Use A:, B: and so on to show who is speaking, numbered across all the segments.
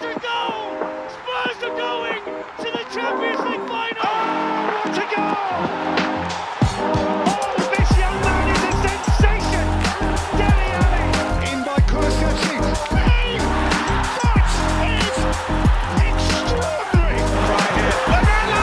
A: to goal! Spurs are going to the Champions League final! Oh, what a goal! Oh, this young man is a sensation! Dele Alli! In by Kulusevski. Hey, that is extraordinary! Right here. Lamela!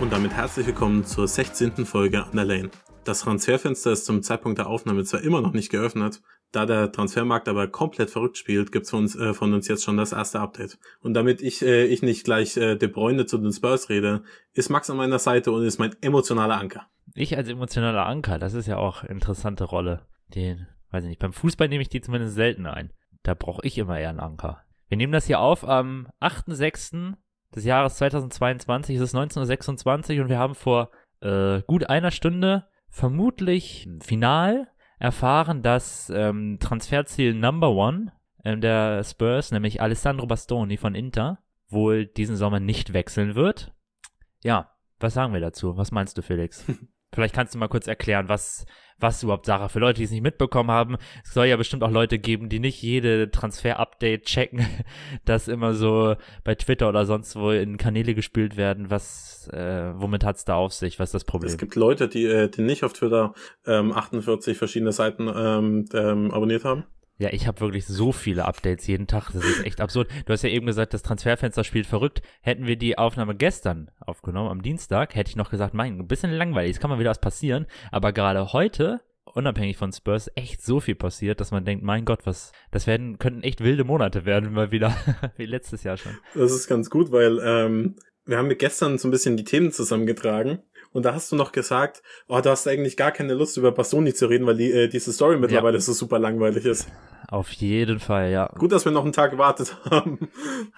B: Und damit herzlich willkommen zur 16. Folge an der Lane. Das Transferfenster ist zum Zeitpunkt der Aufnahme zwar immer noch nicht geöffnet, da der Transfermarkt aber komplett verrückt spielt, gibt's von uns, äh, von uns jetzt schon das erste Update. Und damit ich, äh, ich nicht gleich äh, De Bruyne zu den Spurs rede, ist Max an meiner Seite und ist mein emotionaler Anker.
C: Ich als emotionaler Anker, das ist ja auch eine interessante Rolle. Den, weiß ich nicht, beim Fußball nehme ich die zumindest selten ein. Da brauche ich immer eher einen Anker. Wir nehmen das hier auf am 8.6. des Jahres 2022, es ist 19.26 Uhr und wir haben vor äh, gut einer Stunde vermutlich final erfahren, dass ähm, Transferziel Number One ähm, der Spurs, nämlich Alessandro Bastoni von Inter, wohl diesen Sommer nicht wechseln wird. Ja, was sagen wir dazu? Was meinst du, Felix? Vielleicht kannst du mal kurz erklären, was, was überhaupt Sache für Leute, die es nicht mitbekommen haben. Es soll ja bestimmt auch Leute geben, die nicht jede Transfer-Update checken, das immer so bei Twitter oder sonst wo in Kanäle gespielt werden. Was, äh, womit hat's da auf sich? Was ist das Problem?
B: Es gibt Leute, die, äh, die nicht auf Twitter ähm, 48 verschiedene Seiten ähm, ähm, abonniert haben.
C: Ja, ich habe wirklich so viele Updates jeden Tag. Das ist echt absurd. Du hast ja eben gesagt, das Transferfenster spielt verrückt. Hätten wir die Aufnahme gestern aufgenommen, am Dienstag, hätte ich noch gesagt, mein, ein bisschen langweilig, es kann mal wieder was passieren. Aber gerade heute, unabhängig von Spurs, echt so viel passiert, dass man denkt, mein Gott, was, das werden, könnten echt wilde Monate werden, mal wieder, wie letztes Jahr schon.
B: Das ist ganz gut, weil ähm, wir haben gestern so ein bisschen die Themen zusammengetragen. Und da hast du noch gesagt, oh, du hast eigentlich gar keine Lust über Bastoni zu reden, weil die, äh, diese Story mittlerweile so super langweilig ist.
C: Auf jeden Fall, ja.
B: Gut, dass wir noch einen Tag gewartet haben.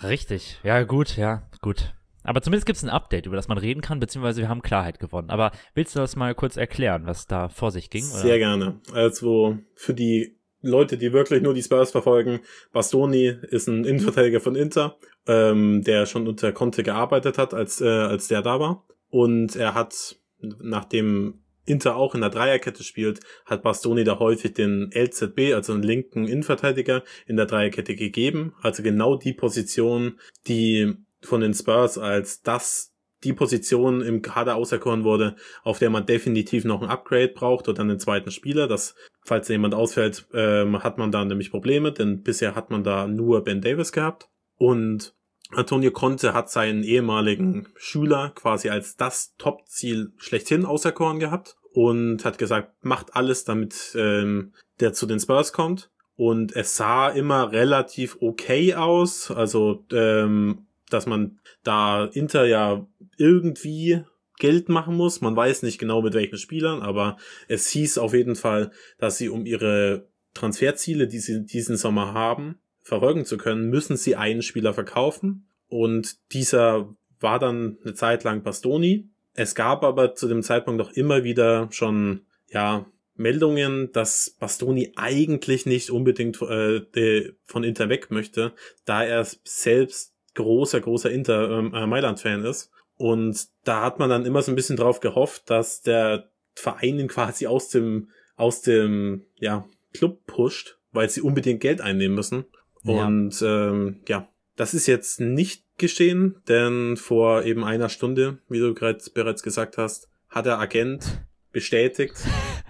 C: Richtig. Ja, gut, ja, gut. Aber zumindest gibt es ein Update, über das man reden kann, beziehungsweise wir haben Klarheit gewonnen. Aber willst du das mal kurz erklären, was da vor sich ging? Oder?
B: Sehr gerne. Also für die Leute, die wirklich nur die Spurs verfolgen, Bastoni ist ein Innenverteidiger von Inter, ähm, der schon unter Conte gearbeitet hat, als, äh, als der da war. Und er hat, nachdem Inter auch in der Dreierkette spielt, hat Bastoni da häufig den LZB, also einen linken Innenverteidiger, in der Dreierkette gegeben. Also genau die Position, die von den Spurs als das die Position im Kader auserkoren wurde, auf der man definitiv noch ein Upgrade braucht oder einen zweiten Spieler. Das, falls jemand ausfällt, ähm, hat man da nämlich Probleme, denn bisher hat man da nur Ben Davis gehabt. Und Antonio Conte hat seinen ehemaligen Schüler quasi als das Top-Ziel schlechthin auserkoren gehabt und hat gesagt, macht alles, damit ähm, der zu den Spurs kommt. Und es sah immer relativ okay aus, also ähm, dass man da Inter ja irgendwie Geld machen muss. Man weiß nicht genau mit welchen Spielern, aber es hieß auf jeden Fall, dass sie um ihre Transferziele, die sie diesen Sommer haben, verfolgen zu können, müssen sie einen Spieler verkaufen. Und dieser war dann eine Zeit lang Bastoni. Es gab aber zu dem Zeitpunkt noch immer wieder schon, ja, Meldungen, dass Bastoni eigentlich nicht unbedingt äh, von Inter weg möchte, da er selbst großer, großer Inter äh, Mailand-Fan ist. Und da hat man dann immer so ein bisschen drauf gehofft, dass der Verein ihn quasi aus dem, aus dem, ja, Club pusht, weil sie unbedingt Geld einnehmen müssen. Und ja, ähm, ja das ist jetzt nicht geschehen, denn vor eben einer Stunde, wie du bereits gesagt hast, hat der Agent bestätigt.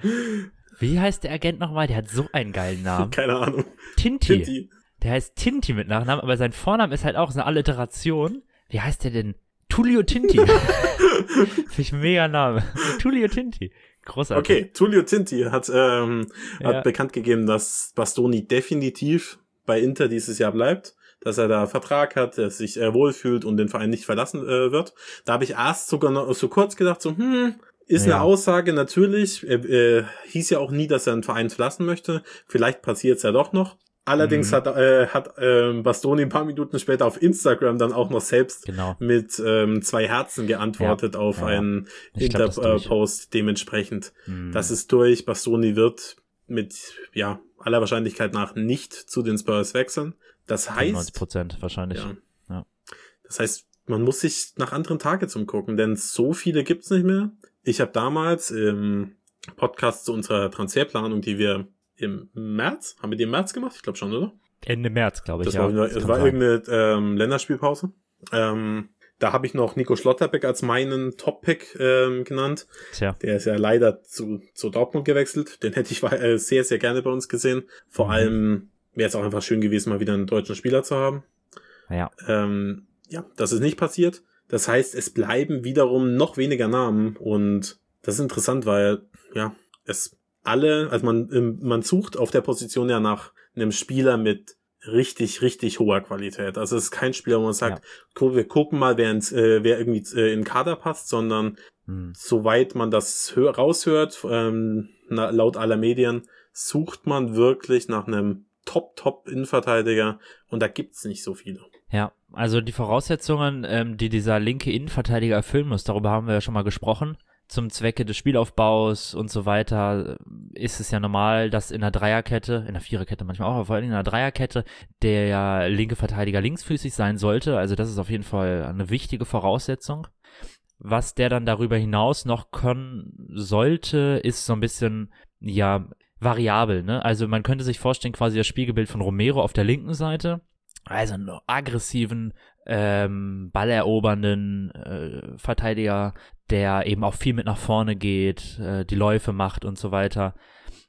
C: Wie heißt der Agent nochmal? Der hat so einen geilen Namen.
B: Keine Ahnung.
C: Tinti. Tinti. Der heißt Tinti mit Nachnamen, aber sein Vorname ist halt auch so eine Alliteration. Wie heißt der denn? Tullio Tinti. Finde ich ein mega Name. Tullio Tinti. Großartig.
B: Okay, Tullio Tinti hat, ähm, ja. hat bekannt gegeben, dass Bastoni definitiv bei Inter dieses Jahr bleibt, dass er da Vertrag hat, dass sich äh, wohlfühlt und den Verein nicht verlassen äh, wird. Da habe ich erst sogar noch so kurz gedacht, so, hm, ist ja. eine Aussage natürlich. Er, äh, hieß ja auch nie, dass er einen Verein verlassen möchte. Vielleicht passiert es ja doch noch. Allerdings mhm. hat, äh, hat äh, Bastoni ein paar Minuten später auf Instagram dann auch noch selbst
C: genau.
B: mit ähm, zwei Herzen geantwortet ja. auf ja. einen Inter-Post dementsprechend. Mhm. Das ist durch. Bastoni wird mit ja aller Wahrscheinlichkeit nach nicht zu den Spurs wechseln. Das heißt
C: 90 Prozent wahrscheinlich.
B: Ja. ja. Das heißt, man muss sich nach anderen Tage zum gucken, denn so viele gibt's nicht mehr. Ich habe damals im Podcast zu unserer Transferplanung, die wir im März, haben wir die im März gemacht? Ich glaube schon, oder?
C: Ende März, glaube ich.
B: Das
C: ja.
B: war, das war irgendeine ähm, Länderspielpause. Ähm, da habe ich noch Nico Schlotterbeck als meinen Top-Pick ähm, genannt.
C: Tja.
B: Der ist ja leider zu, zu Dortmund gewechselt. Den hätte ich äh, sehr, sehr gerne bei uns gesehen. Vor
C: Mhm.
B: allem wäre es auch einfach schön gewesen, mal wieder einen deutschen Spieler zu haben.
C: Ja.
B: Ähm, ja, das ist nicht passiert. Das heißt, es bleiben wiederum noch weniger Namen und das ist interessant, weil ja, es alle, also man, ähm, man sucht auf der Position ja nach einem Spieler mit richtig, richtig hoher Qualität. Also es ist kein Spieler, wo man sagt, gu- wir gucken mal, wer, ins, äh, wer irgendwie äh, in den Kader passt, sondern
C: Hm.
B: soweit man das hör raushört, ähm, na, laut aller Medien, sucht man wirklich nach einem Top-Top-Innenverteidiger und da gibt's nicht so viele.
C: Ja, also die Voraussetzungen, ähm, die dieser linke Innenverteidiger erfüllen muss, darüber haben wir ja schon mal gesprochen. Zum Zwecke des Spielaufbaus und so weiter ist es ja normal, dass in der Dreierkette, in der Viererkette manchmal auch, aber vor allem in der Dreierkette, der linke Verteidiger linksfüßig sein sollte. Also das ist auf jeden Fall eine wichtige Voraussetzung. Was der dann darüber hinaus noch können sollte, ist so ein bisschen, ja, variabel, ne? Also man könnte sich vorstellen, quasi das Spiegelbild von Romero auf der linken Seite, also einen aggressiven, ähm, ballerobernden äh, Verteidiger, der eben auch viel mit nach vorne geht, äh, die Läufe macht und so weiter.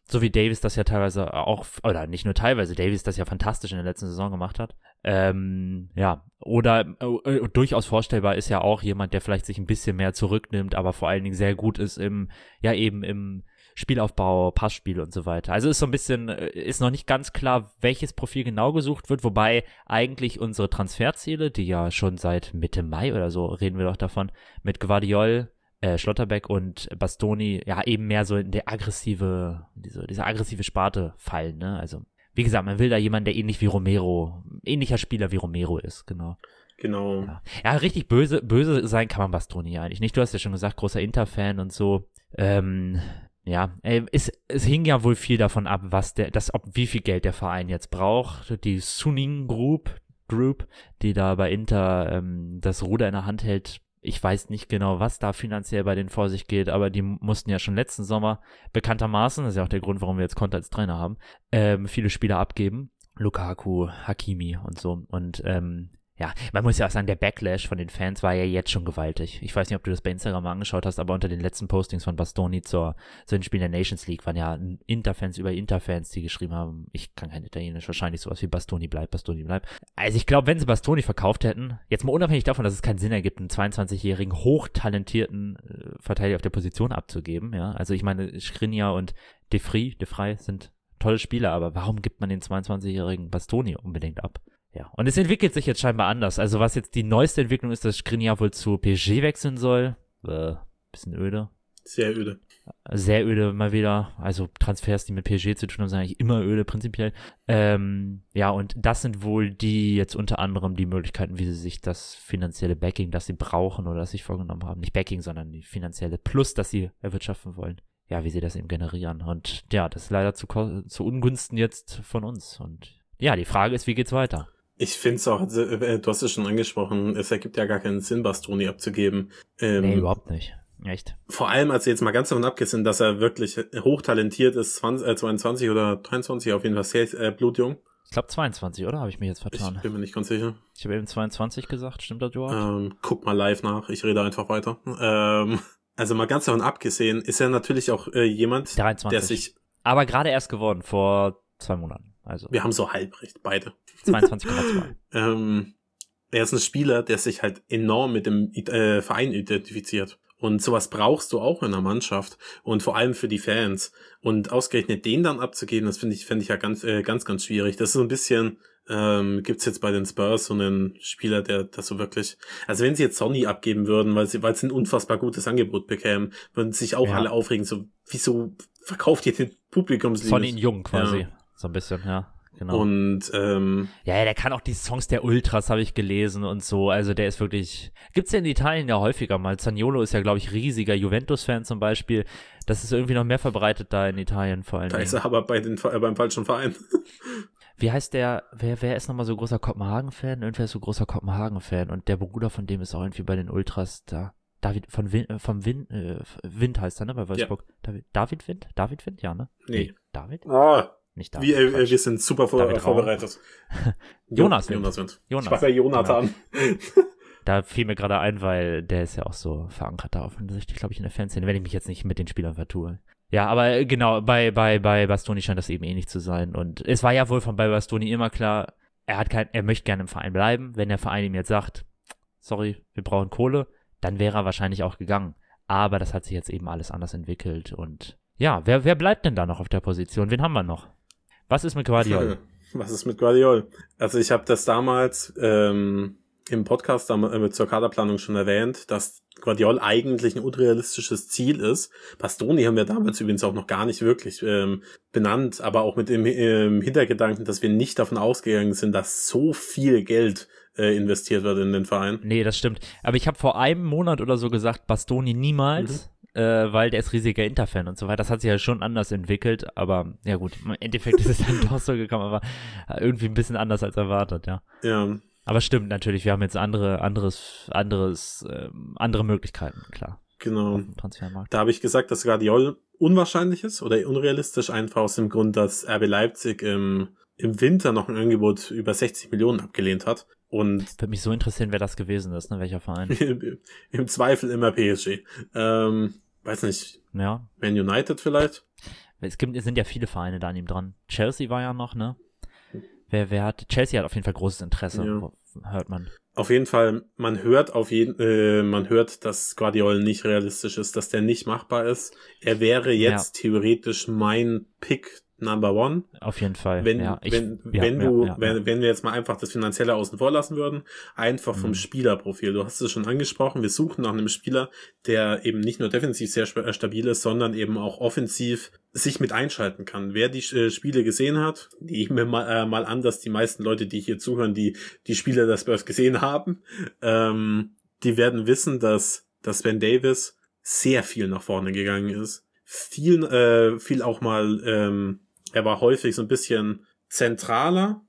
C: So wie Davis das ja teilweise auch, oder nicht nur teilweise, Davis das ja fantastisch in der letzten Saison gemacht hat. Ähm, ja, oder äh, äh, durchaus vorstellbar ist ja auch jemand, der vielleicht sich ein bisschen mehr zurücknimmt, aber vor allen Dingen sehr gut ist im, ja eben im Spielaufbau, Passspiel und so weiter. Also ist so ein bisschen, äh, ist noch nicht ganz klar, welches Profil genau gesucht wird, wobei eigentlich unsere Transferziele, die ja schon seit Mitte Mai oder so reden wir doch davon, mit Guardiol, äh, Schlotterbeck und Bastoni ja eben mehr so in der aggressive, diese, diese aggressive Sparte fallen, ne? Also, wie gesagt, man will da jemanden, der ähnlich wie Romero, ähnlicher Spieler wie Romero ist, genau.
B: Genau.
C: Ja, ja richtig böse, böse sein kann man Bastoni ja eigentlich nicht. Du hast ja schon gesagt, großer Inter-Fan und so. Ähm, ja, äh, es, es hing ja wohl viel davon ab, was der, das, ob, wie viel Geld der Verein jetzt braucht. Die Suning Group, Group, die da bei Inter ähm, das Ruder in der Hand hält. Ich weiß nicht genau, was da finanziell bei denen vor sich geht, aber die mussten ja schon letzten Sommer bekanntermaßen, das ist ja auch der Grund, warum wir jetzt Konter als Trainer haben, ähm, viele Spieler abgeben. Lukaku, Hakimi und so. Und ähm, ja, man muss ja auch sagen, der Backlash von den Fans war ja jetzt schon gewaltig. Ich weiß nicht, ob du das bei Instagram mal angeschaut hast, aber unter den letzten Postings von Bastoni zur, zu den Spielen der Nations League waren ja Interfans über Interfans, die geschrieben haben, ich kann kein Italienisch, wahrscheinlich sowas wie Bastoni bleibt, Bastoni bleibt. Also ich glaube, wenn sie Bastoni verkauft hätten, jetzt mal unabhängig davon, dass es keinen Sinn ergibt, einen 22-jährigen, hochtalentierten äh, Verteidiger auf der Position abzugeben, ja. Also ich meine, Skriniar und De Frey, De Frey sind tolle Spieler, aber warum gibt man den 22-jährigen Bastoni unbedingt ab? Ja, und es entwickelt sich jetzt scheinbar anders. Also was jetzt die neueste Entwicklung ist, dass Skriniar wohl zu PSG wechseln soll. Äh, bisschen öde.
B: Sehr öde.
C: Sehr öde mal wieder. Also Transfers, die mit PSG zu tun haben, sind eigentlich immer öde prinzipiell. Ähm, ja, und das sind wohl die jetzt unter anderem die Möglichkeiten, wie sie sich das finanzielle Backing, das sie brauchen oder das sich vorgenommen haben. Nicht Backing, sondern die finanzielle Plus, das sie erwirtschaften wollen. Ja, wie sie das eben generieren. Und ja, das ist leider zu, zu Ungunsten jetzt von uns. Und ja, die Frage ist, wie geht's weiter?
B: Ich finde es auch, äh, du hast es schon angesprochen, es ergibt ja gar keinen Sinn, Bastoni abzugeben. Ähm,
C: Nee, überhaupt nicht. Echt.
B: Vor allem, also jetzt mal ganz davon abgesehen, dass er wirklich hochtalentiert ist, 20, äh, 22 oder 23, auf jeden Fall sehr äh, blutjung.
C: Ich glaube 22, oder? Habe ich mich jetzt
B: Ich
C: vertan.
B: bin mir nicht ganz sicher.
C: Ich habe eben 22 gesagt. Stimmt das überhaupt?
B: Ähm, guck mal live nach, ich rede einfach weiter. Ähm, also mal ganz davon abgesehen, ist er natürlich auch äh, jemand,
C: 23.
B: der sich,
C: Aber gerade erst geworden, vor zwei Monaten. Also
B: wir haben so halbrecht, beide.
C: 22,2.
B: Ähm, er ist ein Spieler, der sich halt enorm mit dem äh, Verein identifiziert. Und sowas brauchst du auch in einer Mannschaft und vor allem für die Fans. Und ausgerechnet den dann abzugeben, das finde ich, finde ich ja ganz, äh, ganz, ganz schwierig. Das ist so ein bisschen, ähm, gibt's jetzt bei den Spurs so einen Spieler, der das so wirklich, also wenn sie jetzt Sonny abgeben würden, weil sie, weil sie ein unfassbar gutes Angebot bekämen, würden sich auch
C: Ja.
B: alle aufregen, so, wieso verkauft ihr den Publikumsliebes?
C: Von ihn jung quasi.
B: Ja.
C: So ein bisschen, ja. Genau.
B: Und, ähm,
C: ja, ja, der kann auch die Songs der Ultras, habe ich gelesen und so. Also der ist wirklich. Gibt's ja in Italien ja häufiger mal. Zaniolo ist ja, glaube ich, riesiger Juventus-Fan zum Beispiel. Das ist irgendwie noch mehr verbreitet da in Italien vor allem.
B: da ist er aber bei den, äh, beim falschen Verein.
C: Wie heißt der, wer, wer ist nochmal so großer Kopenhagen-Fan? Irgendwer ist so großer Kopenhagen-Fan und der Bruder von dem ist auch irgendwie bei den Ultras da. David, von Wind, äh, vom Wind, äh, Wind heißt er, ne, bei Wolfsburg. David, David Wind? David Wind? Ja, ne?
B: Nee.
C: David?
B: Ah,
C: nicht da.
B: Wir, äh, wir sind super vor,
C: David
B: vorbereitet.
C: Jonas.
B: Jonas Wind.
C: Jonas.
B: Ich war bei Jonathan.
C: Da fiel mir gerade ein, weil der ist ja auch so verankert da offensichtlich, glaube ich, in der Fanszene, wenn ich mich jetzt nicht mit den Spielern vertue. Ja, aber äh, genau, bei, bei, bei Bastoni scheint das eben ähnlich zu sein. Und es war ja wohl von bei Bastoni immer klar, er hat kein, er möchte gerne im Verein bleiben. Wenn der Verein ihm jetzt sagt, sorry, wir brauchen Kohle, dann wäre er wahrscheinlich auch gegangen. Aber das hat sich jetzt eben alles anders entwickelt. Und ja, wer, wer bleibt denn da noch auf der Position? Wen haben wir noch? Was ist mit Guardiol?
B: Was ist mit Guardiol? Also ich habe das damals ähm, im Podcast äh, zur Kaderplanung schon erwähnt, dass Guardiol eigentlich ein unrealistisches Ziel ist. Bastoni haben wir damals übrigens auch noch gar nicht wirklich ähm, benannt, aber auch mit dem ähm, Hintergedanken, dass wir nicht davon ausgegangen sind, dass so viel Geld äh, investiert wird in den Verein.
C: Nee, das stimmt. Aber ich habe vor einem Monat oder so gesagt, Bastoni niemals, äh, weil der ist riesiger Interfan und so weiter. Das hat sich ja schon anders entwickelt, aber ja gut, im Endeffekt ist es dann doch so gekommen, aber irgendwie ein bisschen anders als erwartet, ja.
B: Ja,
C: Aber stimmt natürlich, wir haben jetzt andere, anderes, anderes, ähm, andere Möglichkeiten, klar,
B: genau. Da habe ich gesagt, dass Guardiol unwahrscheinlich ist oder unrealistisch, einfach aus dem Grund, dass RB Leipzig im, im Winter noch ein Angebot über 60 Millionen abgelehnt hat. Und
C: Würde mich so interessieren, wer das gewesen ist, ne, welcher Verein.
B: im Zweifel immer PSG. Ähm, weiß nicht,
C: ja.
B: Man United vielleicht?
C: Es gibt, es sind ja viele Vereine da an ihm dran. Chelsea war ja noch, ne? Wer, wer hat, Chelsea hat auf jeden Fall großes Interesse,
B: Ja.
C: hört man.
B: Auf jeden Fall, man hört auf jeden, äh, man hört, dass Guardiol nicht realistisch ist, dass der nicht machbar ist. Er wäre jetzt theoretisch mein Pick Number One.
C: Auf jeden Fall.
B: Wenn,
C: ja, ich,
B: wenn,
C: ja,
B: wenn du,
C: ja,
B: wenn, wenn wir jetzt mal einfach das Finanzielle außen vor lassen würden, einfach vom
C: Mhm.
B: Spielerprofil. Du hast es schon angesprochen, wir suchen nach einem Spieler, der eben nicht nur defensiv sehr äh, stabil ist, sondern eben auch offensiv sich mit einschalten kann. Wer die äh, Spiele gesehen hat, mir mal, äh, mal an, dass die meisten Leute, die hier zuhören, die die Spiele der Spurs gesehen haben, ähm, die werden wissen, dass, dass Ben Davis sehr viel nach vorne gegangen ist. Viel, äh, viel auch mal, ähm, er war häufig so ein bisschen zentraler,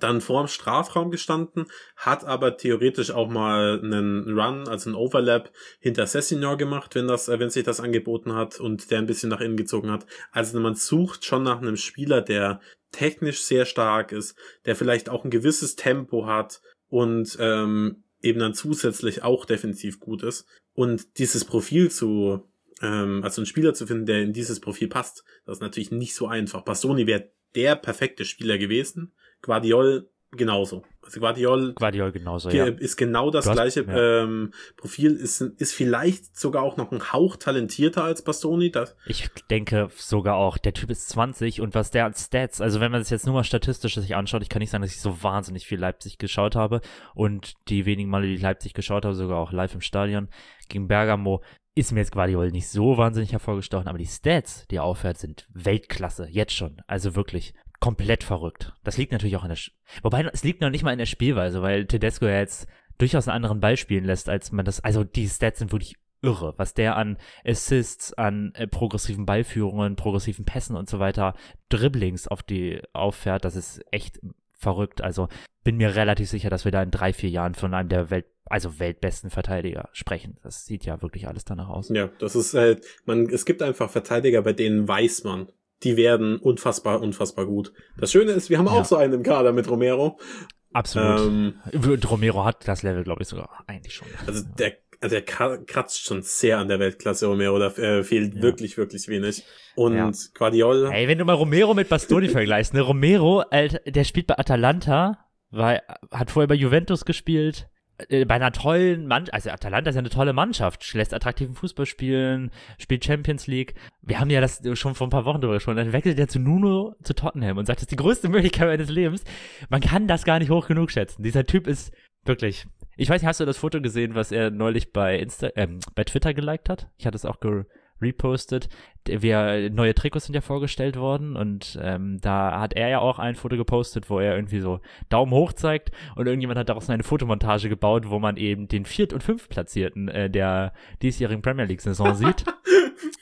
B: dann vorm Strafraum gestanden, hat aber theoretisch auch mal einen Run, also einen Overlap hinter Sessinor gemacht, wenn das, äh, wenn sich das angeboten hat und der ein bisschen nach innen gezogen hat. Also man sucht schon nach einem Spieler, der technisch sehr stark ist, der vielleicht auch ein gewisses Tempo hat und ähm, eben dann zusätzlich auch defensiv gut ist. Und dieses Profil zu, ähm, also einen Spieler zu finden, der in dieses Profil passt, das ist natürlich nicht so einfach. Bastoni wäre der perfekte Spieler gewesen. Guardiol genauso. Also Guardiol
C: Guardiol genauso,
B: ge-
C: ja.
B: ist genau das
C: hast-
B: gleiche
C: ja.
B: ähm, Profil, ist, ist vielleicht sogar auch noch ein Hauch talentierter als Bastoni. Das,
C: Ich denke sogar auch, der Typ ist 20 und was der als Stats, also wenn man das jetzt nur mal statistisch sich anschaut, ich kann nicht sagen, dass ich so wahnsinnig viel Leipzig geschaut habe und die wenigen Male, die ich Leipzig geschaut habe, sogar auch live im Stadion gegen Bergamo, ist mir jetzt Guardiol nicht so wahnsinnig hervorgestochen, aber die Stats, die er aufhört, sind Weltklasse, jetzt schon, also wirklich komplett verrückt. Das liegt natürlich auch an der, Sch wobei es liegt noch nicht mal in der Spielweise, weil Tedesco ja jetzt durchaus einen anderen Ball spielen lässt, als man das, also die Stats sind wirklich irre, was der an Assists, an äh, progressiven Ballführungen, progressiven Pässen und so weiter, Dribblings auf die auffährt, das ist echt verrückt. Also bin mir relativ sicher, dass wir da in drei, vier Jahren von einem der Welt, also weltbesten Verteidiger sprechen. Das sieht ja wirklich alles danach aus.
B: ja, das ist halt, man, es gibt einfach Verteidiger, bei denen weiß man, die werden unfassbar, unfassbar gut. Das Schöne ist, wir haben
C: Ja.
B: auch so einen im Kader mit Romero.
C: Absolut.
B: Ähm,
C: Und Romero hat das Level, glaube ich, sogar eigentlich schon.
B: also der, also der kra- kratzt schon sehr an der Weltklasse Romero, da äh, fehlt
C: Ja.
B: wirklich, wirklich wenig. Und
C: Ja.
B: Guardiol,
C: Ey, wenn du mal Romero mit Bastoni vergleichst, ne? Romero, Alter, der spielt bei Atalanta, war, hat vorher bei Juventus gespielt, äh, bei einer tollen Mannschaft, also Atalanta ist ja eine tolle Mannschaft, lässt attraktiven Fußball spielen, spielt Champions League. Wir haben ja das schon vor ein paar Wochen drüber gesprochen. Dann wechselt er zu Nuno zu Tottenham und sagt, das ist die größte Möglichkeit meines Lebens. Man kann das gar nicht hoch genug schätzen. Dieser Typ ist wirklich. Ich weiß nicht, hast du das Foto gesehen, was er neulich bei Insta, ähm, bei Twitter geliked hat? Ich hatte es auch repostet. Wir, neue Trikots sind ja vorgestellt worden und ähm, da hat er ja auch ein Foto gepostet, wo er irgendwie so Daumen hoch zeigt und irgendjemand hat daraus eine Fotomontage gebaut, wo man eben den Viert- und Fünftplatzierten äh, der diesjährigen Premier League-Saison sieht.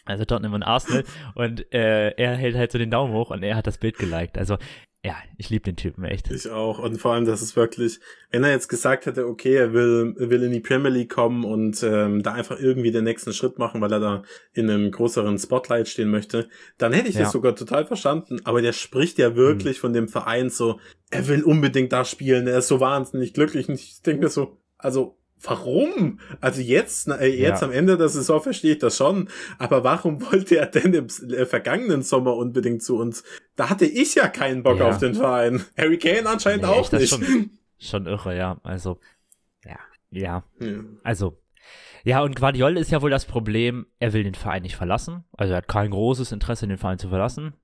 C: Also Tottenham und Arsenal und äh, er hält halt so den Daumen hoch und er hat das Bild geliked. Also ja, ich liebe den Typen echt.
B: Ich auch. Und vor allem, das ist wirklich, wenn er jetzt gesagt hätte, okay, er will, will in die Premier League kommen und ähm, da einfach irgendwie den nächsten Schritt machen, weil er da in einem größeren Spotlight stehen möchte, dann hätte ich ja. das sogar total verstanden. Aber der spricht ja wirklich mhm. von dem Verein so, er will unbedingt da spielen, er ist so wahnsinnig glücklich. Und ich denke mir so, also Warum? Also jetzt, äh, jetzt ja. am Ende der Saison verstehe ich das schon. Aber warum wollte er denn im äh, vergangenen Sommer unbedingt zu uns? Da hatte ich ja keinen Bock ja. auf den Verein. Harry Kane anscheinend nee, auch nicht.
C: Schon, schon irre, ja. Also, ja, ja. Also, ja, und Guardiola ist ja wohl das Problem, er will den Verein nicht verlassen. Also er hat kein großes Interesse, den Verein zu verlassen.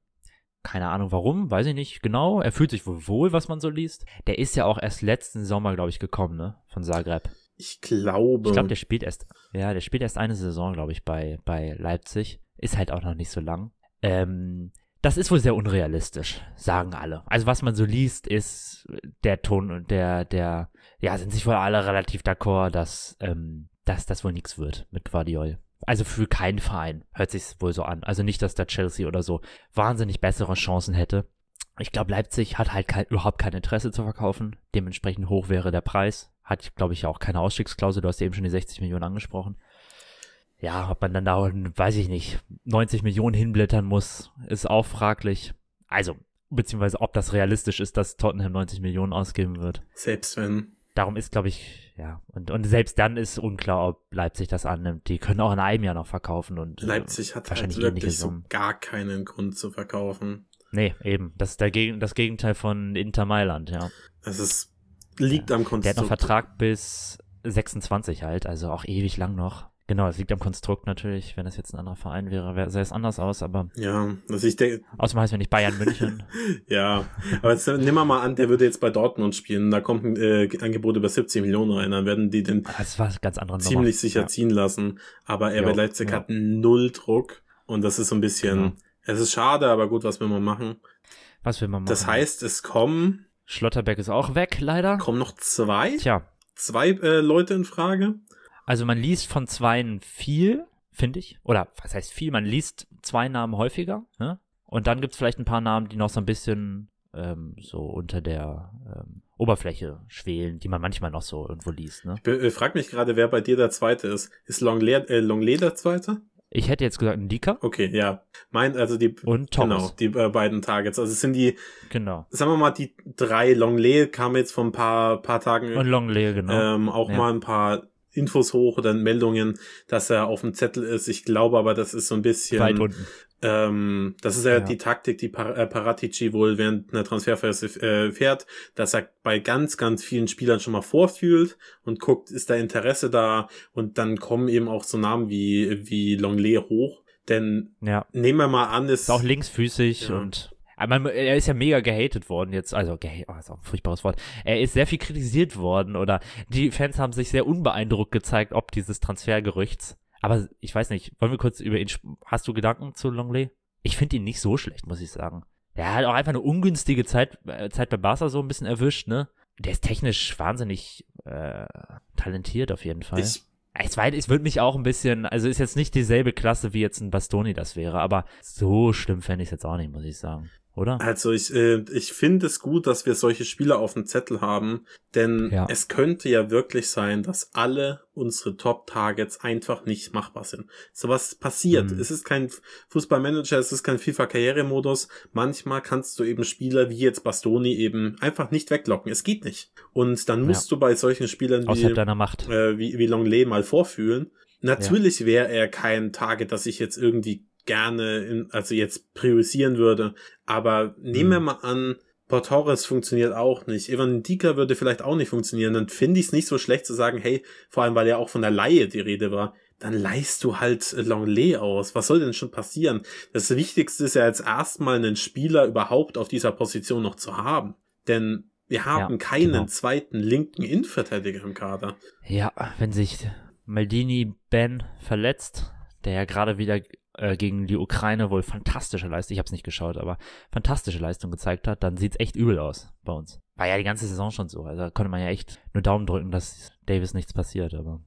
C: Keine Ahnung warum, weiß ich nicht genau. Er fühlt sich wohl wohl, was man so liest. Der ist ja auch erst letzten Sommer, glaube ich, gekommen, ne? Von Zagreb.
B: Ich glaube.
C: Ich glaube, der spielt erst, ja, der spielt erst eine Saison, glaube ich, bei, bei Leipzig. Ist halt auch noch nicht so lang. Ähm, das ist wohl sehr unrealistisch, sagen alle. Also was man so liest, ist der Ton und der, der, ja, sind sich wohl alle relativ d'accord, dass, ähm, dass das wohl nichts wird mit Guardiol. Also für keinen Verein hört sich wohl so an. Also nicht, dass der Chelsea oder so wahnsinnig bessere Chancen hätte. Ich glaube, Leipzig hat halt kein, überhaupt kein Interesse zu verkaufen. Dementsprechend hoch wäre der Preis. Hat, glaube ich, auch keine Ausstiegsklausel. Du hast eben schon die 60 Millionen angesprochen. Ja, ob man dann da, weiß ich nicht, 90 Millionen hinblättern muss, ist auch fraglich. Also, beziehungsweise ob das realistisch ist, dass Tottenham 90 Millionen ausgeben wird.
B: Selbst wenn.
C: Darum ist, glaube ich, ja. Und, und selbst dann ist unklar, ob Leipzig das annimmt. Die können auch in einem Jahr noch verkaufen und
B: äh, Leipzig hat wahrscheinlich halt wirklich so gar keinen Grund zu verkaufen.
C: Nee, eben. Das ist der Geg das Gegenteil von Inter Mailand, ja.
B: Es ist, liegt ja. am Konstrukt.
C: Der hat noch Vertrag bis 26 halt, also auch ewig lang noch. Genau, es liegt am Konstrukt natürlich. Wenn das jetzt ein anderer Verein wäre, sähe es anders aus, aber.
B: Ja, also ich denke.
C: Außerdem heißt wir nicht Bayern München.
B: ja, aber jetzt nehmen wir mal an, der würde jetzt bei Dortmund spielen. Da kommt ein äh, Angebot über 70 Millionen rein, dann werden die den
C: das war ganz andere
B: ziemlich Nummer. sicher ja. ziehen lassen. Aber er bei Leipzig ja. hat null Druck und das ist so ein bisschen. Genau. Es ist schade, aber gut, was will man machen?
C: Was will man machen?
B: Das heißt, es kommen.
C: Schlotterbeck ist auch weg, leider.
B: Kommen noch zwei?
C: Tja.
B: Zwei äh, Leute in Frage?
C: Also man liest von zweien viel, finde ich. Oder was heißt viel? Man liest zwei Namen häufiger. Ne? Und dann gibt's vielleicht ein paar Namen, die noch so ein bisschen ähm, so unter der ähm, Oberfläche schwelen, die man manchmal noch so irgendwo liest. Ne?
B: Ich äh, frag mich gerade, wer bei dir der Zweite ist. Ist Longley äh, Longley der Zweite?
C: Ich hätte jetzt gesagt Ndika.
B: Okay, ja. Mein, also die,
C: und
B: Thomas. genau, die äh, beiden Targets. Also es sind die,
C: genau.
B: sagen wir mal, die drei Longley kamen jetzt vor ein paar, paar Tagen.
C: Und Longley, genau.
B: Ähm, auch ja. mal ein paar Infos hoch oder Meldungen, dass er auf dem Zettel ist. Ich glaube aber, das ist so ein bisschen.
C: Weit unten.
B: Ähm, das ist ja, ja, die Taktik, die Par äh, Paratici wohl während einer Transferphase äh, fährt, dass er bei ganz, ganz vielen Spielern schon mal vorfühlt und guckt, ist da Interesse da und dann kommen eben auch so Namen wie, wie Longley hoch. Denn
C: ja.
B: nehmen wir mal an, ist,
C: ist auch linksfüßig ja. und aber er ist ja mega gehatet worden jetzt, also gehatet, oh, ist auch ein furchtbares Wort. Er ist sehr viel kritisiert worden oder die Fans haben sich sehr unbeeindruckt gezeigt, ob dieses Transfergerüchts. Aber ich weiß nicht, wollen wir kurz über ihn, hast du Gedanken zu Longley? Ich finde ihn nicht so schlecht, muss ich sagen. Er hat auch einfach eine ungünstige Zeit, äh, Zeit bei Barca so ein bisschen erwischt, ne? Der ist technisch wahnsinnig äh, talentiert auf jeden Fall. Ich es, war, es wird mich auch ein bisschen, also ist jetzt nicht dieselbe Klasse wie jetzt ein Bastoni das wäre, aber so schlimm fände ich es jetzt auch nicht, muss ich sagen oder?
B: Also ich, äh, ich finde es gut, dass wir solche Spieler auf dem Zettel haben, denn ja. es könnte ja wirklich sein, dass alle unsere Top-Targets einfach nicht machbar sind. So was passiert. Mhm. Es ist kein Fußballmanager, es ist kein FIFA-Karrieremodus. Manchmal kannst du eben Spieler wie jetzt Bastoni eben einfach nicht weglocken. Es geht nicht. Und dann musst ja. du bei solchen Spielern
C: wie,
B: äh, wie, wie Longley mal vorfühlen. Natürlich ja. wäre er kein Target, das ich jetzt irgendwie gerne, in, also jetzt priorisieren würde. Aber nehmen wir hm. mal an, Portores funktioniert auch nicht. Evan Dika würde vielleicht auch nicht funktionieren. Dann finde ich es nicht so schlecht zu sagen, hey, vor allem weil ja auch von der Laie die Rede war, dann leihst du halt Longley aus. Was soll denn schon passieren? Das Wichtigste ist ja jetzt erstmal einen Spieler überhaupt auf dieser Position noch zu haben. Denn wir haben ja, keinen genau. zweiten linken Innenverteidiger im Kader.
C: Ja, wenn sich Maldini Ben verletzt, der ja gerade wieder äh, gegen die Ukraine wohl fantastische Leistung, ich habe es nicht geschaut, aber fantastische Leistung gezeigt hat, dann sieht's echt übel aus bei uns. War ja die ganze Saison schon so. Also konnte man ja echt nur Daumen drücken, dass Davis nichts passiert, aber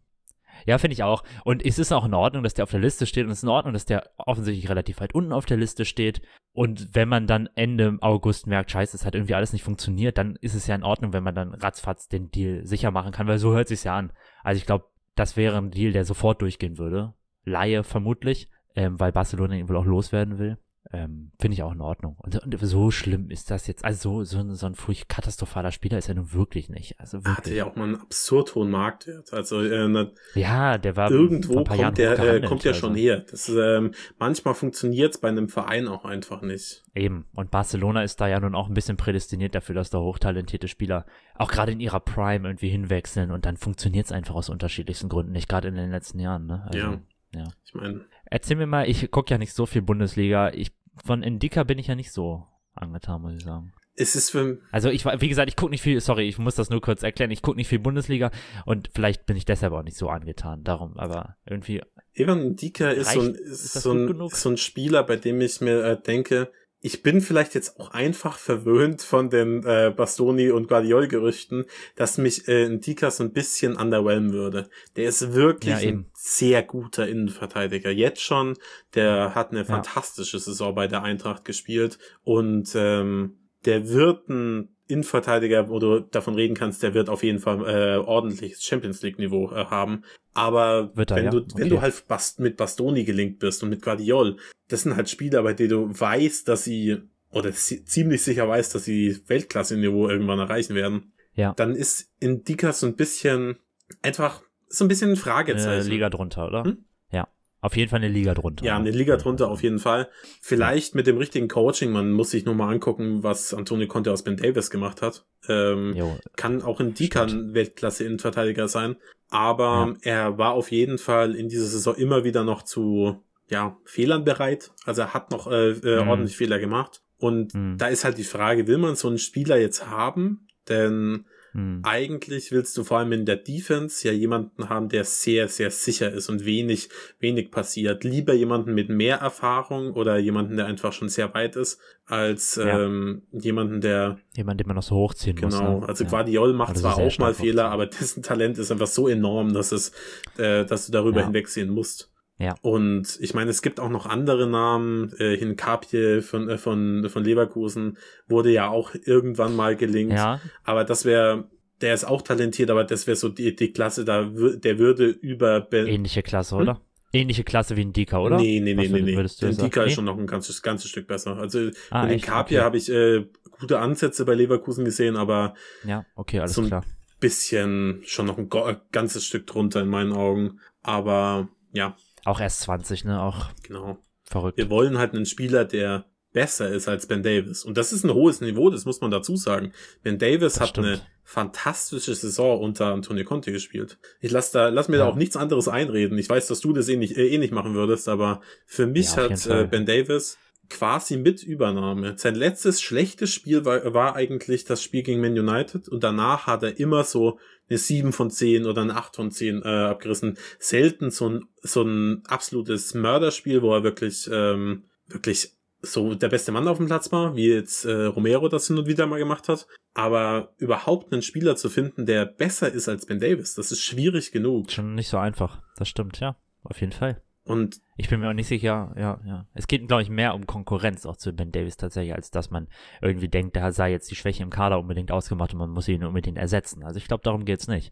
C: Ja, finde ich auch. Und es ist auch in Ordnung, dass der auf der Liste steht und es ist in Ordnung, dass der offensichtlich relativ weit unten auf der Liste steht. Und wenn man dann Ende August merkt, scheiße, es hat irgendwie alles nicht funktioniert, dann ist es ja in Ordnung, wenn man dann ratzfatz den Deal sicher machen kann, weil so hört sich's ja an. Also ich glaube, das wäre ein Deal, der sofort durchgehen würde. Laie vermutlich, ähm, weil Barcelona ihn wohl auch loswerden will. Ähm, Finde ich auch in Ordnung. Und, und, so schlimm ist das jetzt. Also so, so, so ein furcht katastrophaler Spieler ist er nun wirklich nicht. Also wirklich.
B: Hatte ja auch mal einen absurd hohen Marktwert. Also äh,
C: ja, der war
B: irgendwo kommt der äh, kommt ja also. schon her. Das ähm, manchmal funktioniert es bei einem Verein auch einfach nicht.
C: Eben. Und Barcelona ist da ja nun auch ein bisschen prädestiniert dafür, dass da hochtalentierte Spieler auch gerade in ihrer Prime irgendwie hinwechseln und dann funktioniert es einfach aus unterschiedlichsten Gründen nicht, gerade in den letzten Jahren. Ne?
B: Also, ja. Ja. Ich meine.
C: Erzähl mir mal, ich gucke ja nicht so viel Bundesliga. Ich von Indika bin ich ja nicht so angetan, muss ich sagen.
B: Es ist für
C: Also ich wie gesagt, ich gucke nicht viel, sorry, ich muss das nur kurz erklären, ich gucke nicht viel Bundesliga und vielleicht bin ich deshalb auch nicht so angetan, darum, aber irgendwie.
B: Evan Indika ist, so ein, ist, ist so, ein, so ein Spieler, bei dem ich mir äh, denke, ich bin vielleicht jetzt auch einfach verwöhnt von den äh, Bastoni und Guardiol-Gerüchten, dass mich äh, Ndika so ein bisschen underwhelmen würde. Der ist wirklich ja, ein sehr guter Innenverteidiger. Jetzt schon, der hat eine ja. fantastische Saison bei der Eintracht gespielt und ähm, der wird ein Innenverteidiger, wo du davon reden kannst, der wird auf jeden Fall äh, ordentliches Champions League Niveau äh, haben. Aber
C: er,
B: wenn
C: ja?
B: du okay. wenn du halt bast mit Bastoni gelingt bist und mit Guardiol, das sind halt Spieler, bei denen du weißt, dass sie oder ziemlich sicher weißt, dass sie Weltklasse Niveau irgendwann erreichen werden.
C: Ja.
B: Dann ist Indika so ein bisschen einfach so ein bisschen ein Fragezeichen.
C: Äh, Liga drunter, oder? Hm? Auf jeden Fall eine Liga drunter.
B: Ja, eine Liga drunter auf jeden Fall. Vielleicht mit dem richtigen Coaching, man muss sich nur mal angucken, was Antonio Conte aus Ben Davis gemacht hat. Ähm, kann auch in Dika ein Weltklasse-Innenverteidiger sein. Aber ja. er war auf jeden Fall in dieser Saison immer wieder noch zu ja, Fehlern bereit. Also er hat noch äh, äh, mhm. ordentlich Fehler gemacht. Und mhm. da ist halt die Frage, will man so einen Spieler jetzt haben? Denn hm. Eigentlich willst du vor allem in der Defense ja jemanden haben, der sehr, sehr sicher ist und wenig, wenig passiert. Lieber jemanden mit mehr Erfahrung oder jemanden, der einfach schon sehr weit ist, als ja. ähm, jemanden, der.
C: Jemand, den man noch so hochziehen
B: genau,
C: muss.
B: Genau, ne? also ja. Guardiol macht also zwar auch mal Fehler, aber dessen Talent ist einfach so enorm, dass es, äh, dass du darüber ja. hinwegsehen musst.
C: Ja.
B: Und ich meine, es gibt auch noch andere Namen. Äh, Hinkapje von, äh, von, von Leverkusen wurde ja auch irgendwann mal gelingt.
C: Ja.
B: Aber das wäre, der ist auch talentiert, aber das wäre so die, die Klasse, da der würde über
C: ben Ähnliche Klasse, hm? oder? Ähnliche Klasse wie ein Dika, oder?
B: Nee, nee, nee, nee, nee. Den Dika ist schon noch ein ganzes, ganzes Stück besser. Also ah, in Kapia okay. habe ich äh, gute Ansätze bei Leverkusen gesehen, aber
C: ja, okay, alles
B: so ein
C: klar.
B: bisschen schon noch ein ganzes Stück drunter in meinen Augen. Aber ja,
C: auch erst 20, ne? Auch
B: genau.
C: verrückt.
B: Wir wollen halt einen Spieler, der besser ist als Ben Davis. Und das ist ein hohes Niveau, das muss man dazu sagen. Ben Davis das hat stimmt. eine fantastische Saison unter Antonio Conte gespielt. Ich lass da, lass mir ja. da auch nichts anderes einreden. Ich weiß, dass du das eh nicht, äh, eh nicht machen würdest, aber für mich ja, hat äh, Ben Davis quasi mit Übernahme. Sein letztes schlechtes Spiel war, war eigentlich das Spiel gegen Man United und danach hat er immer so eine 7 von 10 oder eine 8 von 10 äh, abgerissen. Selten so ein, so ein absolutes Mörderspiel, wo er wirklich, ähm, wirklich so der beste Mann auf dem Platz war, wie jetzt äh, Romero das hin und wieder mal gemacht hat. Aber überhaupt einen Spieler zu finden, der besser ist als Ben Davis, das ist schwierig genug.
C: Schon nicht so einfach. Das stimmt, ja. Auf jeden Fall.
B: Und
C: ich bin mir auch nicht sicher, ja, ja. Es geht, glaube ich, mehr um Konkurrenz auch zu Ben Davis tatsächlich, als dass man irgendwie denkt, da sei jetzt die Schwäche im Kader unbedingt ausgemacht und man muss ihn unbedingt ersetzen. Also ich glaube, darum geht's nicht.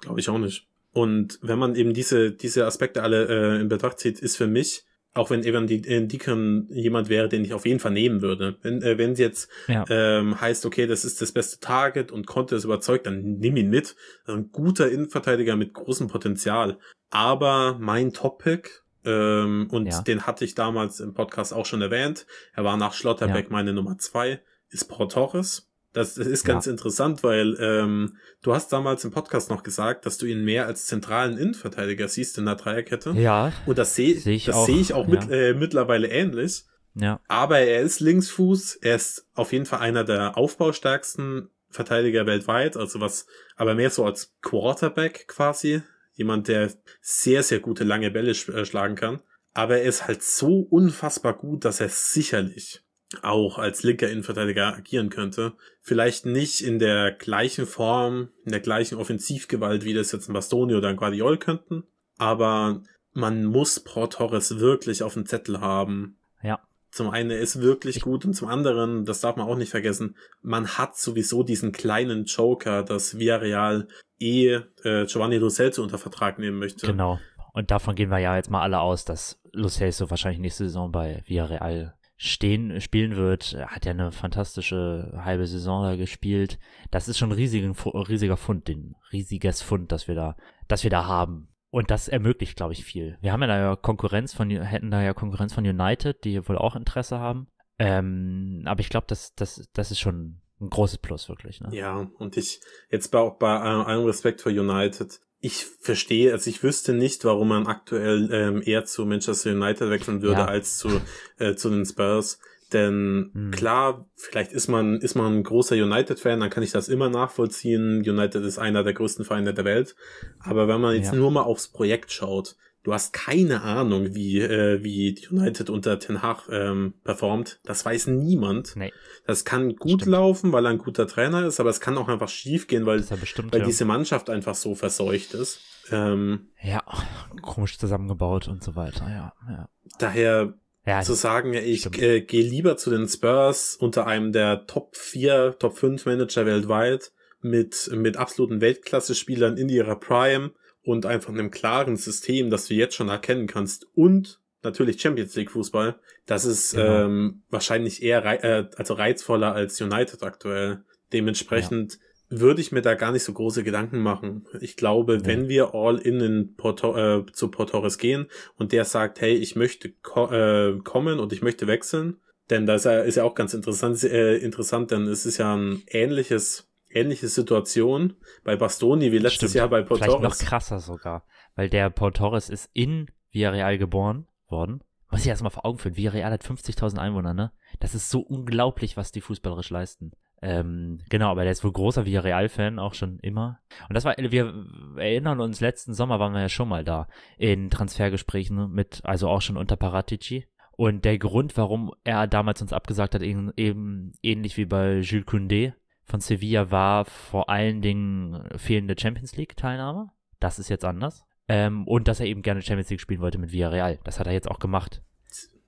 B: Glaube ich auch nicht. Und wenn man eben diese, diese Aspekte alle äh, in Betracht zieht, ist für mich, auch wenn Evan Deacon jemand wäre, den ich auf jeden Fall nehmen würde. Wenn äh, wenn es jetzt ja. ähm, heißt, okay, das ist das beste Target und konnte es überzeugt, dann nimm ihn mit. Ein guter Innenverteidiger mit großem Potenzial. Aber mein Top-Pick ähm, und ja. den hatte ich damals im Podcast auch schon erwähnt. Er war nach Schlotterbeck ja. meine Nummer zwei. Ist Paul Torres. Das, das ist ganz ja. interessant, weil ähm, du hast damals im Podcast noch gesagt, dass du ihn mehr als zentralen Innenverteidiger siehst in der Dreierkette.
C: Ja.
B: Und das sehe seh ich das auch, seh ich auch mit, äh, mittlerweile ähnlich.
C: Ja.
B: Aber er ist Linksfuß. Er ist auf jeden Fall einer der aufbaustärksten Verteidiger weltweit. Also was, aber mehr so als Quarterback quasi. Jemand, der sehr, sehr gute lange Bälle äh, schlagen kann. Aber er ist halt so unfassbar gut, dass er sicherlich auch als linker Innenverteidiger agieren könnte. Vielleicht nicht in der gleichen Form, in der gleichen Offensivgewalt, wie das jetzt ein Bastoni oder ein Guardiol könnten. aber man muss Paul Torres wirklich auf dem Zettel haben.
C: Ja.
B: Zum einen, er ist wirklich gut und zum anderen, das darf man auch nicht vergessen, man hat sowieso diesen kleinen Joker, dass Villarreal eh äh, Giovanni Lo Celso unter Vertrag nehmen möchte.
C: Genau. Und davon gehen wir ja jetzt mal alle aus, dass Lo Celso wahrscheinlich nächste Saison bei Villarreal stehen, spielen wird. Er hat ja eine fantastische halbe Saison da gespielt. Das ist schon ein riesiger, riesiger Fund, ein riesiges Fund, das wir da, das wir da haben. Und das ermöglicht, glaube ich, viel. Wir haben ja da ja Konkurrenz von, hätten da ja Konkurrenz von United, die wohl auch Interesse haben. Ähm, aber ich glaube, das, das, das ist schon ein großes Plus, wirklich. Ne?
B: Ja, und ich, jetzt bei, auch bei allem Respekt für United, ich verstehe, also ich wüsste nicht, warum man aktuell ähm, eher zu Manchester United wechseln würde ja. als zu, äh, zu den Spurs. Denn hm. klar, vielleicht ist man, ist man ein großer United-Fan, dann kann ich das immer nachvollziehen. United ist einer der größten Vereine der Welt. Aber wenn man jetzt ja. nur mal aufs Projekt schaut, du hast keine Ahnung, wie, äh, wie United unter Ten Hag ähm, performt. Das weiß niemand. Nee. Das kann gut Stimmt. laufen, weil er ein guter Trainer ist, aber es kann auch einfach schief gehen, weil, bestimmt, weil ja. diese Mannschaft einfach so verseucht ist. Ähm,
C: ja, komisch zusammengebaut und so weiter, ja. ja.
B: Daher ja, zu sagen, ich äh, gehe lieber zu den Spurs unter einem der Top 4, Top 5 Manager weltweit mit, mit absoluten Weltklasse-Spielern in ihrer Prime und einfach einem klaren System, das du jetzt schon erkennen kannst und natürlich Champions League Fußball, das ist genau. ähm, wahrscheinlich eher rei äh, also reizvoller als United aktuell. Dementsprechend ja. Würde ich mir da gar nicht so große Gedanken machen. Ich glaube, ja. wenn wir all in, in Porto äh, zu Portores gehen und der sagt, hey, ich möchte ko äh, kommen und ich möchte wechseln, denn das ist ja auch ganz interessant, äh, interessant, denn es ist ja ein ähnliches ähnliche Situation bei Bastoni wie letztes Stimmt. Jahr bei Paul
C: Vielleicht noch krasser sogar, weil der Paul Torres ist in Villarreal geboren worden. Muss ich erstmal vor Augen führen. Villarreal hat 50.000 Einwohner, ne? Das ist so unglaublich, was die fußballerisch leisten. Ähm, genau, aber der ist wohl großer Villarreal-Fan, auch schon immer. Und das war, wir erinnern uns, letzten Sommer waren wir ja schon mal da in Transfergesprächen mit, also auch schon unter Paratici. Und der Grund, warum er damals uns abgesagt hat, eben, eben ähnlich wie bei Jules Koundé, von Sevilla war vor allen Dingen fehlende Champions League-Teilnahme. Das ist jetzt anders. Ähm, und dass er eben gerne Champions League spielen wollte mit Villarreal. Das hat er jetzt auch gemacht.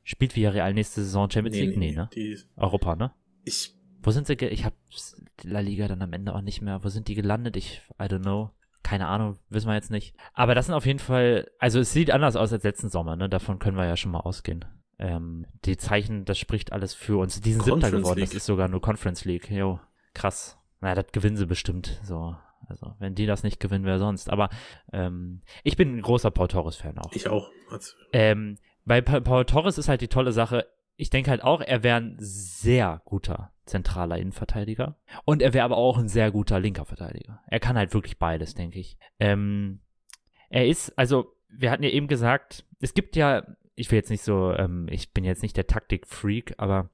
C: Spielt Villarreal nächste Saison Champions nee, League? Nee, nee ne? Die, Europa, ne?
B: Ich.
C: Wo sind sie? Ich hab La Liga dann am Ende auch nicht mehr. Wo sind die gelandet? Ich, I don't know. Keine Ahnung, wissen wir jetzt nicht. Aber das sind auf jeden Fall, also es sieht anders aus als letzten Sommer, ne? Davon können wir ja schon mal ausgehen. Ähm, die Zeichen, das spricht alles für uns. Die sind Siebter geworden, League. das ist sogar nur Conference League. Jo krass. Naja, das gewinnen sie bestimmt. So. Also, wenn die das nicht gewinnen, wer sonst. Aber ähm, ich bin ein großer Paul Torres-Fan auch.
B: Ich auch.
C: Ähm, bei pa Paul Torres ist halt die tolle Sache, ich denke halt auch, er wäre ein sehr guter zentraler Innenverteidiger. Und er wäre aber auch ein sehr guter linker Verteidiger. Er kann halt wirklich beides, denke ich. Ähm, er ist, also, wir hatten ja eben gesagt, es gibt ja, ich will jetzt nicht so, ähm, ich bin jetzt nicht der Taktik-Freak, aber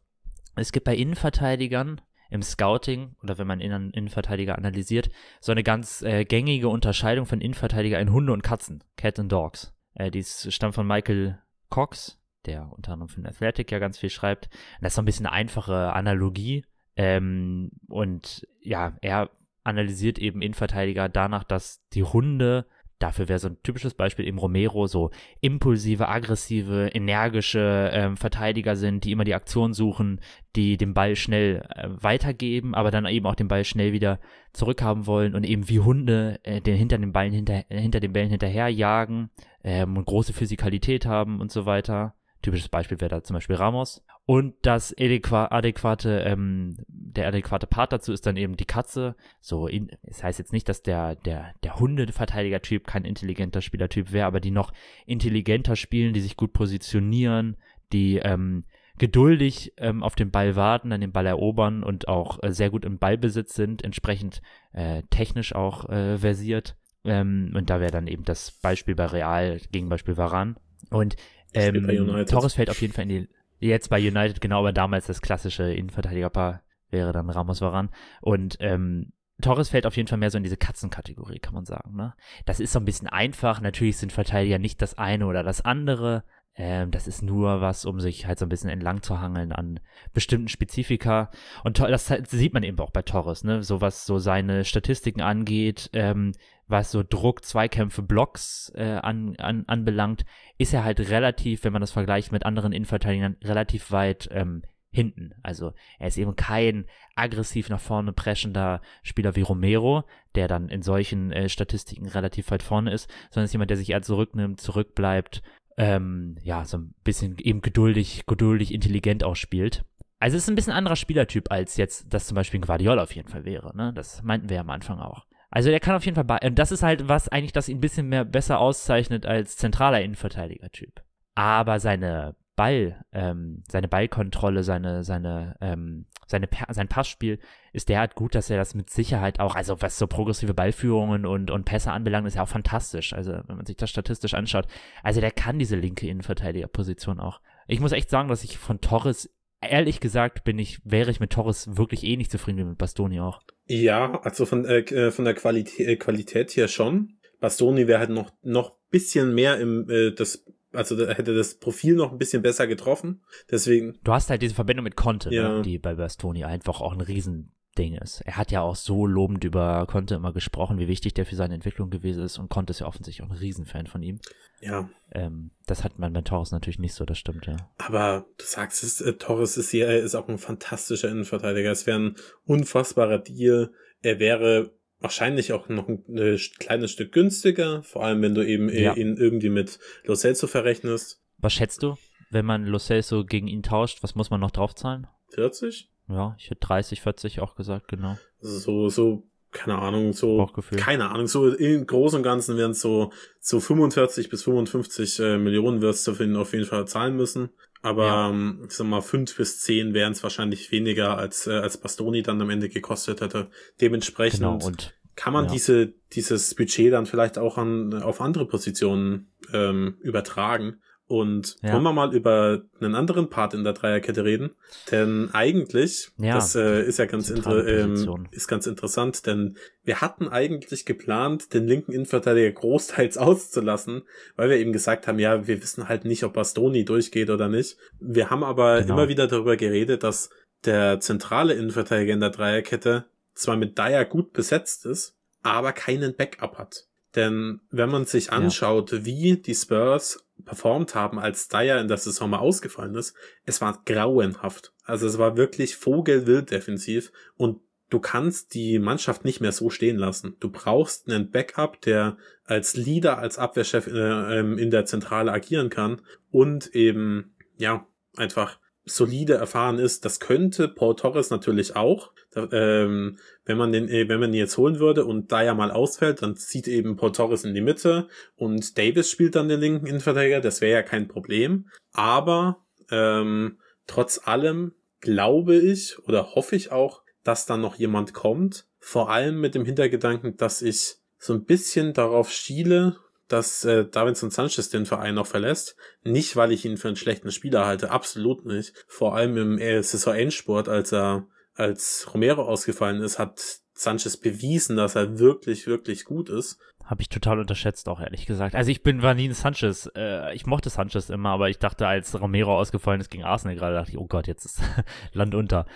C: es gibt bei Innenverteidigern im Scouting oder wenn man Innen Innenverteidiger analysiert, so eine ganz äh, gängige Unterscheidung von Innenverteidiger in Hunde und Katzen, Cat and Dogs. Äh, dies stammt von Michael Cox, der unter anderem für den Athletic ja ganz viel schreibt. Das ist so ein bisschen eine einfache Analogie. Ähm, und ja, er analysiert eben Innenverteidiger danach, dass die Hunde Dafür wäre so ein typisches Beispiel eben Romero, so impulsive, aggressive, energische ähm, Verteidiger sind, die immer die Aktion suchen, die den Ball schnell äh, weitergeben, aber dann eben auch den Ball schnell wieder zurückhaben wollen und eben wie Hunde äh, den hinter den Ballen hinter, hinter den Bällen hinterherjagen ähm, und große Physikalität haben und so weiter. Typisches Beispiel wäre da zum Beispiel Ramos. Und das adäquate, ähm, der adäquate Part dazu ist dann eben die Katze. So, in, es heißt jetzt nicht, dass der, der, der Hundeverteidiger-Typ kein intelligenter Spielertyp wäre, aber die noch intelligenter spielen, die sich gut positionieren, die ähm, geduldig ähm, auf den Ball warten, dann den Ball erobern und auch äh, sehr gut im Ballbesitz sind, entsprechend äh, technisch auch äh, versiert. Ähm, und da wäre dann eben das Beispiel bei Real gegen Beispiel Varan. Und ähm, Torres fällt auf jeden Fall in die, jetzt bei United, genau, aber damals das klassische Innenverteidigerpaar wäre dann Ramos Varan. Und ähm, Torres fällt auf jeden Fall mehr so in diese Katzenkategorie, kann man sagen. Ne? Das ist so ein bisschen einfach. Natürlich sind Verteidiger nicht das eine oder das andere. Ähm, das ist nur was, um sich halt so ein bisschen entlang zu hangeln an bestimmten Spezifika. Und das sieht man eben auch bei Torres, ne? So was so seine Statistiken angeht, ähm, was so Druck, Zweikämpfe, Blocks äh, an, an, anbelangt, ist er halt relativ, wenn man das vergleicht mit anderen Innenverteidigern, relativ weit ähm, hinten. Also er ist eben kein aggressiv nach vorne preschender Spieler wie Romero, der dann in solchen äh, Statistiken relativ weit vorne ist, sondern ist jemand, der sich eher zurücknimmt, zurückbleibt, ähm, ja, so ein bisschen eben geduldig, geduldig, intelligent ausspielt. Also es ist ein bisschen anderer Spielertyp, als jetzt das zum Beispiel ein Guardiola auf jeden Fall wäre. Ne? Das meinten wir am Anfang auch. Also der kann auf jeden Fall. Und das ist halt was eigentlich, das ihn ein bisschen mehr besser auszeichnet als zentraler Innenverteidiger-Typ. Aber seine Ball, ähm, seine Ballkontrolle, seine, seine, ähm, seine, sein Passspiel ist derart gut, dass er das mit Sicherheit auch, also was so progressive Ballführungen und, und Pässe anbelangt, ist ja auch fantastisch. Also, wenn man sich das statistisch anschaut. Also, der kann diese linke Innenverteidigerposition auch. Ich muss echt sagen, dass ich von Torres, ehrlich gesagt, bin ich, wäre ich mit Torres wirklich eh nicht zufrieden wie mit Bastoni auch.
B: Ja, also von, äh, äh von der Qualität, äh, Qualität hier schon. Bastoni wäre halt noch, noch bisschen mehr im, äh, das also da hätte das Profil noch ein bisschen besser getroffen. Deswegen.
C: Du hast halt diese Verbindung mit Conte, ja. ne, die bei Bastoni einfach auch ein Riesending ist. Er hat ja auch so lobend über Conte immer gesprochen, wie wichtig der für seine Entwicklung gewesen ist und Conte ist ja offensichtlich auch ein Riesenfan von ihm.
B: Ja.
C: Ähm, das hat man bei Torres natürlich nicht so, das stimmt, ja.
B: Aber du sagst es, äh, Torres ist hier, er ist auch ein fantastischer Innenverteidiger. Es wäre ein unfassbarer Deal. Er wäre wahrscheinlich auch noch ein, ein kleines Stück günstiger, vor allem wenn du eben ja. ihn irgendwie mit Lo Celso verrechnest.
C: Was schätzt du, wenn man Lo Celso gegen ihn tauscht? Was muss man noch draufzahlen?
B: 40?
C: Ja, ich hätte 30, 40 auch gesagt, genau.
B: Also so, so, keine Ahnung, so, keine Ahnung, so im Großen und Ganzen werden es so, so 45 bis 55 äh, Millionen wirst du auf jeden Fall zahlen müssen. Aber ja. ähm, ich sag mal, fünf bis zehn wären es wahrscheinlich weniger, als, äh, als Bastoni dann am Ende gekostet hätte. Dementsprechend genau, und, kann man ja. diese, dieses Budget dann vielleicht auch an, auf andere Positionen ähm, übertragen. Und ja. wollen wir mal über einen anderen Part in der Dreierkette reden? Denn eigentlich, ja, das äh, ist ja ganz, inter ähm, ist ganz interessant, denn wir hatten eigentlich geplant, den linken Innenverteidiger großteils auszulassen, weil wir eben gesagt haben, ja, wir wissen halt nicht, ob Bastoni durchgeht oder nicht. Wir haben aber genau. immer wieder darüber geredet, dass der zentrale Innenverteidiger in der Dreierkette zwar mit Dyer gut besetzt ist, aber keinen Backup hat. Denn wenn man sich anschaut, ja. wie die Spurs performt haben, als Dyer in der Saison mal ausgefallen ist, es war grauenhaft. Also es war wirklich vogelwild defensiv und du kannst die Mannschaft nicht mehr so stehen lassen. Du brauchst einen Backup, der als Leader, als Abwehrchef äh, ähm, in der Zentrale agieren kann und eben, ja, einfach solide erfahren ist. Das könnte Paul Torres natürlich auch. Da, ähm, wenn man den, äh, wenn man ihn jetzt holen würde und da ja mal ausfällt, dann zieht eben Paul Torres in die Mitte und Davis spielt dann den linken Innenverteidiger. Das wäre ja kein Problem. Aber ähm, trotz allem glaube ich oder hoffe ich auch, dass dann noch jemand kommt. Vor allem mit dem Hintergedanken, dass ich so ein bisschen darauf schiele, dass äh, Davinson Sanchez den Verein noch verlässt. Nicht, weil ich ihn für einen schlechten Spieler halte, absolut nicht. Vor allem im äh, Saison-Endsport, als er als Romero ausgefallen ist, hat Sanchez bewiesen, dass er wirklich, wirklich gut ist.
C: Habe ich total unterschätzt, auch ehrlich gesagt. Also ich bin war nie ein Sanchez. Äh, ich mochte Sanchez immer, aber ich dachte, als Romero ausgefallen ist gegen Arsenal gerade, dachte ich, oh Gott, jetzt ist Land unter.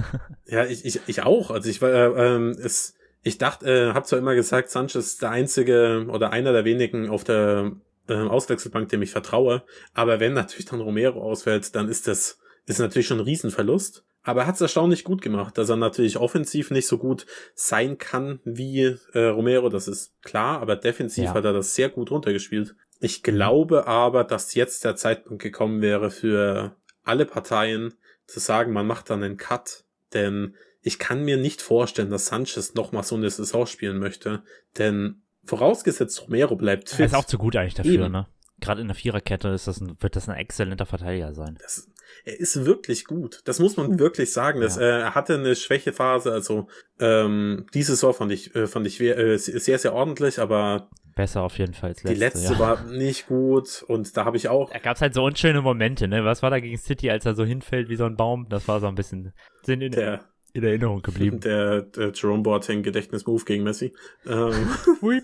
B: ja, ich, ich, ich auch. Also ich war, äh, ähm, es, ich dachte, äh, habe zwar immer gesagt, Sanchez ist der einzige oder einer der wenigen auf der äh, Auswechselbank, dem ich vertraue. Aber wenn natürlich dann Romero ausfällt, dann ist das ist natürlich schon ein Riesenverlust. Aber er hat es erstaunlich gut gemacht, dass er natürlich offensiv nicht so gut sein kann wie äh, Romero, das ist klar, aber defensiv ja. hat er das sehr gut runtergespielt. Ich glaube aber, dass jetzt der Zeitpunkt gekommen wäre für alle Parteien zu sagen, man macht dann einen Cut, denn ich kann mir nicht vorstellen, dass Sanchez nochmal so eine Saison spielen möchte, denn vorausgesetzt Romero bleibt fit.
C: Er ist auch zu gut eigentlich dafür, Eben. ne? Gerade in der Viererkette ist das ein, wird das ein exzellenter Verteidiger sein.
B: Das, er ist wirklich gut. Das muss man wirklich sagen. Dass, ja. äh, er hatte eine Schwächephase. Also ähm, diese Saison fand ich, äh, fand ich äh, sehr, sehr ordentlich, aber
C: besser auf jeden Fall als letzte.
B: Die letzte ja. war nicht gut und da habe ich auch.
C: Da gab es halt so unschöne Momente, ne? Was war da gegen City, als er so hinfällt wie so ein Baum? Das war so ein bisschen. Sind in, der, in Erinnerung geblieben.
B: Der, der Jerome Boateng Gedächtnismove gegen Messi. Ähm,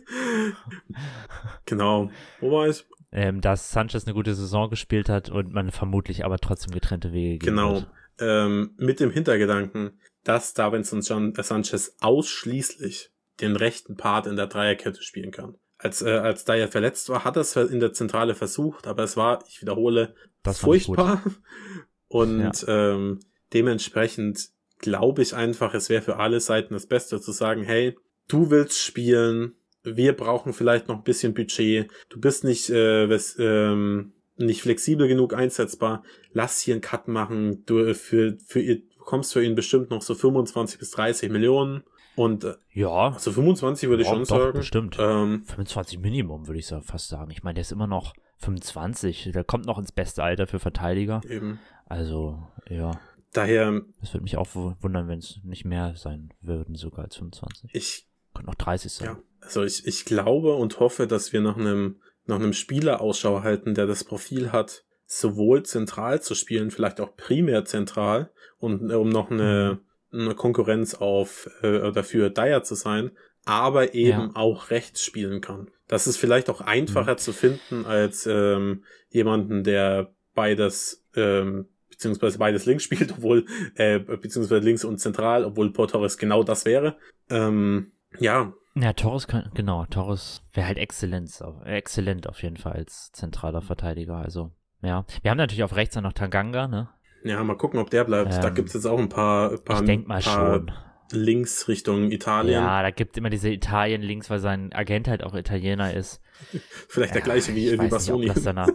B: genau. Wo war ich?
C: ähm, dass Sanchez eine gute Saison gespielt hat und man vermutlich aber trotzdem getrennte Wege gehen
B: Genau. Ähm, mit dem Hintergedanken, dass Davinson äh, Sanchez ausschließlich den rechten Part in der Dreierkette spielen kann. Als, äh, als Dyer verletzt war, hat er es in der Zentrale versucht, aber es war, ich wiederhole,
C: Das
B: furchtbar. Und ähm, dementsprechend glaube ich einfach, es wäre für alle Seiten das Beste zu sagen, hey, du willst spielen, wir brauchen vielleicht noch ein bisschen Budget, du bist nicht, äh, wes, ähm, nicht flexibel genug einsetzbar, lass hier einen Cut machen, du äh, für, für ihr, bekommst für ihn bestimmt noch so 25 bis 30 Millionen und äh,
C: Ja,
B: also 25 würde ich schon
C: doch,
B: sagen.
C: bestimmt.
B: Ähm,
C: 25 Minimum, würde ich so fast sagen. Ich meine, der ist immer noch 25. Der kommt noch ins beste Alter für Verteidiger.
B: eben.
C: Also, ja.
B: Daher,
C: Das würde mich auch wu- wundern, wenn es nicht mehr sein würden, sogar als 25.
B: ich
C: Könnte noch 30 sein.
B: Ja, also ich, ich glaube und hoffe, dass wir nach einem, nach einem Spieler Ausschau halten, der das Profil hat, sowohl zentral zu spielen, vielleicht auch primär zentral, und äh, um noch eine, eine Konkurrenz auf äh, dafür Dyer zu sein, aber eben
C: Ja.
B: auch rechts spielen kann. Das ist vielleicht auch einfacher zu finden als ähm, jemanden, der beides ähm, beziehungsweise beides links spielt, obwohl äh, beziehungsweise links und zentral, obwohl Port Torres genau das wäre. Ähm, ja,
C: Ja, Torres kann, genau, Torres wäre halt Exzellenz, exzellent auf jeden Fall als zentraler Verteidiger. Also, ja. Wir haben natürlich auf rechts dann noch Tanganga, ne?
B: Ja, mal gucken, ob der bleibt. da
C: Ähm,
B: gibt's jetzt auch ein paar, ein paar,
C: ich denk mal
B: paar
C: schon.
B: links Richtung Italien.
C: Ja, da gibt immer diese Italien-Links, weil sein Agent halt auch Italiener ist.
B: Vielleicht der
C: Ja,
B: gleiche wie, wie
C: weiß
B: Bastoni.
C: Nicht, danach...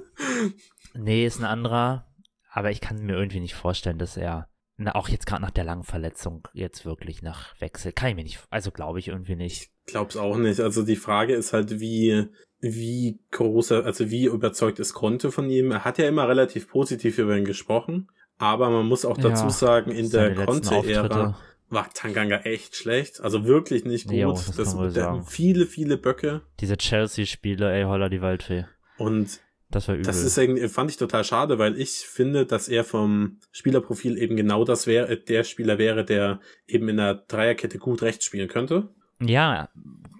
C: nee, ist ein anderer. Aber ich kann mir irgendwie nicht vorstellen, dass er, na, auch jetzt gerade nach der langen Verletzung, jetzt wirklich nach Wechsel, kann ich mir nicht, also glaube ich irgendwie nicht.
B: Glaub's auch nicht. Also die Frage ist halt, wie, wie groß er, also wie überzeugt ist Conte von ihm. Er hat ja immer relativ positiv über ihn gesprochen. Aber man muss auch dazu
C: Ja,
B: sagen, in der Conte-Ära war Tanganga echt schlecht. Also wirklich nicht gut.
C: Jo, das
B: das viele, viele Böcke.
C: Diese Chelsea-Spiele, ey, holla die Waldfee.
B: Und
C: Das war übel.
B: Das ist irgendwie, fand ich total schade, weil ich finde, dass er vom Spielerprofil eben genau das wäre, der Spieler wäre, der eben in der Dreierkette gut rechts spielen könnte.
C: ja,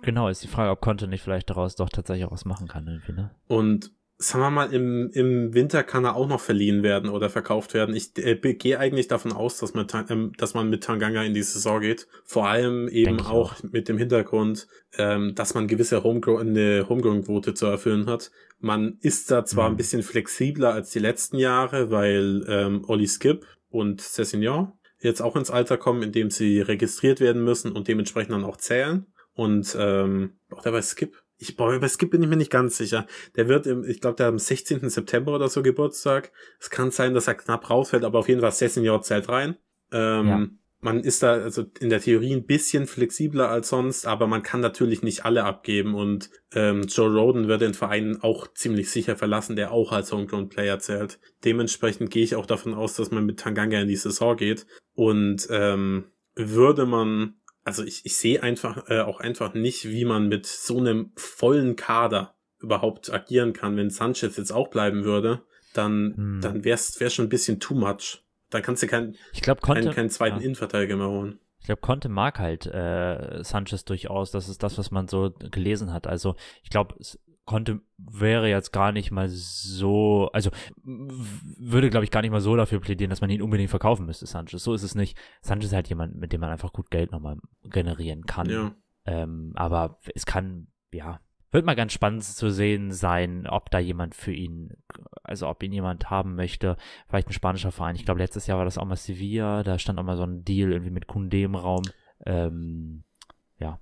C: genau, ist die Frage, ob Conte nicht vielleicht daraus doch tatsächlich auch was machen kann irgendwie, ne?
B: Und sagen wir mal, im, im Winter kann er auch noch verliehen werden oder verkauft werden. Ich äh, gehe eigentlich davon aus, dass man, ähm, dass man mit Tanganga in die Saison geht. Vor allem eben
C: ich
B: auch, mit dem Hintergrund, ähm, dass man gewisse Homegrown, eine Homegrown-Quote zu erfüllen hat. Man ist da zwar
C: Mhm.
B: ein bisschen flexibler als die letzten Jahre, weil ähm, Olli Skip und Cessignon jetzt auch ins Alter kommen, in dem sie registriert werden müssen und dementsprechend dann auch zählen. Und ähm, auch der bei Skip. Ich boah, bei Skip bin ich mir nicht ganz sicher. Der wird im, ich glaube, der hat am 16. September oder so Geburtstag. Es kann sein, dass er knapp rausfällt, aber auf jeden Fall Senior zählt rein. Ähm,
C: Ja.
B: Man ist da also in der Theorie ein bisschen flexibler als sonst, aber man kann natürlich nicht alle abgeben und ähm, Joe Roden wird den Verein auch ziemlich sicher verlassen, der auch als Homegrown Player zählt. Dementsprechend gehe ich auch davon aus, dass man mit Tanganga in die Saison geht und ähm, würde man also ich, ich sehe einfach äh, auch einfach nicht, wie man mit so einem vollen Kader überhaupt agieren kann. Wenn Sanchez jetzt auch bleiben würde, dann,
C: Hm.
B: dann wär's wär schon ein bisschen too much. Dann kannst du keinen
C: Ich glaube,
B: keinen,
C: Conte,
B: keinen zweiten
C: ja.
B: Innenverteidiger mehr holen.
C: ich glaube, Conte mag halt äh, Sanchez durchaus. Das ist das, was man so gelesen hat. Also, ich glaube, Conte wäre jetzt gar nicht mal so, also würde, glaube ich, gar nicht mal so dafür plädieren, dass man ihn unbedingt verkaufen müsste, Sanchez. So ist es nicht. Sanchez ist halt jemand, mit dem man einfach gut Geld nochmal generieren kann.
B: Ja.
C: Ähm, aber es kann, ja, wird mal ganz spannend zu sehen sein, ob da jemand für ihn, also ob ihn jemand haben möchte. Vielleicht ein spanischer Verein. Ich glaube, letztes Jahr war das auch mal Sevilla. Da stand auch mal so ein Deal irgendwie mit Kunde im Raum. Ähm, ja,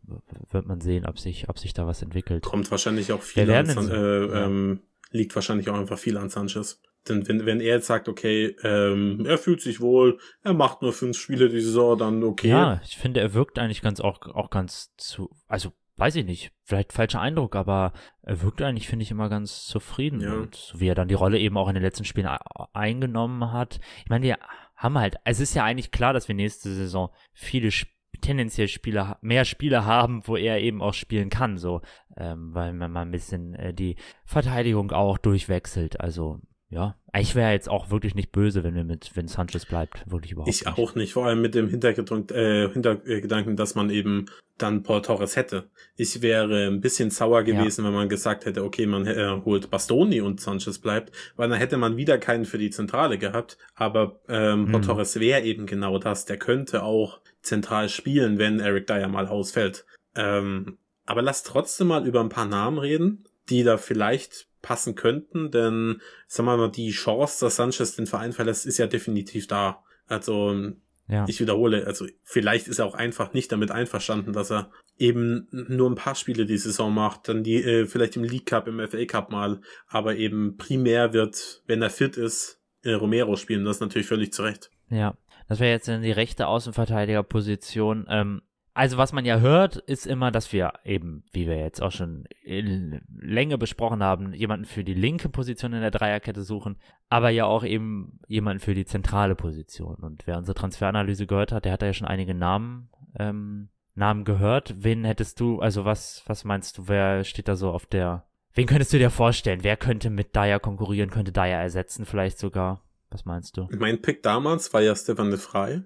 C: wird man sehen, ob sich, ob sich da was entwickelt.
B: Kommt wahrscheinlich auch viel an San äh,
C: ja.
B: ähm, liegt wahrscheinlich auch einfach viel an Sanchez. Denn wenn, wenn er jetzt sagt, okay, ähm, er fühlt sich wohl, er macht nur fünf Spiele die Saison, dann okay.
C: Ja, ich finde, er wirkt eigentlich ganz auch, auch ganz zu, also weiß ich nicht, vielleicht falscher Eindruck, aber er wirkt eigentlich, finde ich, immer ganz zufrieden.
B: Ja.
C: Und so wie er dann die Rolle eben auch in den letzten Spielen eingenommen hat. Ich meine, wir haben halt, es ist ja eigentlich klar, dass wir nächste Saison viele Sp- tendenziell Spieler, mehr Spiele haben, wo er eben auch spielen kann, so, ähm, weil man mal ein bisschen äh, die Verteidigung auch durchwechselt. Also ja, ich wäre jetzt auch wirklich nicht böse, wenn wir mit, wenn Sanchez bleibt, wirklich überhaupt
B: Ich
C: nicht.
B: auch nicht, vor allem mit dem Hintergedanken, äh, Hintergedanken, dass man eben dann Paul Torres hätte. Ich wäre ein bisschen sauer gewesen, wenn man gesagt hätte, okay, man äh, holt Bastoni und Sanchez bleibt, weil dann hätte man wieder keinen für die Zentrale gehabt. Aber ähm, Paul
C: Mhm.
B: Torres wäre eben genau das. Der könnte auch zentral spielen, wenn Eric Dyer mal ausfällt. Ähm, aber lass trotzdem mal über ein paar Namen reden, die da vielleicht passen könnten, denn sagen wir mal, die Chance, dass Sanchez den Verein verlässt, ist ja definitiv da. Also
C: Ja.
B: ich wiederhole, also vielleicht ist er auch einfach nicht damit einverstanden, dass er eben nur ein paar Spiele die Saison macht, dann die äh, vielleicht im League Cup, im FA Cup mal, aber eben primär wird, wenn er fit ist, äh, Romero spielen. Das ist natürlich völlig zu Recht.
C: Ja, das wäre jetzt in die rechte Außenverteidigerposition. Ähm, also was man ja hört, ist immer, dass wir eben, wie wir jetzt auch schon in Länge besprochen haben, jemanden für die linke Position in der Dreierkette suchen, aber ja auch eben jemanden für die zentrale Position. Und wer unsere Transferanalyse gehört hat, der hat da ja schon einige Namen, ähm, Namen gehört. Wen hättest du, also was, was meinst du, wer steht da so auf der, wen könntest du dir vorstellen? Wer könnte mit Dyer konkurrieren, könnte Dyer ersetzen vielleicht sogar? Was meinst du?
B: Mein Pick damals war ja Stefan de Frey.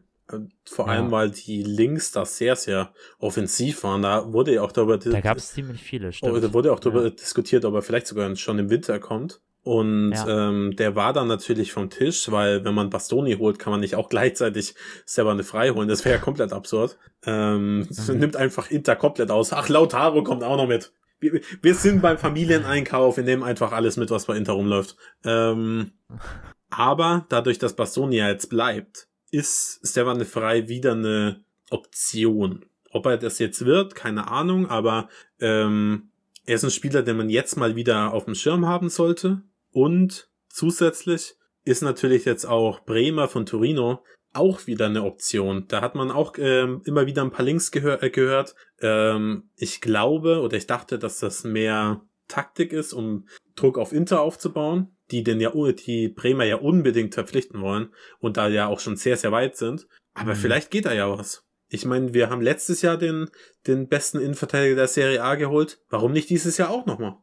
B: Vor
C: Ja.
B: allem, weil die Links da sehr, sehr offensiv waren. Da wurde ja auch darüber
C: Da gab es ziemlich viele,
B: Oh,
C: stimmt.
B: da wurde auch darüber
C: Ja.
B: diskutiert, ob er vielleicht sogar schon im Winter kommt. Und
C: Ja.
B: ähm, der war dann natürlich vom Tisch, weil wenn man Bastoni holt, kann man nicht auch gleichzeitig Stefan de Frey holen. Das wäre ja komplett absurd. Ähm,
C: Mhm.
B: Nimmt einfach Inter komplett aus. Ach, Lautaro kommt auch noch mit. Wir, wir sind beim Familieneinkauf, wir nehmen einfach alles mit, was bei Inter rumläuft. Ähm, aber dadurch, dass Bastoni ja jetzt bleibt, ist Stefan de Frey wieder eine Option. Ob er das jetzt wird, keine Ahnung, aber ähm, er ist ein Spieler, den man jetzt mal wieder auf dem Schirm haben sollte. Und zusätzlich ist natürlich jetzt auch Bremer von Torino auch wieder eine Option. Da hat man auch ähm, immer wieder ein paar Links gehör äh, gehört. Ähm, ich glaube oder ich dachte, dass das mehr Taktik ist, um Druck auf Inter aufzubauen, die den ja die Bremer ja unbedingt verpflichten wollen und da ja auch schon sehr sehr weit sind. Aber
C: Mhm.
B: vielleicht geht da ja was. Ich meine, wir haben letztes Jahr den den besten Innenverteidiger der Serie A geholt. Warum nicht dieses Jahr auch nochmal?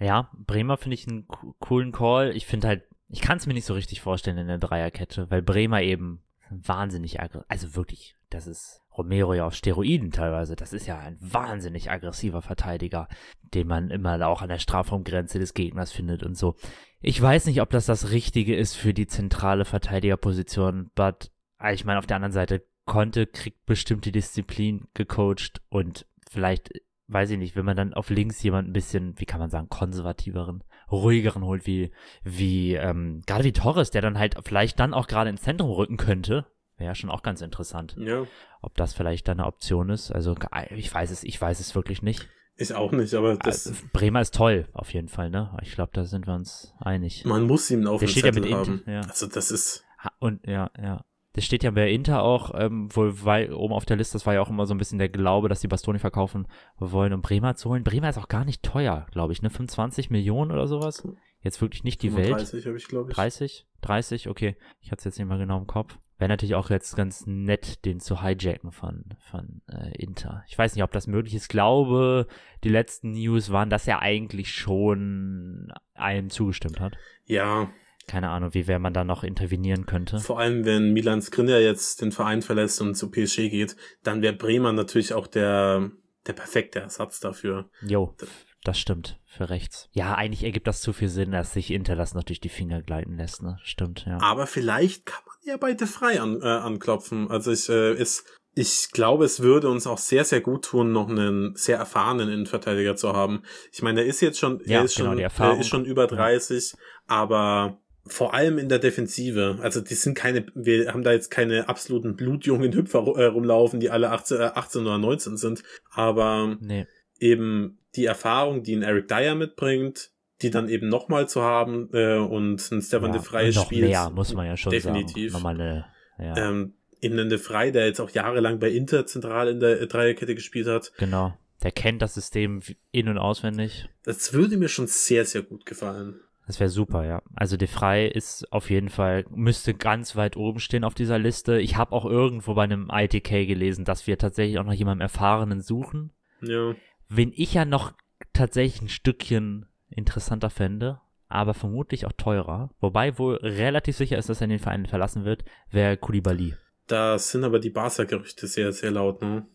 C: Ja, Bremer finde ich einen co- coolen Call. Ich finde halt, ich kann es mir nicht so richtig vorstellen in der Dreierkette, weil Bremer eben wahnsinnig aggressiv, also wirklich, das ist Romero ja auf Steroiden teilweise. Das ist ja ein wahnsinnig aggressiver Verteidiger, den man immer auch an der Strafraumgrenze des Gegners findet und so. Ich weiß nicht, ob das das Richtige ist für die zentrale Verteidigerposition, but ah, ich meine, auf der anderen Seite, Conte kriegt bestimmte Disziplin gecoacht und vielleicht weiß ich nicht, wenn man dann auf links jemand ein bisschen, wie kann man sagen, konservativeren, ruhigeren holt, wie, wie, ähm, gerade wie Torres, der dann halt vielleicht dann auch gerade ins Zentrum rücken könnte, wäre ja schon auch ganz interessant,
B: Ja,
C: ob das vielleicht dann eine Option ist. Also, ich weiß es, ich weiß es wirklich nicht.
B: ich auch nicht, aber das,
C: Also, Bremer ist toll, auf jeden Fall, ne? Ich glaube, da sind wir uns einig.
B: man muss ihn auf dem
C: steht ja
B: haben.
C: Inter, ja.
B: Also das ist,
C: Und ja, ja. Das steht ja bei Inter auch, ähm, wohl weil oben auf der Liste, das war ja auch immer so ein bisschen der Glaube, dass die Bastoni verkaufen wollen, um Bremer zu holen. Bremer ist auch gar nicht teuer, glaube ich, ne? 25 Millionen oder sowas. Jetzt wirklich nicht die Welt.
B: 35 habe ich, glaube ich.
C: 30? 30? Okay. Ich hatte es jetzt nicht mal genau im Kopf. Wäre natürlich auch jetzt ganz nett, den zu hijacken von, von äh, Inter. Ich weiß nicht, ob das möglich ist. Ich glaube, die letzten News waren, dass er eigentlich schon einem zugestimmt hat.
B: Ja,
C: Keine Ahnung, wie wer man da noch intervenieren könnte.
B: vor allem wenn Milan Skriniar jetzt den Verein verlässt und zu PSG geht, dann wäre Bremer natürlich auch der, der perfekte Ersatz dafür.
C: Jo, das stimmt, für rechts. Ja, eigentlich ergibt das zu viel Sinn, dass sich Inter das noch durch die Finger gleiten lässt, ne? Stimmt, ja.
B: Aber vielleicht kann man ja beide frei an, äh, anklopfen. Also ich, äh, ist, ich glaube, es würde uns auch sehr, sehr gut tun, noch einen sehr erfahrenen Innenverteidiger zu haben. Ich meine, er ist jetzt schon,
C: Ja,
B: er ist
C: genau,
B: schon, er ist schon über 30, aber vor allem in der Defensive. Also die sind keine, wir haben da jetzt keine absoluten blutjungen Hüpfer äh, rumlaufen, die alle 18, äh, 18 oder 19 sind. Aber
C: Nee.
B: eben die Erfahrung, die ein Eric Dyer mitbringt, die dann eben nochmal zu haben äh, und ein Stefan
C: ja,
B: de Frey
C: noch
B: spielt.
C: mehr, muss man ja schon
B: definitiv.
C: sagen. Nochmal eine, ja,
B: Ähm, eben de Frey, der jetzt auch jahrelang bei Inter zentral in der äh, Dreierkette gespielt hat.
C: genau. Der kennt das System in- und auswendig.
B: Das würde mir schon sehr, sehr gut gefallen.
C: Das wäre super, ja. Also De Frey ist auf jeden Fall, müsste ganz weit oben stehen auf dieser Liste. Ich habe auch irgendwo bei einem ITK gelesen, dass wir tatsächlich auch noch jemanden Erfahrenen suchen.
B: Ja.
C: Wen ich ja noch tatsächlich ein Stückchen interessanter fände, aber vermutlich auch teurer. Wobei wohl relativ sicher ist, dass er den Verein verlassen wird, wäre Koulibaly.
B: Da sind aber die Barca-Gerüchte sehr, sehr laut, ne?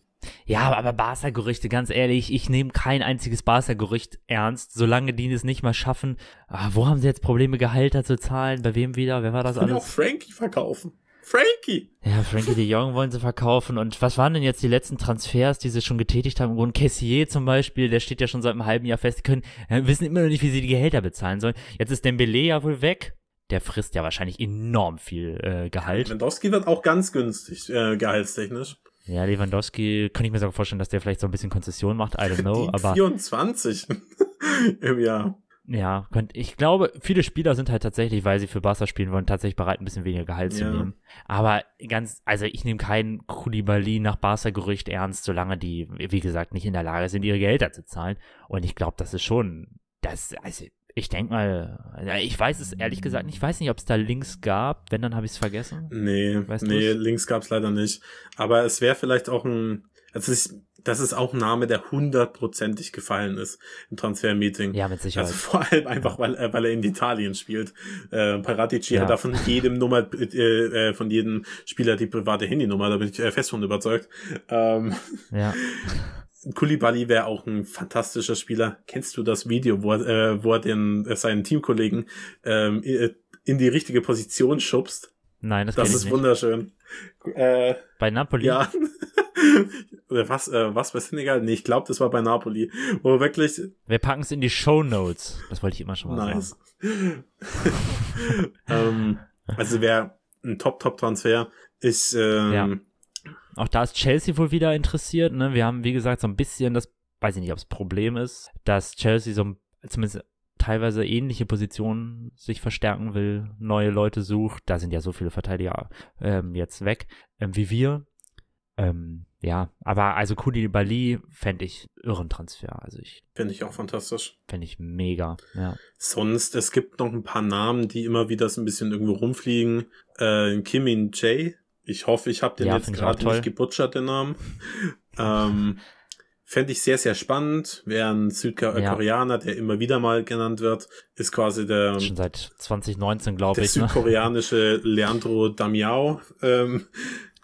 C: Ja, aber Barca-Gerüchte, ganz ehrlich, ich nehme kein einziges Barca-Gerücht ernst, solange die es nicht mal schaffen. Ah, wo haben sie jetzt Probleme, Gehalter zu zahlen? Bei wem wieder? Wer war das
B: Können
C: alles?
B: auch Frankie verkaufen. Frankie!
C: Ja, Frankie de Jong wollen sie verkaufen. Und was waren denn jetzt die letzten Transfers, die sie schon getätigt haben? Und Cassier zum Beispiel, der steht ja schon seit einem halben Jahr fest. Die können, äh, wissen immer noch nicht, wie sie die Gehälter bezahlen sollen. Jetzt ist Dembele ja wohl weg. Der frisst ja wahrscheinlich enorm viel äh, Gehalt.
B: Lewandowski wird auch ganz günstig, äh, gehaltstechnisch.
C: Ja, Lewandowski, kann ich mir sogar vorstellen, dass der vielleicht so ein bisschen Konzession macht. I don't know.
B: Die
C: aber
B: 24 im Jahr.
C: Ja, könnt, ich glaube, viele Spieler sind halt tatsächlich, weil sie für Barca spielen wollen, tatsächlich bereit, ein bisschen weniger Gehalt zu
B: Ja.
C: nehmen. Aber ganz, also ich nehme keinen Koulibaly nach Barca-Gerücht ernst, solange die, wie gesagt, nicht in der Lage sind, ihre Gehälter zu zahlen. Und ich glaube, das ist schon, das, also ich denke mal, ich weiß es ehrlich gesagt nicht, ich weiß nicht, ob es da Links gab, wenn, dann habe ich es vergessen.
B: Nee,
C: Weißt
B: nee,
C: du's?
B: Links gab's leider nicht. Aber es wäre vielleicht auch ein, also es ist, das ist auch ein Name, der hundertprozentig gefallen ist im Transfermeeting.
C: Ja, mit Sicherheit.
B: Also vor allem einfach, weil, äh, weil er in Italien spielt. Äh, Paratici
C: Ja.
B: hat da von jedem Nummer, äh, äh, von jedem Spieler die private Handynummer, da bin ich äh, fest von überzeugt. Ähm,
C: ja.
B: Koulibaly wäre auch ein fantastischer Spieler. Kennst du das Video, wo er, äh, wo er den, äh, seinen Teamkollegen ähm, i- in die richtige Position schubst?
C: Nein, das,
B: Das ist
C: nicht.
B: wunderschön. Äh,
C: Bei Napoli?
B: ja. Oder was, äh, was bei Senegal? Nee, ich glaube, das war bei Napoli. Wo wirklich
C: Wir packen es in die Show Notes. Das wollte ich immer schon mal
B: nice.
C: sagen.
B: ähm, also wäre ein Top-Top-Transfer. Ich, ähm,
C: Ja. Auch da ist Chelsea wohl wieder interessiert. Ne? Wir haben, wie gesagt, so ein bisschen das, weiß ich nicht, ob es Problem ist, dass Chelsea so ein- zumindest teilweise ähnliche Positionen sich verstärken will, neue Leute sucht. Da sind ja so viele Verteidiger ähm, jetzt weg, ähm, wie wir. Ähm, ja, aber also Koulibaly fände ich irren Transfer. Also ich
B: finde ich auch fantastisch.
C: fände ich mega. Ja.
B: Sonst, es gibt noch ein paar Namen, die immer wieder so ein bisschen irgendwo rumfliegen. Äh, Kimin J. Ich hoffe, ich habe den
C: Ja,
B: jetzt gerade nicht gebutschert, den Namen. ähm, Fände ich sehr, sehr spannend. Wäre ein Südkoreaner, der immer wieder mal genannt wird. Ist quasi der,
C: Schon seit 2019, glaube
B: der
C: ich. Ne?
B: südkoreanische Leandro Damiao. Ähm,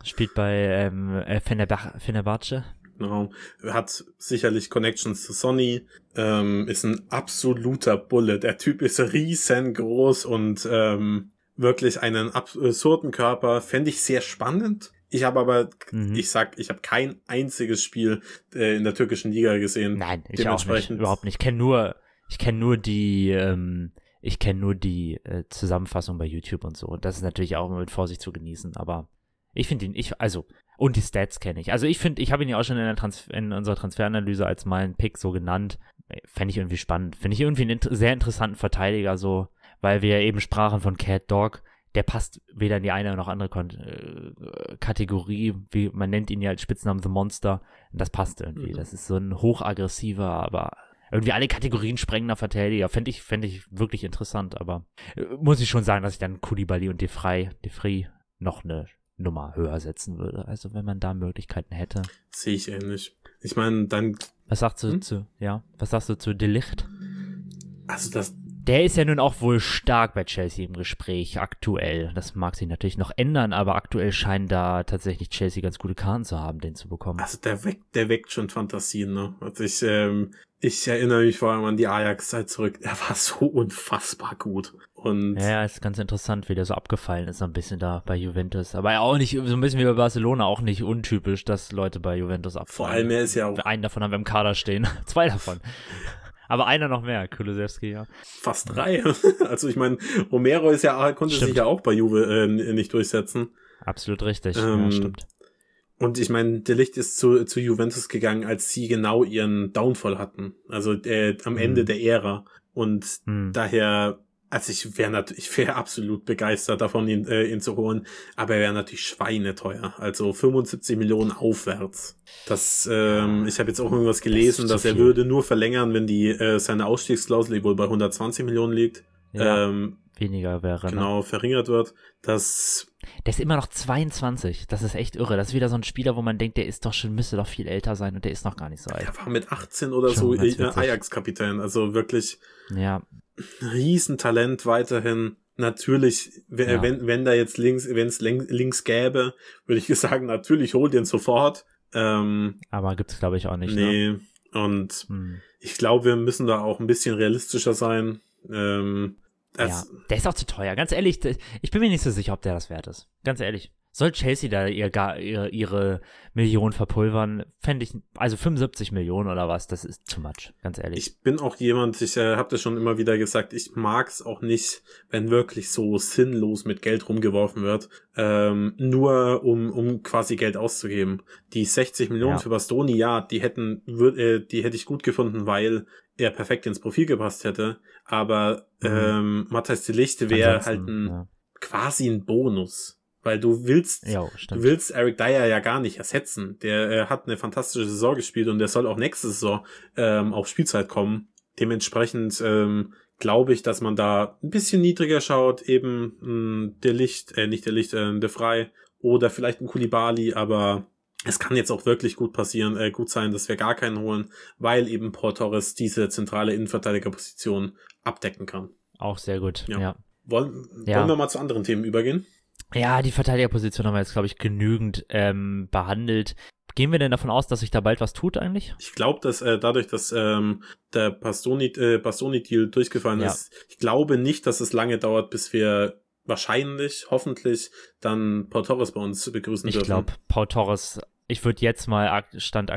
C: Spielt bei ähm, äh, Fenerbah Fenerbahce.
B: Genau. Hat sicherlich Connections zu Sony. Ähm, ist ein absoluter Bulle. Der Typ ist riesengroß und ähm, wirklich einen absurden Körper. Fände ich sehr spannend. Ich habe aber,
C: Mhm.
B: ich sag, ich habe kein einziges Spiel äh, in der türkischen Liga gesehen.
C: Nein, ich auch nicht. Überhaupt nicht. Ich kenne nur, ich kenne nur die, ähm, ich kenne nur die äh, Zusammenfassung bei YouTube und so. Und das ist natürlich auch immer mit Vorsicht zu genießen. Aber ich finde ihn, ich, also, und die Stats kenne ich. Also ich finde, ich habe ihn ja auch schon in, Transfer, in unserer Transferanalyse als meinen Pick so genannt. Fände ich irgendwie spannend. Finde ich irgendwie einen int sehr interessanten Verteidiger so, weil wir eben sprachen von Cat Dog. Der passt weder in die eine noch andere Kon äh, Kategorie, wie man nennt ihn ja als Spitznamen The Monster. Das passt irgendwie.
B: Mhm.
C: Das ist so ein hochaggressiver, aber irgendwie alle Kategorien sprengender Verteidiger. Fände ich, fänd ich wirklich interessant, aber äh, muss ich schon sagen, dass ich dann Koulibaly und Defrey, Defrey noch eine Nummer höher setzen würde. Also wenn man da Möglichkeiten hätte.
B: Sehe ich ähnlich. Ich meine, dann,
C: Was sagst du
B: Hm?
C: zu, ja, was sagst du zu Delicht?
B: also das,
C: Der ist ja nun auch wohl stark bei Chelsea im Gespräch aktuell. Das mag sich natürlich noch ändern, aber aktuell scheinen da tatsächlich Chelsea ganz gute Karten zu haben, den zu bekommen.
B: also der weckt, der weckt schon Fantasien, ne? Also ich, ähm, ich erinnere mich vor allem an die Ajax-Zeit zurück. Er war so unfassbar gut. Und
C: Ja, ja, ist ganz interessant, wie der so abgefallen ist, so ein bisschen da bei Juventus. Aber ja auch nicht, so ein bisschen wie bei Barcelona, auch nicht untypisch, dass Leute bei Juventus abfallen.
B: vor allem, er ist ja auch
C: Einen davon haben wir im Kader stehen. Zwei davon. Aber einer noch mehr, Kulusewski, ja.
B: fast drei. Also ich meine, Romero ist ja, konnte
C: Stimmt.
B: sich ja auch bei Juve äh, nicht durchsetzen.
C: Absolut richtig.
B: Ähm,
C: ja, stimmt.
B: Und ich meine, der Licht ist zu, zu Juventus gegangen, als sie genau ihren Downfall hatten. Also äh, am Ende
C: Mhm.
B: der Ära. Und
C: Hm.
B: daher, also ich wäre natürlich, ich wäre absolut begeistert davon, ihn, äh, ihn zu holen. Aber er wäre natürlich schweineteuer. Also 75 Millionen aufwärts. Das, ähm, ich habe jetzt auch irgendwas gelesen,
C: zu
B: dass er würde nur verlängern, wenn die äh, seine Ausstiegsklausel, wohl bei 120 Millionen liegt,
C: Ja,
B: ähm,
C: weniger wäre. Ne?
B: genau verringert wird. Das
C: Der ist immer noch 22. Das ist echt irre. Das ist wieder so ein Spieler, wo man denkt, der ist doch schon, müsste doch viel älter sein und der ist noch gar nicht so alt.
B: er war mit 18 oder
C: Schon
B: so äh. Ajax-Kapitän. Also wirklich
C: Ja,
B: Riesentalent weiterhin. Natürlich, wenn,
C: Ja.
B: wenn, wenn da jetzt links, wenn es links gäbe, würde ich sagen, natürlich hol den sofort. Ähm,
C: Aber gibt's glaube ich auch nicht. Ne?
B: nee. Und
C: Hm.
B: ich glaube, wir müssen da auch ein bisschen realistischer sein. Ähm,
C: Ja, der ist auch zu teuer. Ganz ehrlich, ich bin mir nicht so sicher, ob der das wert ist. Ganz ehrlich. Soll Chelsea da ihr, gar- ihr, ihre Millionen verpulvern? Fände ich, also 75 Millionen oder was, das ist too much. Ganz ehrlich.
B: Ich bin auch jemand, ich äh, habe das schon immer wieder gesagt, ich mag's auch nicht, wenn wirklich so sinnlos mit Geld rumgeworfen wird, ähm, nur um, um quasi Geld auszugeben. Die 60 Millionen
C: Ja.
B: für Bastoni, ja, die hätten, würd, äh, die hätte ich gut gefunden, weil er perfekt ins Profil gepasst hätte. Aber
C: Mhm.
B: ähm, Matthias de Lichte wäre halt ein,
C: ja.
B: quasi ein Bonus. Weil du willst,
C: Ja,
B: Du willst Eric Dyer ja gar nicht ersetzen. Der äh, hat eine fantastische Saison gespielt und der soll auch nächste Saison ähm, auf Spielzeit kommen. Dementsprechend ähm, glaube ich, dass man da ein bisschen niedriger schaut, eben mh, der Licht, äh, nicht der Licht, äh, der Frei oder vielleicht ein Kulibali, aber es kann jetzt auch wirklich gut passieren, äh, gut sein, dass wir gar keinen holen, weil eben Paul Torres diese zentrale Innenverteidigerposition abdecken kann.
C: Auch sehr gut.
B: Ja.
C: Ja.
B: Wollen,
C: Ja.
B: wollen wir mal zu anderen Themen übergehen?
C: Ja, die Verteidigerposition haben wir jetzt, glaube ich, genügend ähm, behandelt. Gehen wir denn davon aus, dass sich da bald was tut eigentlich?
B: Ich glaube, dass äh, dadurch, dass ähm, der Bastoni, äh, Bastoni-Deal durchgefallen
C: Ja.
B: ist, ich glaube nicht, dass es lange dauert, bis wir wahrscheinlich, hoffentlich, dann Paul Torres bei uns begrüßen
C: Ich
B: dürfen.
C: glaube, Paul Torres, ich würde jetzt mal Stand,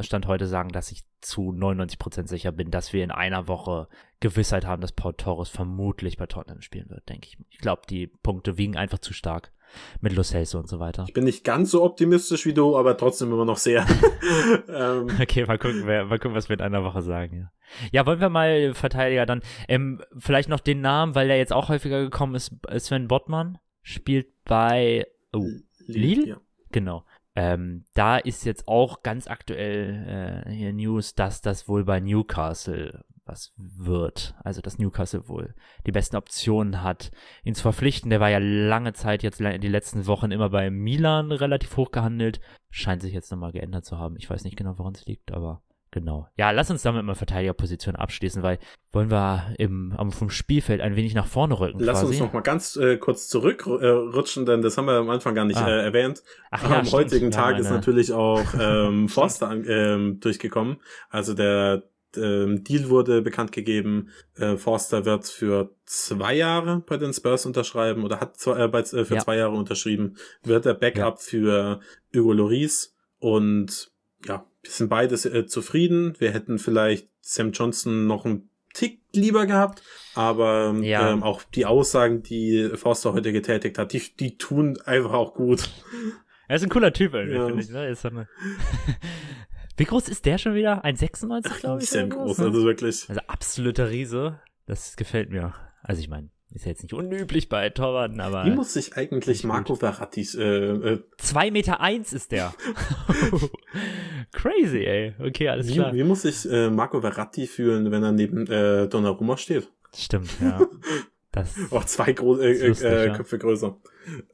C: Stand heute sagen, dass ich zu 99% sicher bin, dass wir in einer Woche Gewissheit haben, dass Paul Torres vermutlich bei Tottenham spielen wird, denke ich. Ich glaube, die Punkte wiegen einfach zu stark mit Lo Celso und so weiter.
B: Ich bin nicht ganz so optimistisch wie du, aber trotzdem immer noch sehr. ähm,
C: Okay, mal gucken, wer, mal gucken, was wir in einer Woche sagen, ja. Ja, wollen wir mal Verteidiger dann, ähm, vielleicht noch den Namen, weil der jetzt auch häufiger gekommen ist, Sven Bottmann spielt bei, oh, Lille?
B: Ja.
C: Genau. Ähm, da ist jetzt auch ganz aktuell äh, hier News, dass das wohl bei Newcastle was wird. Also, dass Newcastle wohl die besten Optionen hat, ihn zu verpflichten. Der war ja lange Zeit jetzt die letzten Wochen immer bei Milan relativ hoch gehandelt. Scheint sich jetzt nochmal geändert zu haben. Ich weiß nicht genau, woran es liegt, aber genau. Ja, lass uns damit mal Verteidigerposition abschließen, weil wollen wir im, vom Spielfeld ein wenig nach vorne rücken
B: Lass
C: quasi.
B: uns noch mal ganz äh, kurz zurückrutschen, denn das haben wir am Anfang gar nicht
C: Ah.
B: äh, erwähnt.
C: Ach ja,
B: am
C: stimmt.
B: heutigen
C: haben
B: Tag ist
C: eine-
B: natürlich auch ähm, Forster ähm, durchgekommen. Also der ähm, Deal wurde bekannt gegeben. Äh, Forster wird für zwei Jahre bei den Spurs unterschreiben oder hat zwei, äh, bei, äh, für
C: Ja.
B: zwei Jahre unterschrieben. Wird der Backup für Hugo Loris und ja, wir sind beide äh, zufrieden. Wir hätten vielleicht Sam Johnson noch einen Tick lieber gehabt, aber
C: Ja.
B: ähm, auch die Aussagen, die Forster heute getätigt hat, die, die tun einfach auch gut.
C: Er ist ein cooler Typ irgendwie,
B: Ja.
C: finde ich. Ne? Ist so eine Wie groß ist der schon wieder? 1,96 glaube ich. Oder
B: groß,
C: ne?
B: also wirklich.
C: Also absoluter Riese. Das gefällt mir. Also ich meine, ist ja jetzt nicht unüblich bei Torwarten, aber
B: Wie muss sich eigentlich Marco Verratti äh, äh,
C: 2,1 Meter eins ist der. Crazy, ey. Okay, alles
B: wie,
C: klar.
B: wie muss sich äh, Marco Verratti fühlen, wenn er neben äh, Donnarumma steht?
C: Stimmt, ja. Das,
B: Auch zwei Gro äh, äh,
C: ja.
B: Köpfe größer.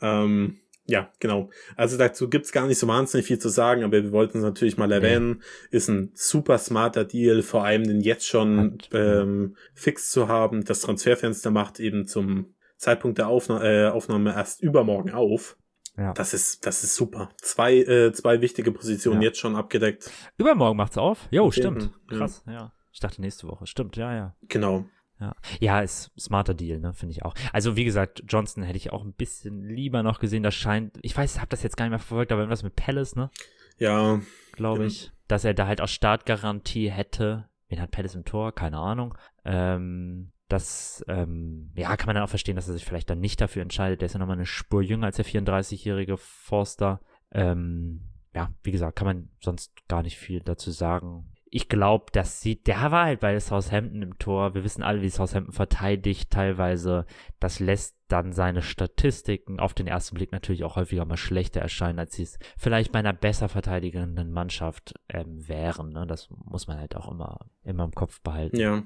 B: Ähm, ja, genau. Also dazu gibt's gar nicht so wahnsinnig viel zu sagen, aber wir wollten es natürlich mal erwähnen. Ist ein super smarter Deal, vor allem den jetzt schon ähm, fix zu haben. Das Transferfenster macht eben zum Zeitpunkt der Aufna äh, Aufnahme erst übermorgen auf.
C: ja.
B: Das ist, das ist super. Zwei, äh, zwei wichtige Positionen
C: Ja.
B: jetzt schon abgedeckt.
C: Übermorgen macht's auf. Jo, stimmt.
B: 10., ja.
C: Krass, ja. Ich dachte nächste Woche. Stimmt, ja, ja.
B: Genau.
C: Ja, ja ist smarter Deal, ne, finde ich auch. Also wie gesagt, Johnson hätte ich auch ein bisschen lieber noch gesehen. Das scheint, ich weiß, habe das jetzt gar nicht mehr verfolgt, aber irgendwas mit Palace, ne,
B: Ja,
C: glaube
B: Ja.
C: ich, dass er da halt auch Startgarantie hätte. Wen hat Palace im Tor? Keine Ahnung. Ähm, das, ähm, ja, kann man dann auch verstehen, dass er sich vielleicht dann nicht dafür entscheidet. Der ist ja nochmal eine Spur jünger als der 34-jährige Forster. Ähm, ja, wie gesagt, kann man sonst gar nicht viel dazu sagen. Ich glaube, das sieht, der war halt bei Southampton im Tor. Wir wissen alle, wie Southampton verteidigt teilweise. Das lässt dann seine Statistiken auf den ersten Blick natürlich auch häufiger mal schlechter erscheinen, als sie es vielleicht bei einer besser verteidigenden Mannschaft ähm, wären. Ne? Das muss man halt auch immer, immer im Kopf behalten.
B: ja.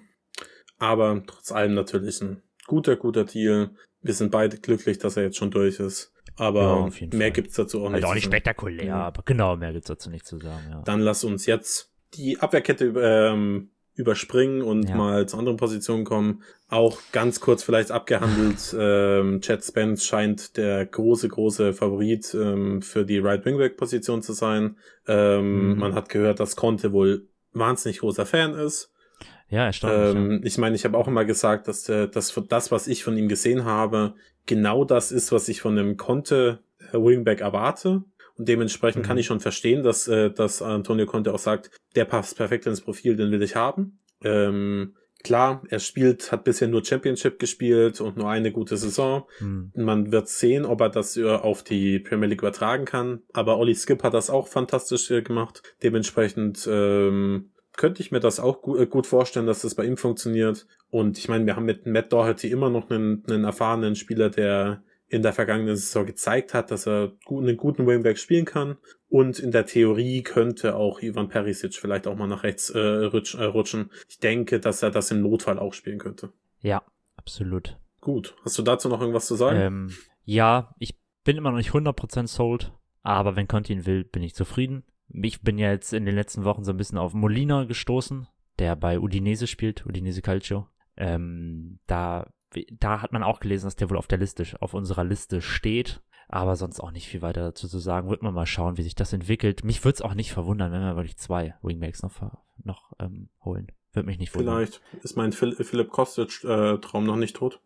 B: Aber trotz allem natürlich ein guter, guter Deal. Wir sind beide glücklich, dass er jetzt schon durch ist. Aber
C: Ja,
B: mehr
C: Fall.
B: gibt's dazu auch
C: Halt
B: nicht.
C: auch
B: zu
C: nicht spektakulär,
B: Ja.
C: aber genau, mehr gibt's dazu nicht zu sagen, ja.
B: Dann lass uns jetzt die Abwehrkette ähm, überspringen und ja. mal zu anderen Positionen kommen. Auch ganz kurz vielleicht abgehandelt, ähm, Chad Spence scheint der große, große Favorit ähm, für die Right Wingback Position zu sein. Ähm, mhm. Man hat gehört, dass Conte wohl wahnsinnig großer Fan ist.
C: Ja, erstaunlich.
B: Ähm, ja. Ich meine, ich habe auch immer gesagt, dass der, dass das, was ich von ihm gesehen habe, genau das ist, was ich von einem Conte äh, Wingback erwarte. Und dementsprechend mhm. kann ich schon verstehen, dass, äh, dass Antonio Conte auch sagt, der passt perfekt ins Profil, den will ich haben. Ähm, klar, er spielt, hat bisher nur Championship gespielt und nur eine gute Saison. Mhm. Man wird sehen, ob er das äh, auf die Premier League übertragen kann. Aber Olli Skip hat das auch fantastisch äh, gemacht. Dementsprechend ähm, könnte ich mir das auch gut, äh, gut vorstellen, dass das bei ihm funktioniert. Und ich meine, wir haben mit Matt Doherty immer noch einen, einen erfahrenen Spieler, der in der vergangenen Saison gezeigt hat, dass er einen guten Wingback spielen kann. Und in der Theorie könnte auch Ivan Perisic vielleicht auch mal nach rechts äh, äh, rutschen. Ich denke, dass er das im Notfall auch spielen könnte.
C: Ja, absolut.
B: Gut. Hast du dazu noch irgendwas zu sagen?
C: Ähm, ja, ich bin immer noch nicht 100% sold, aber wenn Conti ihn will, bin ich zufrieden. Ich bin ja jetzt in den letzten Wochen so ein bisschen auf Molina gestoßen, der bei Udinese spielt, Udinese Calcio. Ähm, da da hat man auch gelesen, dass der wohl auf der Liste, auf unserer Liste steht. Aber sonst auch nicht viel weiter dazu zu sagen. Wird man mal schauen, wie sich das entwickelt. Mich würde es auch nicht verwundern, wenn wir wirklich zwei Wingbacks noch, noch ähm, holen. Würde mich nicht
B: wundern. Vielleicht ist mein Philipp Kostic-Traum äh, noch nicht tot.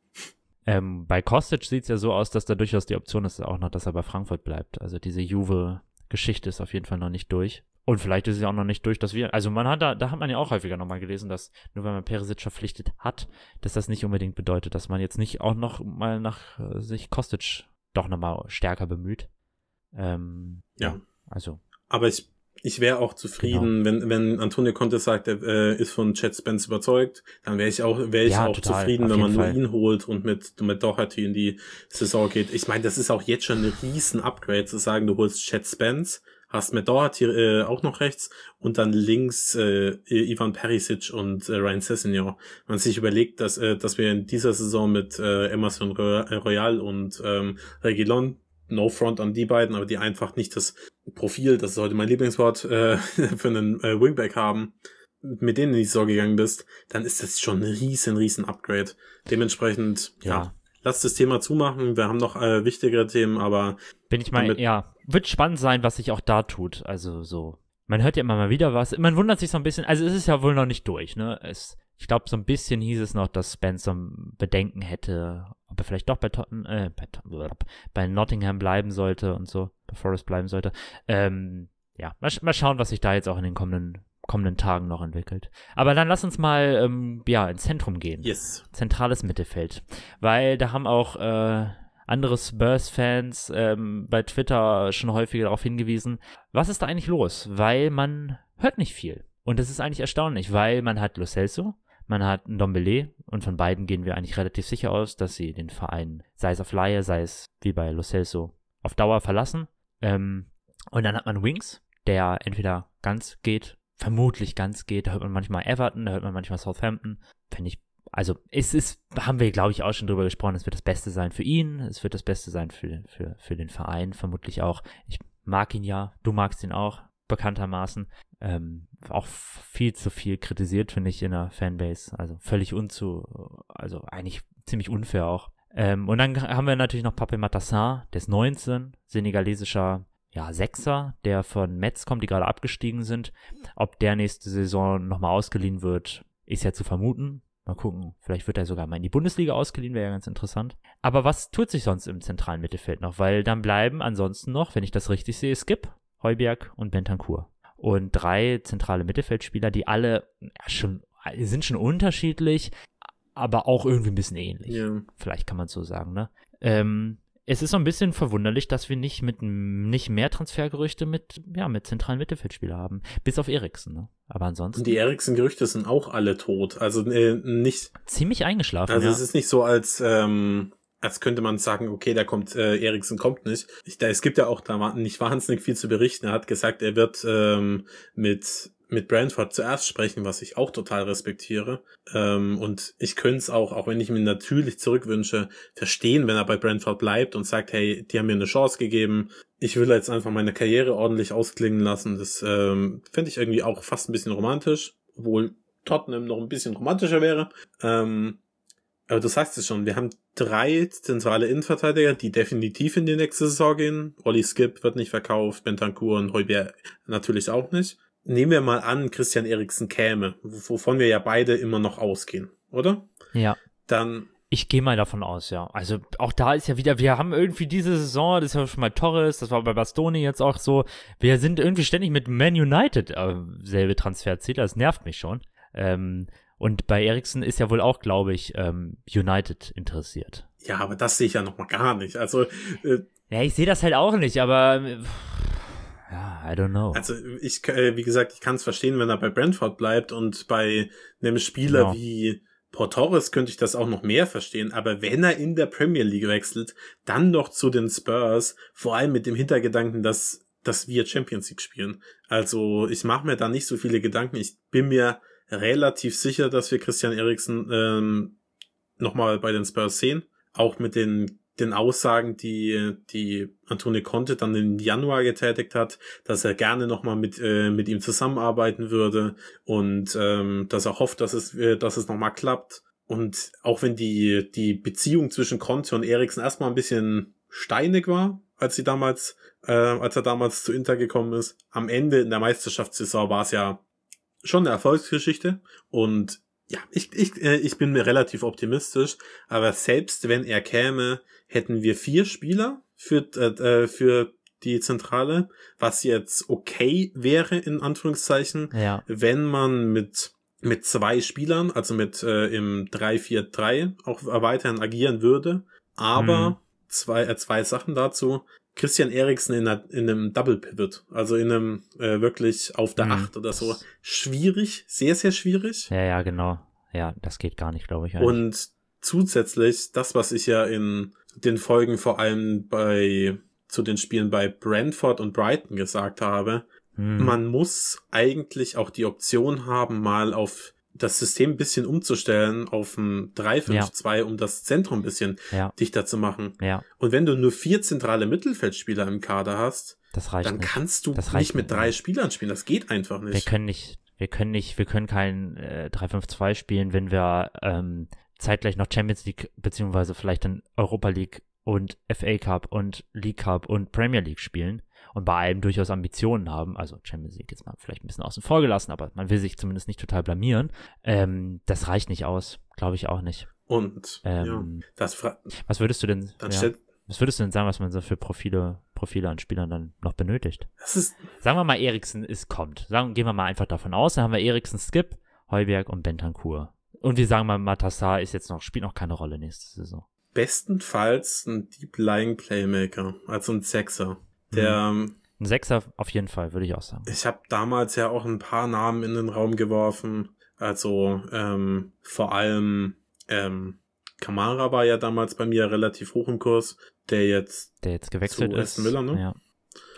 C: Ähm, bei Kostic sieht es ja so aus, dass da durchaus die Option ist, auch noch, dass er bei Frankfurt bleibt. Also diese Juve-Geschichte ist auf jeden Fall noch nicht durch. Und vielleicht ist es auch noch nicht durch, dass wir, also man hat da, da hat man ja auch häufiger nochmal gelesen, dass nur wenn man Perisic verpflichtet hat, dass das nicht unbedingt bedeutet, dass man jetzt nicht auch noch mal nach äh, sich Kostic doch nochmal stärker bemüht. Ähm,
B: ja.
C: Also.
B: Aber ich, ich wäre auch zufrieden, genau. wenn, wenn Antonio Conte sagt, er äh, ist von Chad Spence überzeugt, dann wäre ich auch, wäre ich ja, auch total, zufrieden, wenn man Fall. nur ihn holt und mit, mit Doherty in die Saison geht. Ich meine, das ist auch jetzt schon ein riesen Upgrade zu sagen, du holst Chad Spence hast mit Doherty äh, auch noch rechts und dann links äh, Ivan Perisic und äh, Ryan Sessegnon. Man sich überlegt, dass, äh, dass wir in dieser Saison mit äh, Emerson Royal und ähm, Regilon No Front an die beiden, aber die einfach nicht das Profil, das ist heute mein Lieblingswort, äh, für einen äh, Wingback haben, mit denen in die Saison gegangen bist, dann ist das schon ein riesen, riesen Upgrade. Dementsprechend, ja, ja lass das Thema zumachen. Wir haben noch äh, wichtigere Themen, aber.
C: Bin ich mal, ja. Wird spannend sein, was sich auch da tut. Also so. Man hört ja immer mal wieder was. Man wundert sich so ein bisschen. Also es ist ja wohl noch nicht durch, ne? Es, ich glaube, so ein bisschen hieß es noch, dass Spencer Bedenken hätte, ob er vielleicht doch bei, Totten, äh, bei, bei Nottingham bleiben sollte und so, bei Forest bleiben sollte. Ähm, ja, mal, mal schauen, was sich da jetzt auch in den kommenden kommenden Tagen noch entwickelt. Aber dann lass uns mal ähm, ja ins Zentrum gehen.
B: Yes.
C: Zentrales Mittelfeld, weil da haben auch äh, andere Spurs-Fans ähm, bei Twitter schon häufiger darauf hingewiesen, was ist da eigentlich los? Weil man hört nicht viel. Und das ist eigentlich erstaunlich, weil man hat Lo Celso, man hat Ndombele und von beiden gehen wir eigentlich relativ sicher aus, dass sie den Verein, sei es auf Laie, sei es wie bei Lo Celso, auf Dauer verlassen. Ähm, und dann hat man Wings, der entweder ganz geht vermutlich ganz geht. Da hört man manchmal Everton, da hört man manchmal Southampton. Fände ich, also es ist, haben wir glaube ich auch schon drüber gesprochen, es wird das Beste sein für ihn, es wird das Beste sein für, für, für den Verein, vermutlich auch. Ich mag ihn ja, du magst ihn auch, bekanntermaßen. Ähm, auch viel zu viel kritisiert, finde ich, in der Fanbase. Also völlig unzu, also eigentlich ziemlich unfair auch. Ähm, und dann haben wir natürlich noch Pape Matassin, der ist 19, senegalesischer ja, Sechser, der von Metz kommt, die gerade abgestiegen sind. Ob der nächste Saison nochmal ausgeliehen wird, ist ja zu vermuten. Mal gucken, vielleicht wird er sogar mal in die Bundesliga ausgeliehen, wäre ja ganz interessant. Aber was tut sich sonst im zentralen Mittelfeld noch? Weil dann bleiben ansonsten noch, wenn ich das richtig sehe, Skip, Heuberg und Bentancur. Und drei zentrale Mittelfeldspieler, die alle ja, schon, sind schon unterschiedlich, aber auch irgendwie ein bisschen ähnlich. Ja. Vielleicht kann man so sagen, ne? Ähm, es ist so ein bisschen verwunderlich, dass wir nicht mit nicht mehr Transfergerüchte mit ja mit zentralen Mittelfeldspieler haben, bis auf Eriksen. Ne? Aber ansonsten.
B: Die Eriksen-Gerüchte sind auch alle tot, also äh, nicht
C: ziemlich eingeschlafen.
B: Also
C: ja.
B: es ist nicht so, als ähm, als könnte man sagen, okay, da kommt äh, Eriksen kommt nicht. Ich, da, es gibt ja auch da nicht wahnsinnig viel zu berichten. Er hat gesagt, er wird ähm, mit mit Brentford zuerst sprechen, was ich auch total respektiere. Ähm, und ich könnte es auch, auch wenn ich mir natürlich zurückwünsche, verstehen, wenn er bei Brentford bleibt und sagt, hey, die haben mir eine Chance gegeben. Ich will jetzt einfach meine Karriere ordentlich ausklingen lassen. Das ähm, finde ich irgendwie auch fast ein bisschen romantisch, obwohl Tottenham noch ein bisschen romantischer wäre. Ähm, aber du sagst es schon, wir haben drei zentrale Innenverteidiger, die definitiv in die nächste Saison gehen. Olli Skip wird nicht verkauft, Bentancur und Heuber natürlich auch nicht. Nehmen wir mal an, Christian Eriksen käme, wovon wir ja beide immer noch ausgehen, oder?
C: Ja.
B: Dann
C: ich gehe mal davon aus, ja. Also auch da ist ja wieder, wir haben irgendwie diese Saison, das ist ja schon mal Torres, das war bei Bastoni jetzt auch so, wir sind irgendwie ständig mit Man United äh, selbe Transferziel, das nervt mich schon. Ähm, und bei Ericsson ist ja wohl auch, glaube ich, ähm, United interessiert.
B: Ja, aber das sehe ich ja noch mal gar nicht. Also äh,
C: ja, ich sehe das halt auch nicht, aber äh, ja, I don't know.
B: Also ich, äh, wie gesagt, ich kann es verstehen, wenn er bei Brentford bleibt und bei einem Spieler genau. wie Port Torres könnte ich das auch noch mehr verstehen, aber wenn er in der Premier League wechselt, dann noch zu den Spurs, vor allem mit dem Hintergedanken, dass, dass wir Champions League spielen. Also ich mache mir da nicht so viele Gedanken. Ich bin mir relativ sicher, dass wir Christian Eriksen ähm, nochmal bei den Spurs sehen. Auch mit den den Aussagen, die die Antone Conte dann im Januar getätigt hat, dass er gerne nochmal mit äh, mit ihm zusammenarbeiten würde und ähm, dass er hofft, dass es äh, dass es nochmal klappt. Und auch wenn die die Beziehung zwischen Conte und Eriksen erstmal ein bisschen steinig war, als sie damals äh, als er damals zu Inter gekommen ist, am Ende in der Meisterschaftssaison war es ja schon eine Erfolgsgeschichte und ja, ich, ich, äh, ich bin mir relativ optimistisch, aber selbst wenn er käme, hätten wir vier Spieler für, äh, äh, für die Zentrale, was jetzt okay wäre, in Anführungszeichen,
C: ja.
B: wenn man mit mit zwei Spielern, also mit äh, im 3-4-3 auch weiterhin agieren würde. Aber mhm. zwei, äh, zwei Sachen dazu. Christian Eriksen in, einer, in einem Double Pivot, also in einem äh, wirklich auf der mhm. 8 oder so. Schwierig, sehr, sehr schwierig.
C: Ja, ja, genau. Ja, das geht gar nicht, glaube ich.
B: Eigentlich. Und zusätzlich, das, was ich ja in den Folgen vor allem bei zu den Spielen bei Brentford und Brighton gesagt habe, hm. man muss eigentlich auch die Option haben, mal auf das System ein bisschen umzustellen auf ein 3-5-2, ja. um das Zentrum ein bisschen
C: ja.
B: dichter zu machen.
C: Ja.
B: Und wenn du nur vier zentrale Mittelfeldspieler im Kader hast, dann
C: nicht.
B: kannst du nicht mit drei Spielern spielen. Das geht einfach nicht.
C: Wir können nicht, wir können nicht, wir können kein äh, 3-5-2 spielen, wenn wir ähm, zeitgleich noch Champions League beziehungsweise vielleicht dann Europa League und FA Cup und League Cup und Premier League spielen und bei allem durchaus Ambitionen haben, also Champions League jetzt mal vielleicht ein bisschen außen vor gelassen, aber man will sich zumindest nicht total blamieren, ähm, das reicht nicht aus, glaube ich auch nicht.
B: Und
C: ähm,
B: ja, das
C: was würdest du denn, ja, was würdest du denn sagen, was man so für Profile, Profile an Spielern dann noch benötigt?
B: Das ist
C: sagen wir mal, Eriksen ist kommt. Sagen, gehen wir mal einfach davon aus, dann haben wir Eriksen, Skip, Heuberg und Bentancur. Und wir sagen mal, Matassar ist jetzt noch, spielt noch keine Rolle nächste Saison.
B: Bestenfalls ein Deep Lying Playmaker, also ein Sechser. Der.
C: Mhm. Ein Sechser auf jeden Fall, würde ich auch sagen.
B: Ich habe damals ja auch ein paar Namen in den Raum geworfen. Also ähm, vor allem ähm, Kamara war ja damals bei mir relativ hoch im Kurs, der jetzt,
C: der jetzt gewechselt zu ist.
B: Miller, ne?
C: Ja,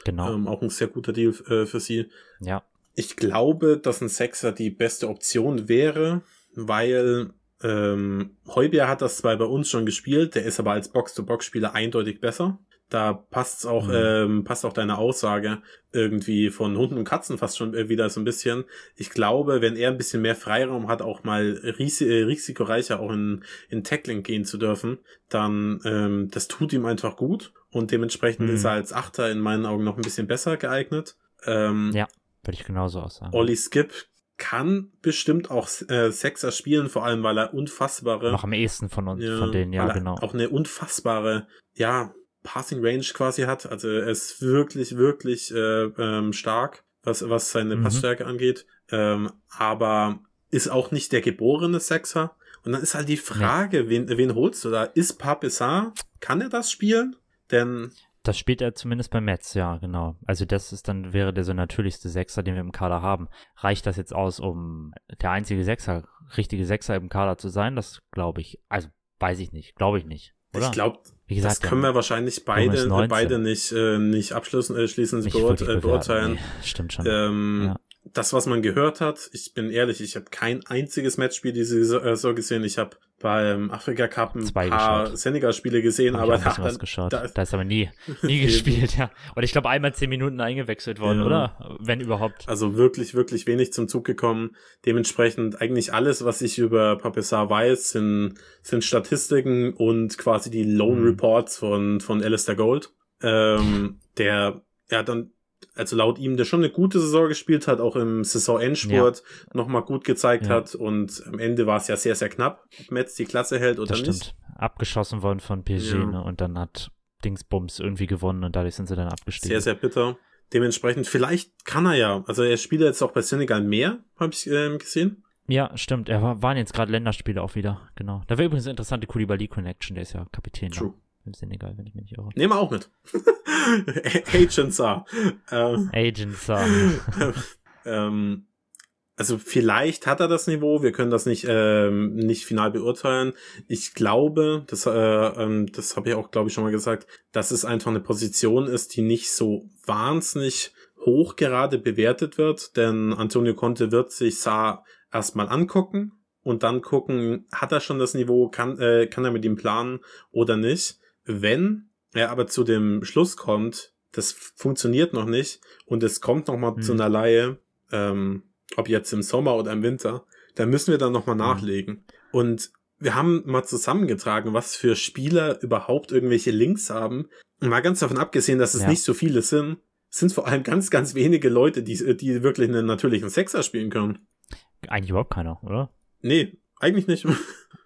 C: genau.
B: Ähm, auch ein sehr guter Deal äh, für sie.
C: Ja.
B: Ich glaube, dass ein Sechser die beste Option wäre weil ähm, Heubier hat das zwar bei uns schon gespielt, der ist aber als Box-to-Box-Spieler eindeutig besser. Da passt's auch, mhm. ähm, passt auch deine Aussage irgendwie von Hunden und Katzen fast schon wieder so ein bisschen. Ich glaube, wenn er ein bisschen mehr Freiraum hat, auch mal ris äh, risikoreicher auch in, in Tackling gehen zu dürfen, dann ähm, das tut ihm einfach gut und dementsprechend mhm. ist er als Achter in meinen Augen noch ein bisschen besser geeignet. Ähm,
C: ja, würde ich genauso auch sagen.
B: Olli Skip kann bestimmt auch äh, Sexer spielen, vor allem weil er unfassbare.
C: Noch am ehesten von uns, ja, von denen, ja, genau.
B: Auch eine unfassbare, ja, Passing Range quasi hat. Also er ist wirklich, wirklich äh, ähm, stark, was, was seine mhm. Passstärke angeht. Ähm, aber ist auch nicht der geborene Sexer. Und dann ist halt die Frage, nee. wen, wen holst du da? Ist Papissar? Kann er das spielen? Denn
C: das spielt er zumindest bei Metz, ja, genau. Also das ist dann, wäre der so natürlichste Sechser, den wir im Kader haben. Reicht das jetzt aus, um der einzige Sechser, richtige Sechser im Kader zu sein? Das glaube ich, also weiß ich nicht, glaube ich nicht. Oder?
B: Ich glaube, das können wir wahrscheinlich beide, beide nicht, äh, nicht abschließen, äh, schließend beurt äh, beurteilen. Nee,
C: stimmt schon.
B: Ähm, ja. Das, was man gehört hat, ich bin ehrlich, ich habe kein einziges Matchspiel diese Saison gesehen. Ich habe beim Afrika Cup ein
C: Zwei
B: paar. Senegal-Spiele gesehen,
C: Hab
B: aber
C: ich
B: da,
C: was geschaut.
B: da-
C: Da, ist aber nie, nie gespielt, ja. Und ich glaube, einmal zehn Minuten eingewechselt worden,
B: Ja.
C: oder? Wenn überhaupt.
B: also wirklich, wirklich wenig zum Zug gekommen. Dementsprechend eigentlich alles, was ich über Papessar weiß, sind, sind Statistiken und quasi die Loan
C: Mhm.
B: Reports von, von Alistair Gold. Ähm, der, ja, dann, also laut ihm, der schon eine gute Saison gespielt hat, auch im Saisonendspurt nochmal gut gezeigt
C: Ja.
B: hat und am Ende war es ja sehr, sehr knapp, ob Metz die Klasse hält oder
C: Das
B: nicht.
C: stimmt. Abgeschossen worden von PSG,
B: Ja.
C: ne? Und dann hat Dingsbums irgendwie gewonnen und dadurch sind sie dann abgestiegen.
B: Sehr, sehr bitter. Dementsprechend, vielleicht kann er ja. Also er spielt jetzt auch bei Senegal mehr, habe ich ähm, gesehen.
C: Ja, stimmt. Er war, waren jetzt gerade Länderspiele auch wieder, genau. Da wäre übrigens eine interessante Koulibaly-Connection, der ist ja Kapitän
B: True.
C: da. Im Senegal, wenn ich mich nicht irre.
B: Nehmen wir auch mit. Agent Sar. Ähm,
C: Agents,
B: ähm, also vielleicht hat er das Niveau, wir können das nicht, ähm, nicht final beurteilen. Ich glaube, das, äh, ähm, das habe ich auch, glaube ich, schon mal gesagt, dass es einfach eine Position ist, die nicht so wahnsinnig hoch gerade bewertet wird, denn Antonio Conte wird sich Saar erstmal angucken und dann gucken, hat er schon das Niveau, kann, äh, kann er mit ihm planen oder nicht. Wenn er aber zu dem Schluss kommt, das funktioniert noch nicht und es kommt noch mal
C: Hm.
B: zu einer Laie, ähm, ob jetzt im Sommer oder im Winter, dann müssen wir dann noch mal
C: Hm.
B: nachlegen. Und wir haben mal zusammengetragen, was für Spieler überhaupt irgendwelche Links haben. Und mal ganz davon abgesehen, dass es
C: Ja.
B: nicht so viele sind, sind vor allem ganz, ganz wenige Leute, die, die wirklich einen natürlichen Sechser spielen können.
C: Eigentlich überhaupt keiner, oder?
B: Nee, eigentlich nicht.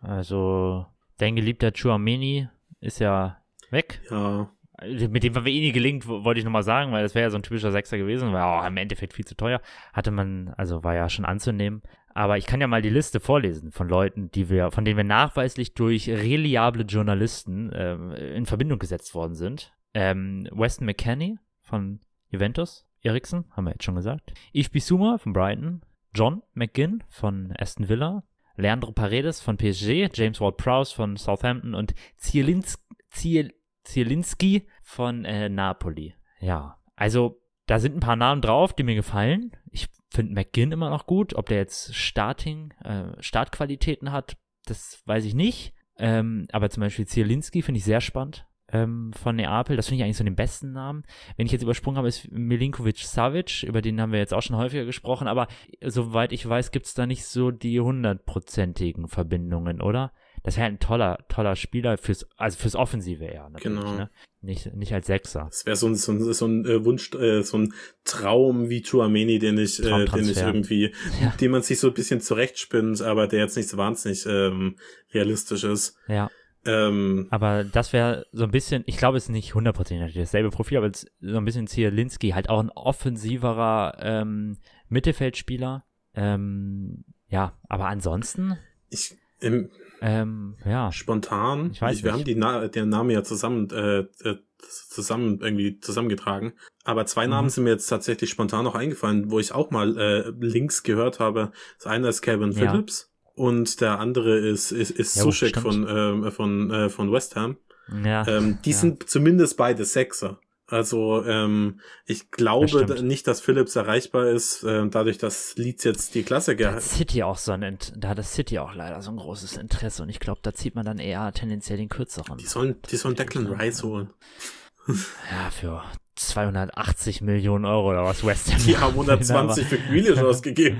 C: Also, dein geliebter Chouameni ist ja weg.
B: ja,
C: Mit dem war wir eh nie gelingt, wo- wollte ich nochmal sagen, weil das wäre ja so ein typischer Sechser gewesen, war auch im Endeffekt viel zu teuer. Hatte man, also war ja schon anzunehmen. Aber ich kann ja mal die Liste vorlesen von Leuten, die wir, von denen wir nachweislich durch reliable Journalisten ähm, in Verbindung gesetzt worden sind. Ähm, Weston McKenney von Juventus, Eriksen, haben wir jetzt schon gesagt. Yves Bissouma von Brighton, John McGinn von Aston Villa, Leandro Paredes von PSG, James Ward-Prowse von Southampton und Zielinski, Ziel, von äh, Napoli. Ja, also da sind ein paar Namen drauf, die mir gefallen. Ich finde McGinn immer noch gut. Ob der jetzt Starting, äh, Startqualitäten hat, das weiß ich nicht. Ähm, aber zum Beispiel Zielinski finde ich sehr spannend ähm, von Neapel. Das finde ich eigentlich so den besten Namen. Wenn ich jetzt übersprungen habe, ist Milinkovic Savic, über den haben wir jetzt auch schon häufiger gesprochen, aber soweit ich weiß, gibt es da nicht so die hundertprozentigen Verbindungen, oder? Das wäre ein toller, toller Spieler fürs, also fürs Offensive eher,
B: Genau.
C: ne? Nicht, nicht als Sechser.
B: das wäre so ein, so ein, so ein äh, Wunsch, äh, so ein Traum wie Chouameni, den ich, äh, den ich irgendwie,
C: Ja.
B: den man sich so ein bisschen zurechtspinnt, aber der jetzt nicht so wahnsinnig ähm, realistisch ist.
C: Ja,
B: Ähm,
C: aber das wäre so ein bisschen, ich glaube, es ist nicht hundertprozentig dasselbe Profil, aber es ist so ein bisschen Zielinski, halt auch ein offensiverer ähm, Mittelfeldspieler. Ähm, ja, aber ansonsten,
B: ich, im,
C: ähm, ja,
B: spontan,
C: Ich weiß
B: wir
C: nicht.
B: haben die Na der Name ja zusammen, äh, äh, zusammen irgendwie zusammengetragen. Aber zwei Namen
C: Mhm.
B: sind mir jetzt tatsächlich spontan noch eingefallen, wo ich auch mal äh, Links gehört habe. Das eine ist Kevin
C: Ja.
B: Und der andere ist ist, ist
C: Jo,
B: Sushek von ähm, von äh, von West Ham.
C: ja,
B: Ähm, die
C: ja.
B: sind zumindest beide Sechser. Also ähm, ich glaube
C: stimmt.
B: da- nicht, dass Phillips erreichbar ist, äh, dadurch, dass Leeds jetzt die Klasse gehalten
C: hat City auch so ein, da hat das City auch leider so ein großes Interesse und ich glaube, da zieht man dann eher tendenziell den kürzeren.
B: Die sollen, die sollen Declan Rice holen.
C: Ja, für 280 Millionen Euro oder was West Ham.
B: Die haben 120 für Grealish ausgegeben.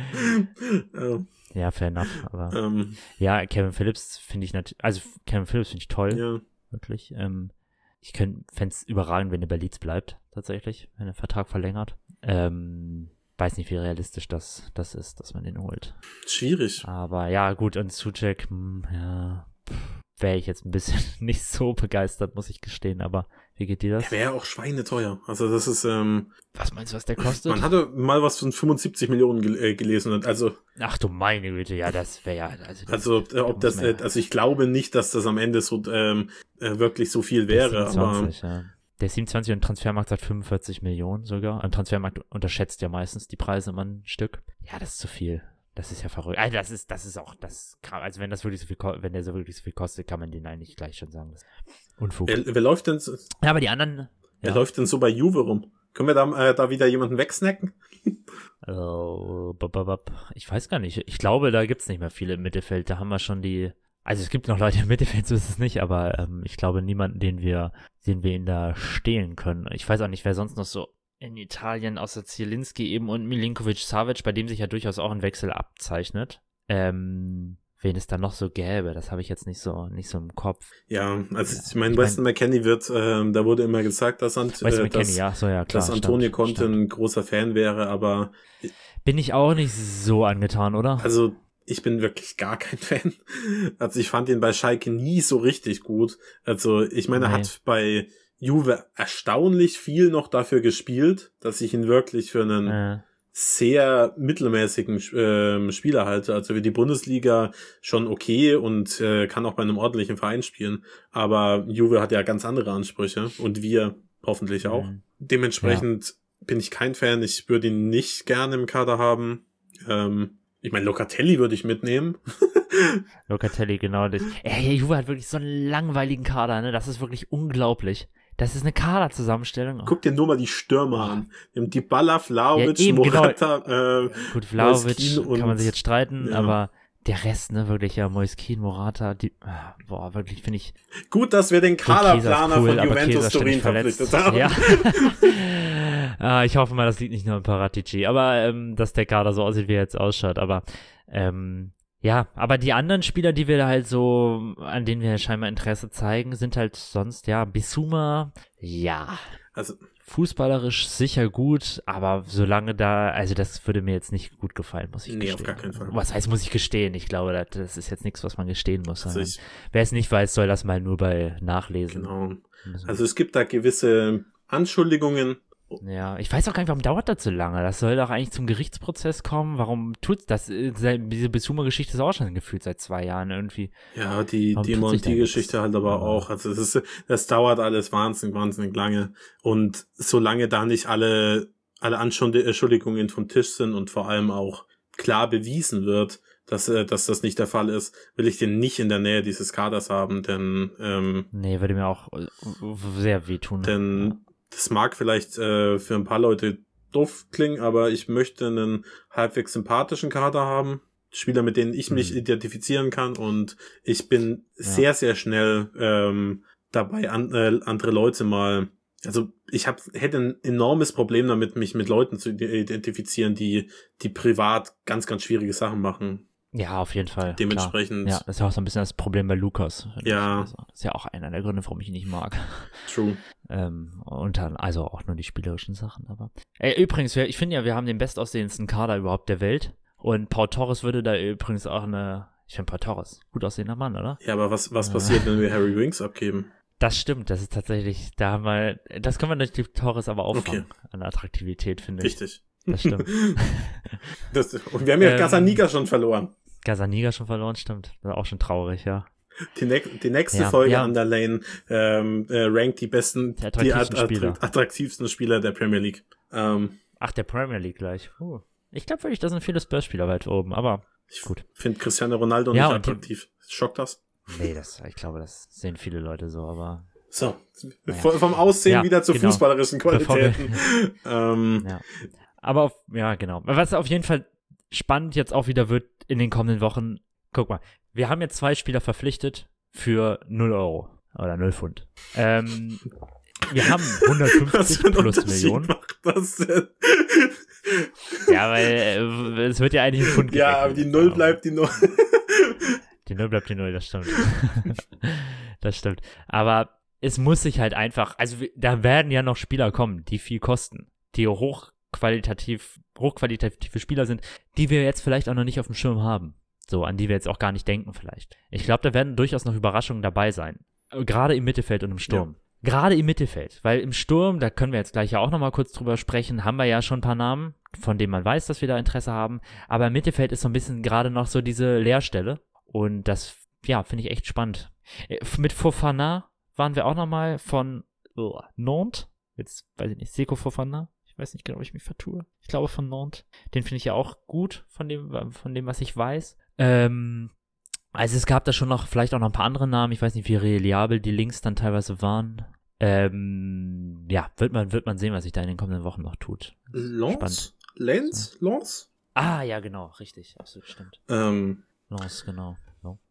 B: ähm,
C: Ja, fair enough. Aber
B: ähm,
C: ja, Kevin Phillips finde ich natürlich, also Kevin Phillips finde ich toll,
B: ja.
C: wirklich. Ähm, ich fände es überragend, wenn er bei Leeds bleibt, tatsächlich, wenn er Vertrag verlängert. Ähm, weiß nicht, wie realistisch das, das ist, dass man den holt.
B: Schwierig.
C: Aber ja, gut, und Suchek, hm, ja, wäre ich jetzt ein bisschen nicht so begeistert, muss ich gestehen, aber wie geht dir das?
B: Der wäre auch schweineteuer. Also das ist, ähm,
C: Was meinst du, was der kostet?
B: man hatte mal was von 75 Millionen gel äh, gelesen. Und also,
C: Ach du meine Güte, ja, das wäre ja, also, das,
B: also äh, ob das,
C: muss man
B: äh, also ich glaube nicht, dass das am Ende so ähm, äh, wirklich so viel wäre.
C: ist
B: Aber
C: 27, ja. Der ist 27 und Transfermarkt sagt 45 Millionen sogar. Ein Transfermarkt unterschätzt ja meistens die Preise immer ein Stück. Ja, das ist zu viel. Das ist ja verrückt. Also das ist, das ist auch, das kann, also wenn das wirklich so viel, wenn der so wirklich so viel kostet, kann man den eigentlich gleich schon sagen. Unfug.
B: wer, wer läuft denn, so-
C: ja, aber die anderen,
B: wer
C: ja.
B: läuft denn so bei Juve rum? Können wir da, äh, da wieder jemanden wegsnacken?
C: Oh, bap, bap, bap. Ich weiß gar nicht. Ich glaube, da gibt's nicht mehr viele im Mittelfeld. Da haben wir schon die, Also es gibt noch Leute im Mittelfeld, so ist es nicht, aber ähm, ich glaube niemanden, den wir, den wir ihn da stehlen können. Ich weiß auch nicht, wer sonst noch so in Italien außer Zielinski eben und Milinkovic Savic, bei dem sich ja durchaus auch ein Wechsel abzeichnet. Ähm, wen es da noch so gäbe, das habe ich jetzt nicht so nicht so im Kopf.
B: Ja, also ich meine, Weston mein, McKenney wird, ähm, da wurde immer gesagt, dass, Ant
C: äh, dass, ja, so, ja, klar,
B: dass Antonio stand, Conte stand. ein großer Fan wäre, aber
C: bin ich auch nicht so angetan, oder?
B: Also ich bin wirklich gar kein Fan. Also ich fand ihn bei Schalke nie so richtig gut. Also ich meine, er hat bei Juve erstaunlich viel noch dafür gespielt, dass ich ihn wirklich für einen äh. sehr mittelmäßigen äh, Spieler halte. Also wie die Bundesliga schon okay und äh, kann auch bei einem ordentlichen Verein spielen. Aber Juve hat ja ganz andere Ansprüche und wir hoffentlich auch. Mhm. Dementsprechend ja. bin ich kein Fan. Ich würde ihn nicht gerne im Kader haben. Ähm, ich meine, Locatelli würde ich mitnehmen.
C: Locatelli, genau. Das. Ey, Juve hat wirklich so einen langweiligen Kader, ne? Das ist wirklich unglaublich. Das ist eine Kaderzusammenstellung.
B: Guck dir nur mal die Stürmer an. Wir haben die Balla, Vlaovic, ja, eben, genau. Morata,
C: genau. äh, Gut, Vlaovic kann man sich jetzt streiten, ja. aber der Rest, ne, wirklich, ja, Moiskin, Morata, die, ah, boah, wirklich, finde ich.
B: Gut, dass wir den Kaderplaner cool, von Juventus Turin verpflichtet haben. Ja.
C: ah, ich hoffe mal, das liegt nicht nur an Paratici, aber, ähm, dass der Kader so aussieht, wie er jetzt ausschaut, aber, ähm, ja, aber die anderen Spieler, die wir da halt so, an denen wir scheinbar Interesse zeigen, sind halt sonst, ja, Bisuma, ja. Also, fußballerisch sicher gut, aber solange da, also das würde mir jetzt nicht gut gefallen, muss ich nee, gestehen. auf gar keinen Fall. Was heißt, muss ich gestehen? Ich glaube, das ist jetzt nichts, was man gestehen muss. Also Wer es nicht weiß, soll das mal nur bei Nachlesen.
B: Genau. Also es gibt da gewisse Anschuldigungen
C: ja, ich weiß auch gar nicht, warum dauert das so lange? Das soll doch eigentlich zum Gerichtsprozess kommen. Warum tut's das? Äh, diese Besuma-Geschichte ist auch schon gefühlt seit zwei Jahren irgendwie.
B: Ja, die, warum die Monti-Geschichte halt aber auch. Also das, ist, das dauert alles wahnsinnig, wahnsinnig lange. Und solange da nicht alle, alle Anschuldigungen vom Tisch sind und vor allem auch klar bewiesen wird, dass, äh, dass das nicht der Fall ist, will ich den nicht in der Nähe dieses Kaders haben, denn ähm,
C: Nee, würde mir auch äh, sehr wehtun.
B: Denn das mag vielleicht äh, für ein paar Leute doof klingen, aber ich möchte einen halbwegs sympathischen Kader haben. Spieler, mit denen ich mich mhm. identifizieren kann und ich bin ja. sehr, sehr schnell ähm, dabei, an, äh, andere Leute mal also ich hab, hätte ein enormes Problem damit, mich mit Leuten zu identifizieren, die, die privat ganz, ganz schwierige Sachen machen.
C: Ja, auf jeden Fall.
B: Dementsprechend.
C: Klar. Ja, das ist ja auch so ein bisschen das Problem bei Lukas.
B: Ja.
C: Also, das ist ja auch einer der Gründe, warum ich ihn nicht mag.
B: True.
C: ähm, und dann, also auch nur die spielerischen Sachen, aber. Ey, übrigens, ich finde ja, wir haben den bestaussehendsten Kader überhaupt der Welt. Und Paul Torres würde da übrigens auch eine, ich finde Paul Torres, gut aussehender Mann, oder?
B: Ja, aber was, was passiert, wenn wir Harry Wings abgeben?
C: Das stimmt, das ist tatsächlich, da haben wir, das können wir durch die Torres aber auffangen okay. an Attraktivität, finde
B: ich. Richtig.
C: Das stimmt.
B: das, und wir haben ja ähm, Casaniga schon verloren.
C: Casaniga schon verloren, stimmt. Das auch schon traurig, ja.
B: Die, ne die nächste ja, Folge ja. der Lane ähm, äh, rankt die besten, die attraktivsten, die Spieler. attraktivsten Spieler der Premier League. Ähm,
C: Ach, der Premier League gleich. Uh. Ich glaube wirklich, da sind viele Spurs-Spieler weit oben, aber
B: ich finde Cristiano Ronaldo ja, nicht attraktiv. Schockt das?
C: Nee, das, ich glaube, das sehen viele Leute so, aber.
B: So, naja. vom Aussehen wieder zu genau. fußballerischen Qualitäten.
C: ähm, ja. Aber auf, ja, genau. Was auf jeden Fall spannend jetzt auch wieder wird in den kommenden Wochen. Guck mal, wir haben jetzt zwei Spieler verpflichtet für 0 Euro oder 0 Pfund. Ähm, wir haben 150 plus Millionen. Macht das denn? Ja, weil äh, es wird ja eigentlich ein Pfund
B: Ja, aber die Null bleibt die Null.
C: die Null bleibt die Null, das stimmt. das stimmt. Aber es muss sich halt einfach, also da werden ja noch Spieler kommen, die viel kosten, die hochqualitativ hochqualitative Spieler sind, die wir jetzt vielleicht auch noch nicht auf dem Schirm haben. So, an die wir jetzt auch gar nicht denken vielleicht. Ich glaube, da werden durchaus noch Überraschungen dabei sein. Gerade im Mittelfeld und im Sturm. Ja. Gerade im Mittelfeld, weil im Sturm, da können wir jetzt gleich ja auch nochmal kurz drüber sprechen, haben wir ja schon ein paar Namen, von denen man weiß, dass wir da Interesse haben. Aber im Mittelfeld ist so ein bisschen gerade noch so diese Leerstelle. Und das, ja, finde ich echt spannend. Äh, mit Fofana waren wir auch nochmal von oh, Nantes. Jetzt weiß ich nicht, Seko Fofana. Ich weiß nicht genau, ob ich mich vertue. Ich glaube von Nantes. Den finde ich ja auch gut, von dem, von dem, was ich weiß. Ähm, also es gab da schon noch, vielleicht auch noch ein paar andere Namen. Ich weiß nicht, wie reliabel die Links dann teilweise waren. Ähm, ja, wird man, wird man sehen, was sich da in den kommenden Wochen noch tut.
B: Lance? Lance? Lance?
C: Ah, ja, genau, richtig, absolut stimmt.
B: Ähm,
C: Lance, genau.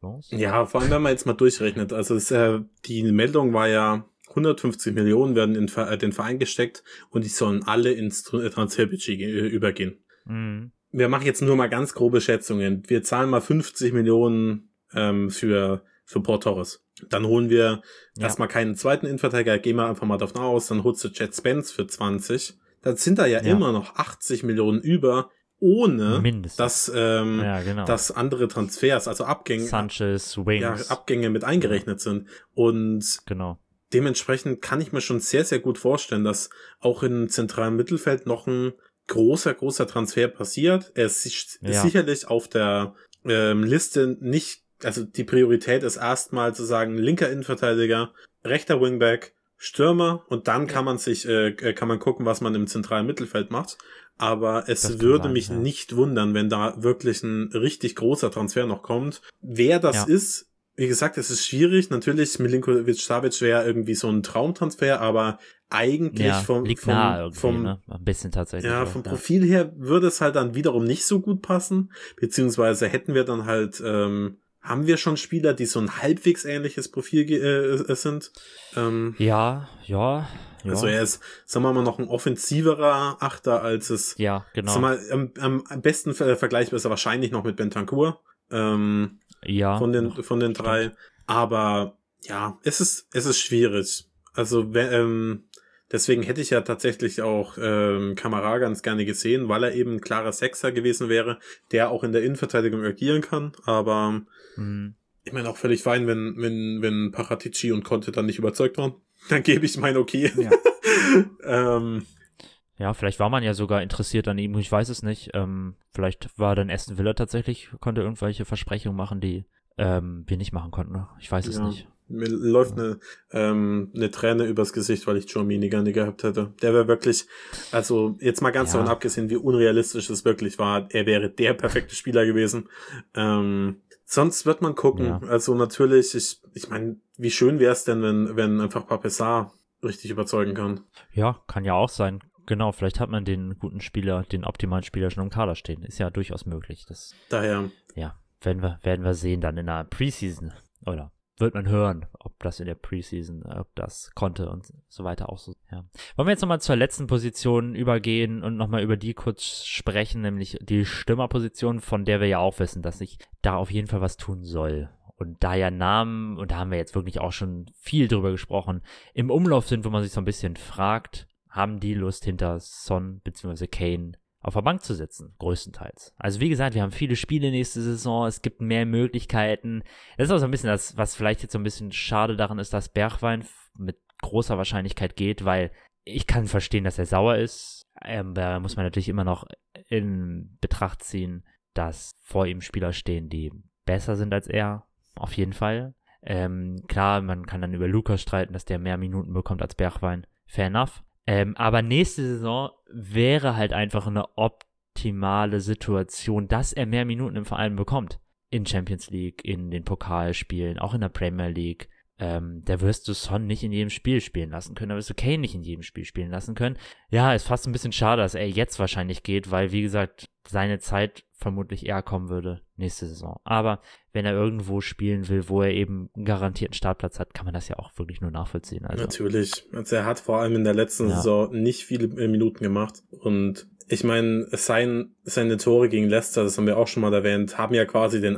C: los.
B: Ja, vor allem, wenn man jetzt mal durchrechnet. Also es, äh, die Meldung war ja, 150 Millionen werden in äh, den Verein gesteckt und die sollen alle ins Transferbudget äh, übergehen.
C: Mhm.
B: Wir machen jetzt nur mal ganz grobe Schätzungen. Wir zahlen mal 50 Millionen ähm, für, für Port Torres. Dann holen wir
C: Ja.
B: erstmal keinen zweiten Innenverteidiger, gehen wir einfach mal davon aus, dann holst du Jet Spence für 20. Dann sind da ja,
C: Ja.
B: immer noch 80 Millionen über, ohne
C: Mindestens.
B: dass, ähm,
C: ja, genau.
B: dass andere Transfers, also Abgänge,
C: Sanchez,
B: ja,
C: Wings.
B: Abgänge mit eingerechnet sind. Und
C: genau.
B: Dementsprechend kann ich mir schon sehr, sehr gut vorstellen, dass auch im zentralen Mittelfeld noch ein großer, großer Transfer passiert. Er ist,
C: Ja.
B: sicherlich auf der ähm, Liste nicht, also die Priorität ist erstmal zu sagen, linker Innenverteidiger, rechter Wingback, Stürmer und dann kann man sich, äh, kann man gucken, was man im zentralen Mittelfeld macht. Aber es
C: Das
B: würde
C: sein,
B: mich
C: ja.
B: nicht wundern, wenn da wirklich ein richtig großer Transfer noch kommt. Wer das
C: Ja.
B: ist, wie gesagt, es ist schwierig. Natürlich, Milinkovic Savic wäre irgendwie so ein Traumtransfer, aber eigentlich
C: Ja,
B: vom, vom, vom,
C: ne? Ein bisschen tatsächlich.
B: ja, vom Profil her würde es halt dann wiederum nicht so gut passen, beziehungsweise hätten wir dann halt, ähm, haben wir schon Spieler, die so ein halbwegs ähnliches Profil ge- äh, sind. Ähm,
C: Ja, ja, ja.
B: Also er ist, sagen wir mal, noch ein offensiverer Achter, als es,
C: ja, genau.
B: sag mal, am, am besten ver- vergleichbar ist er wahrscheinlich noch mit Bentancur. Ähm,
C: ja.
B: von den, von den drei. Aber ja, es ist, es ist schwierig. Also, ähm, deswegen hätte ich ja tatsächlich auch ähm, Kamara ganz gerne gesehen, weil er eben ein klarer Sechser gewesen wäre, der auch in der Innenverteidigung agieren kann. Aber
C: Mhm.
B: ich meine auch völlig fein, wenn, wenn, wenn Paratici und Conte dann nicht überzeugt waren. Dann gebe ich mein Okay.
C: Ja.
B: ähm,
C: Ja, vielleicht war man ja sogar interessiert an ihm, ich weiß es nicht. Ähm, vielleicht war dann Aston Villa tatsächlich, konnte irgendwelche Versprechungen machen, die ähm, wir nicht machen konnten. ne? Ich weiß es
B: Ja.
C: nicht.
B: Mir läuft eine, ähm, eine Träne übers Gesicht, weil ich Chouamini gerne gehabt hätte. Der wäre wirklich, also jetzt mal ganz
C: Ja.
B: davon abgesehen, wie unrealistisch es wirklich war, er wäre der perfekte Spieler gewesen. Ähm, sonst wird man gucken.
C: Ja.
B: Also natürlich, ich, ich meine, wie schön wäre es denn, wenn, wenn einfach Papessar richtig überzeugen kann.
C: Ja, kann ja auch sein. Genau, vielleicht hat man den guten Spieler, den optimalen Spieler schon im Kader stehen. Ist ja durchaus möglich. Das,
B: Daher,
C: ja, werden wir, werden wir sehen dann in der Preseason. Oder wird man hören, ob das in der Preseason, ob das konnte und so weiter auch so. Ja. Wollen wir jetzt nochmal zur letzten Position übergehen und nochmal über die kurz sprechen, nämlich die Stürmerposition, von der wir ja auch wissen, dass sich da auf jeden Fall was tun soll. Und da ja Namen, und da haben wir jetzt wirklich auch schon viel drüber gesprochen, im Umlauf sind, wo man sich so ein bisschen fragt, haben die Lust hinter Son bzw. Kane auf der Bank zu sitzen, größtenteils. Also wie gesagt, wir haben viele Spiele nächste Saison, es gibt mehr Möglichkeiten. Das ist auch so ein bisschen das, was vielleicht jetzt so ein bisschen schade daran ist, dass Bergwein mit großer Wahrscheinlichkeit geht, weil ich kann verstehen, dass er sauer ist. Ähm, da muss man natürlich immer noch in Betracht ziehen, dass vor ihm Spieler stehen, die besser sind als er, auf jeden Fall. Ähm, klar, man kann dann über Lukas streiten, dass der mehr Minuten bekommt als Bergwein. Fair enough. Ähm, aber nächste Saison wäre halt einfach eine optimale Situation, dass er mehr Minuten im Verein bekommt. In Champions League, in den Pokalspielen, auch in der Premier League. Ähm, da wirst du Son nicht in jedem Spiel spielen lassen können, da wirst du Kane nicht in jedem Spiel spielen lassen können. Ja, ist fast ein bisschen schade, dass er jetzt wahrscheinlich geht, weil, wie gesagt, seine Zeit vermutlich eher kommen würde nächste Saison. Aber wenn er irgendwo spielen will, wo er eben einen garantierten Startplatz hat, kann man das ja auch wirklich nur nachvollziehen. Also,
B: Natürlich. Also er hat vor allem in der letzten
C: Ja.
B: Saison nicht viele äh, Minuten gemacht. Und ich meine, sein, seine Tore gegen Leicester, das haben wir auch schon mal erwähnt, haben ja quasi den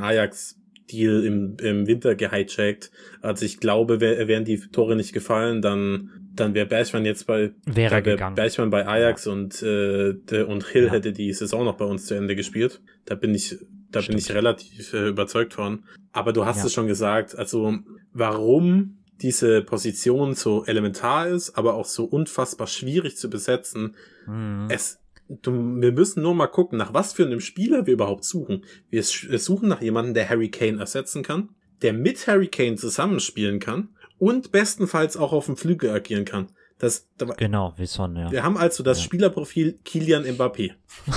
B: Ajax-Deal im, im Winter gehijackt. Also ich glaube, wär, wären die Tore nicht gefallen, dann, dann wäre Bergmann jetzt bei,
C: wäre
B: wär
C: gegangen.
B: Bergmann bei Ajax und, äh, und Hill
C: Ja.
B: hätte die Saison noch bei uns zu Ende gespielt. Da bin ich, da bin
C: Stimmt.
B: ich relativ äh, überzeugt von. Aber du hast
C: Ja.
B: es schon gesagt, also warum diese Position so elementar ist, aber auch so unfassbar schwierig zu besetzen.
C: Mhm.
B: Es, du, wir müssen nur mal gucken, nach was für einem Spieler wir überhaupt suchen. Wir, suchen nach jemandem, der Harry Kane ersetzen kann, der mit Harry Kane zusammenspielen kann und bestenfalls auch auf dem Flügel agieren kann. Das, da,
C: Genau, wie Son, ja.
B: wir haben also das
C: Ja.
B: Spielerprofil Kilian Mbappé,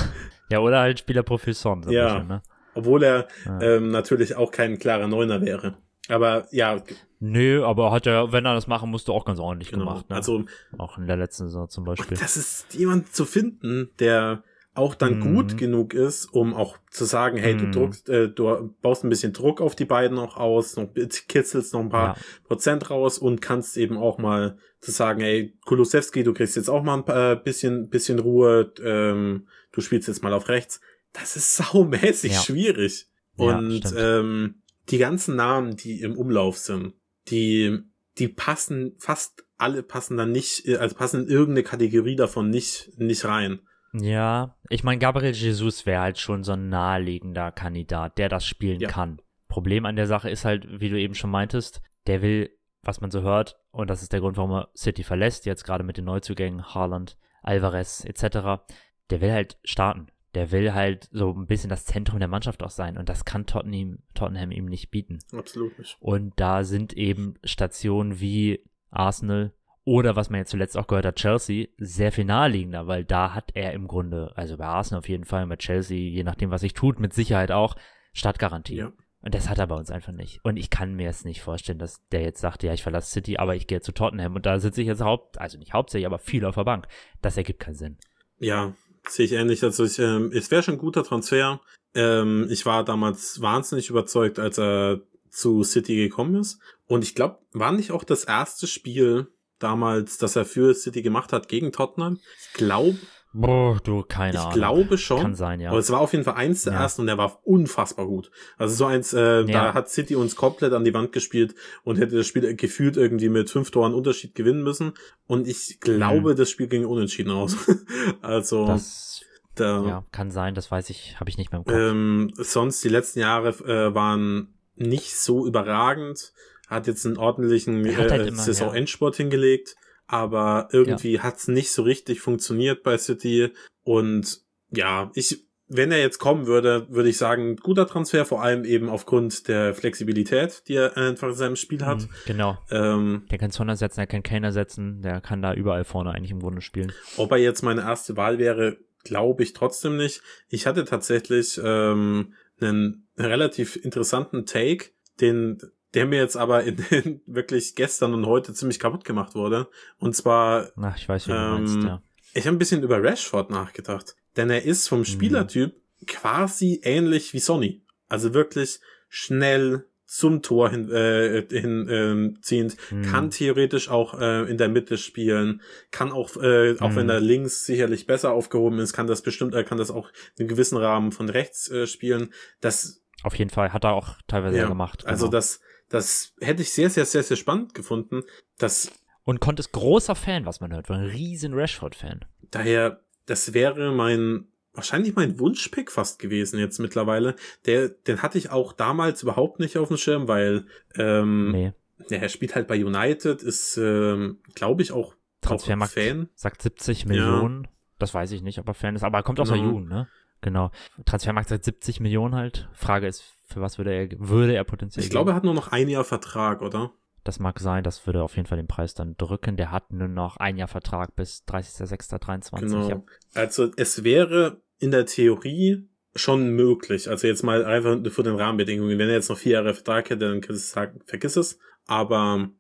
C: Ja, oder halt Spielerprofil Son.
B: Ja.
C: bisschen, ne?
B: obwohl er
C: Ja.
B: ähm, natürlich auch kein klarer Neuner wäre. Aber ja,
C: Nö, aber hat er, wenn er das machen musste, auch ganz ordentlich
B: genau.
C: gemacht. Ne?
B: Also
C: auch in der letzten Saison zum Beispiel.
B: das ist jemand zu finden, der auch dann
C: Mhm.
B: gut genug ist, um auch zu sagen, hey, du
C: Mhm.
B: druckst, äh, du baust ein bisschen Druck auf die beiden noch aus, noch kitzelst noch ein paar
C: Ja.
B: Prozent raus und kannst eben auch mal zu sagen, hey, Kulusewski, du kriegst jetzt auch mal ein paar, äh, bisschen, bisschen Ruhe, ähm, du spielst jetzt mal auf rechts. Das ist saumäßig
C: Ja.
B: schwierig.
C: Ja,
B: Und
C: stimmt.
B: ähm, die ganzen Namen, die im Umlauf sind, die, die passen, fast alle passen dann nicht, also passen in irgendeine Kategorie davon nicht, nicht rein.
C: Ja, ich meine, Gabriel Jesus wäre halt schon so ein naheliegender Kandidat, der das spielen
B: Ja.
C: kann. Problem an der Sache ist halt, wie du eben schon meintest, der will, was man so hört, und das ist der Grund, warum er City verlässt, jetzt gerade mit den Neuzugängen, Haaland, Alvarez etc., der will halt starten. Der will halt so ein bisschen das Zentrum der Mannschaft auch sein und das kann Tottenham, Tottenham ihm nicht bieten.
B: Absolut nicht.
C: Und da sind eben Stationen wie Arsenal oder was man jetzt zuletzt auch gehört hat, Chelsea, sehr viel naheliegender, weil da hat er im Grunde, also bei Arsenal auf jeden Fall, bei Chelsea, je nachdem, was sich tut, mit Sicherheit auch, Startgarantie.
B: Ja.
C: Und das hat er bei uns einfach nicht. Und ich kann mir es nicht vorstellen, dass der jetzt sagt, ja, ich verlasse City, aber ich gehe zu Tottenham. Und da sitze ich jetzt haupt, also nicht hauptsächlich, aber viel auf der Bank. Das ergibt keinen Sinn.
B: Ja, sehe ich ähnlich. Also ich, ähm, es wäre schon ein guter Transfer. Ähm, ich war damals wahnsinnig überzeugt, als er zu City gekommen ist. Und ich glaube, war nicht auch das erste Spiel damals, das er für City gemacht hat gegen Tottenham? Ich glaube,
C: Boah, du, keine
B: ich
C: Ahnung.
B: glaube schon.
C: Kann sein, ja.
B: Aber es war auf jeden Fall eins der
C: Ja.
B: ersten und er war unfassbar gut. Also so eins, äh, da
C: Ja.
B: hat City uns komplett an die Wand gespielt und hätte das Spiel gefühlt irgendwie mit fünf Toren Unterschied gewinnen müssen. Und ich glaube, das Spiel ging unentschieden aus. also
C: Mhm. das,
B: da,
C: ja, kann sein, das weiß ich, habe ich nicht mehr im Kopf.
B: ähm, sonst die letzten Jahre äh, waren nicht so überragend. Hat jetzt einen ordentlichen
C: halt
B: äh, Saison-Endsport hingelegt, aber irgendwie hat's nicht so richtig funktioniert bei City. Und ja, ich, wenn er jetzt kommen würde, würde ich sagen, guter Transfer, vor allem eben aufgrund der Flexibilität, die er einfach in seinem Spiel hat.
C: Mhm, Genau.
B: Ähm,
C: Der kann Son ersetzen, der kann Kane ersetzen, der kann da überall vorne eigentlich im Grunde spielen.
B: Ob er jetzt meine erste Wahl wäre, glaube ich trotzdem nicht. Ich hatte tatsächlich ähm, einen relativ interessanten Take, den der mir jetzt aber in, in wirklich gestern und heute ziemlich kaputt gemacht wurde. Und zwar,
C: Ach, ich weiß, wie du
B: Ähm,
C: meinst, ja.
B: ich habe ein bisschen über Rashford nachgedacht. Denn er ist vom Spielertyp quasi ähnlich wie Sonny. Also wirklich schnell zum Tor hin, äh, hin ähm, ziehend,
C: Hm.
B: kann theoretisch auch äh, in der Mitte spielen, kann auch, äh, auch
C: Mhm.
B: wenn er links sicherlich besser aufgehoben ist, kann das bestimmt, er kann das auch in einem gewissen Rahmen von rechts äh, spielen. Das,
C: Auf jeden Fall, hat er auch teilweise
B: ja,
C: gemacht.
B: also
C: genau.
B: das, das hätte ich sehr, sehr, sehr, sehr spannend gefunden. Das
C: Und Kont ist großer Fan, was man hört, war ein riesen Rashford-Fan.
B: daher, das wäre mein, wahrscheinlich mein Wunschpick fast gewesen jetzt mittlerweile. Der, den hatte ich auch damals überhaupt nicht auf dem Schirm, weil, ähm,
C: Nee,
B: ja, er spielt halt bei United, ist, ähm, glaube ich, auch, auch
C: Transfermarkt
B: Fan.
C: sagt 70 Millionen. Das weiß ich nicht, ob er Fan ist, aber er kommt aus der
B: Genau.
C: Jugend, ne? Genau. Transfermarkt sagt 70 Millionen halt. Frage ist, für was würde er, würde er potenziell
B: Ich glaube, er
C: gehen?
B: hat nur noch ein Jahr Vertrag, oder?
C: Das mag sein, das würde auf jeden Fall den Preis dann drücken. Der hat nur noch ein Jahr Vertrag bis 30.06.23.
B: Genau.
C: Ja.
B: Also es wäre in der Theorie schon möglich. Also jetzt mal einfach für den Rahmenbedingungen. Wenn er jetzt noch vier Jahre Vertrag hätte, dann kannst du sagen, vergiss es. Aber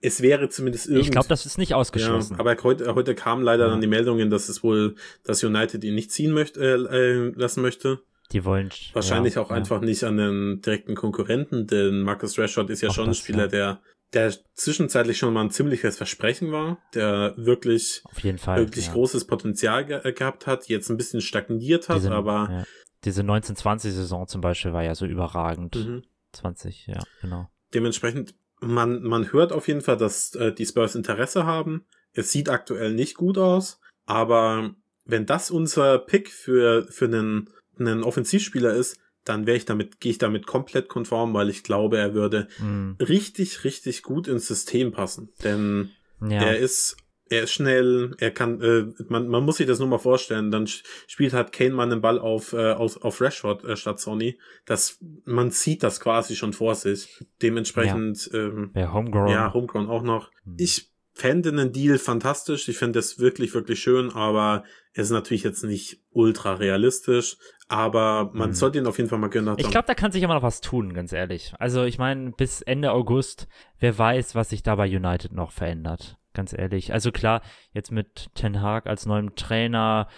B: es wäre zumindest irgendwie.
C: Ich glaube, das ist nicht ausgeschlossen.
B: Ja, aber heute, heute kamen leider
C: Ja.
B: dann die Meldungen, dass es wohl, dass United ihn nicht ziehen möchte, äh, äh, lassen möchte.
C: Die wollen
B: Wahrscheinlich
C: ja,
B: auch einfach nicht an den direkten Konkurrenten, denn Marcus Rashford ist ja
C: Auch
B: schon ein Spieler, der, der zwischenzeitlich schon mal ein ziemliches Versprechen war, der wirklich
C: Auf jeden Fall.
B: wirklich großes Potenzial ge äh, gehabt hat, jetzt ein bisschen stagniert hat,
C: Diese,
B: aber.
C: Diese 1920-Saison zum Beispiel war ja so überragend.
B: mhm.
C: 20, ja, genau.
B: dementsprechend, man, man hört auf jeden Fall, dass äh, die Spurs Interesse haben. Es sieht aktuell nicht gut aus, aber wenn das unser Pick für, für einen, einen Offensivspieler ist, dann wäre ich damit, gehe ich damit komplett konform, weil ich glaube, er würde
C: Mhm.
B: richtig, richtig gut ins System passen. Denn
C: Ja.
B: er ist, er ist schnell, er kann, äh, man, man muss sich das nur mal vorstellen, dann spielt halt Kane mal einen Ball auf, äh, auf, auf Rashford äh, statt Sony. Das, man sieht das quasi schon vor sich. Dementsprechend, ähm,
C: Wer Homegrown.
B: ja, Homegrown auch noch.
C: Hm.
B: Ich fände einen Deal fantastisch. Ich fände das wirklich, wirklich schön, aber es ist natürlich jetzt nicht ultra realistisch. Aber man
C: Mhm.
B: sollte ihn auf jeden Fall mal gönnen.
C: Ich glaube, da kann sich immer noch was tun, ganz ehrlich. Also ich meine, bis Ende August, wer weiß, was sich da bei United noch verändert. Ganz ehrlich. Also klar, jetzt mit Ten Hag als neuem Trainer,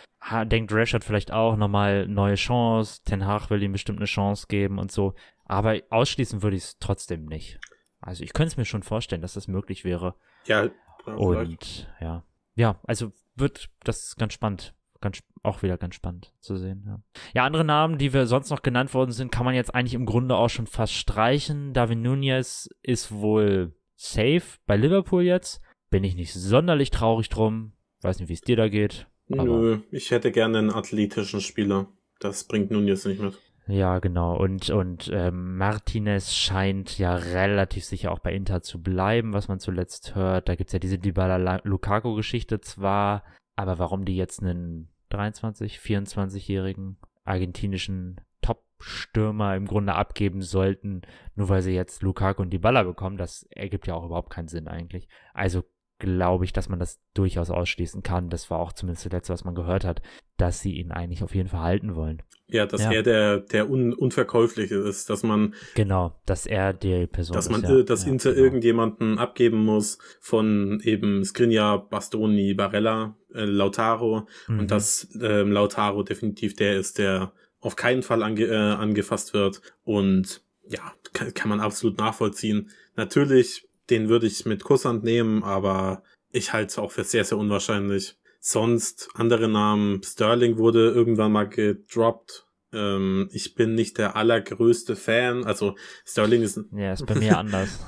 C: denkt Rashford vielleicht auch nochmal neue Chance. Ten Hag will ihm bestimmt eine Chance geben und so. Aber ausschließen würde ich es trotzdem nicht. Also ich könnte es mir schon vorstellen, dass das möglich wäre.
B: Ja,
C: und ja. Ja, also wird das ganz spannend. Ganz, auch wieder ganz spannend zu sehen. Ja. ja, andere Namen, die wir sonst noch genannt worden sind, kann man jetzt eigentlich im Grunde auch schon fast streichen. David Nunez ist wohl safe bei Liverpool jetzt. Bin ich nicht sonderlich traurig drum. Weiß nicht, wie es dir da geht.
B: Nö, ich hätte gerne einen athletischen Spieler. Das bringt Nunez nicht mit.
C: Ja, genau. Und, und ähm, Martinez scheint ja relativ sicher auch bei Inter zu bleiben, was man zuletzt hört. Da gibt's ja diese Dybala-Lukaku-Geschichte zwar, aber warum die jetzt einen 23-, 24-jährigen argentinischen Top-Stürmer im Grunde abgeben sollten, nur weil sie jetzt Lukaku und Dybala bekommen, das ergibt ja auch überhaupt keinen Sinn eigentlich. Also glaube ich, dass man das durchaus ausschließen kann. Das war auch zumindest das Letzte, was man gehört hat, dass sie ihn eigentlich auf jeden Fall halten wollen.
B: Ja, dass ja. er der, der un, unverkäufliche ist, dass man.
C: Genau, dass er die Person
B: dass
C: ist.
B: Man,
C: ja.
B: Dass
C: ja,
B: Inter
C: genau.
B: irgendjemanden abgeben muss von eben Skriniar, Bastoni, Barella, äh, Lautaro mhm. und dass äh, Lautaro definitiv der ist, der auf keinen Fall ange, äh, angefasst wird und ja, kann, kann man absolut nachvollziehen. Natürlich den würde ich mit Kusshand nehmen, aber ich halte es auch für sehr, sehr unwahrscheinlich. Sonst andere Namen. Sterling wurde irgendwann mal gedroppt. Ähm, ich bin nicht der allergrößte Fan. Also Sterling ist.
C: Ja, ist bei mir anders.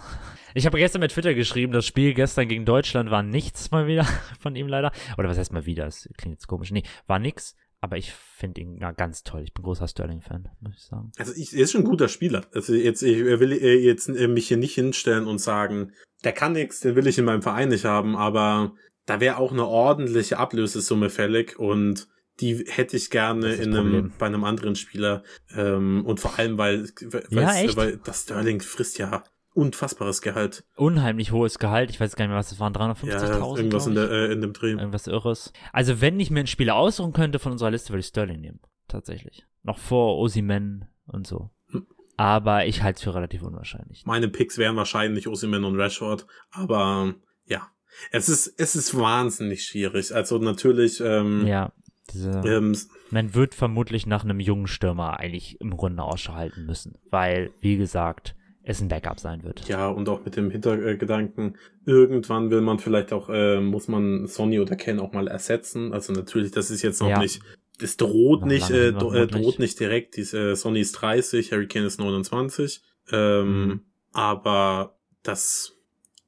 C: Ich habe gestern mit Twitter geschrieben, das Spiel gestern gegen Deutschland war nichts mal wieder von ihm leider. Oder was heißt mal wieder? Das klingt jetzt komisch. Nee, war nix. Aber ich finde ihn ja, ganz toll. Ich bin großer Sterling-Fan, muss ich sagen.
B: Also ich, er ist schon ein guter Spieler. Also jetzt, ich will jetzt mich hier nicht hinstellen und sagen, der kann nichts, den will ich in meinem Verein nicht haben, aber da wäre auch eine ordentliche Ablösesumme fällig und die hätte ich gerne in einem, bei einem anderen Spieler. Ähm, und vor allem, weil,
C: ja,
B: weil das Sterling frisst ja unfassbares Gehalt.
C: Unheimlich hohes Gehalt. Ich weiß gar nicht mehr, was es waren. 350.000.
B: Ja, irgendwas in, der, äh, in dem Dreh.
C: Irgendwas Irres. Also, wenn ich mir einen Spieler aussuchen könnte von unserer Liste, würde ich Sterling nehmen. Tatsächlich. Noch vor Osimen und so. Hm. Aber ich halte es für relativ unwahrscheinlich.
B: Meine Picks wären wahrscheinlich Osimen und Rashford. Aber ja. Es ist, es ist wahnsinnig schwierig. Also natürlich. Ähm,
C: ja. Diese, ähm, man wird vermutlich nach einem jungen Stürmer eigentlich im Grunde Ausschau halten müssen. Weil, wie gesagt, es ein Backup sein wird.
B: Ja, und auch mit dem Hintergedanken, irgendwann will man vielleicht auch, äh, muss man Sonny oder Ken auch mal ersetzen. Also natürlich, das ist jetzt noch ja. nicht, das droht nicht, äh, droht nicht. nicht direkt. Diese, äh, Sonny ist 30, Harry Kane ist 29. Ähm, mhm. Aber das,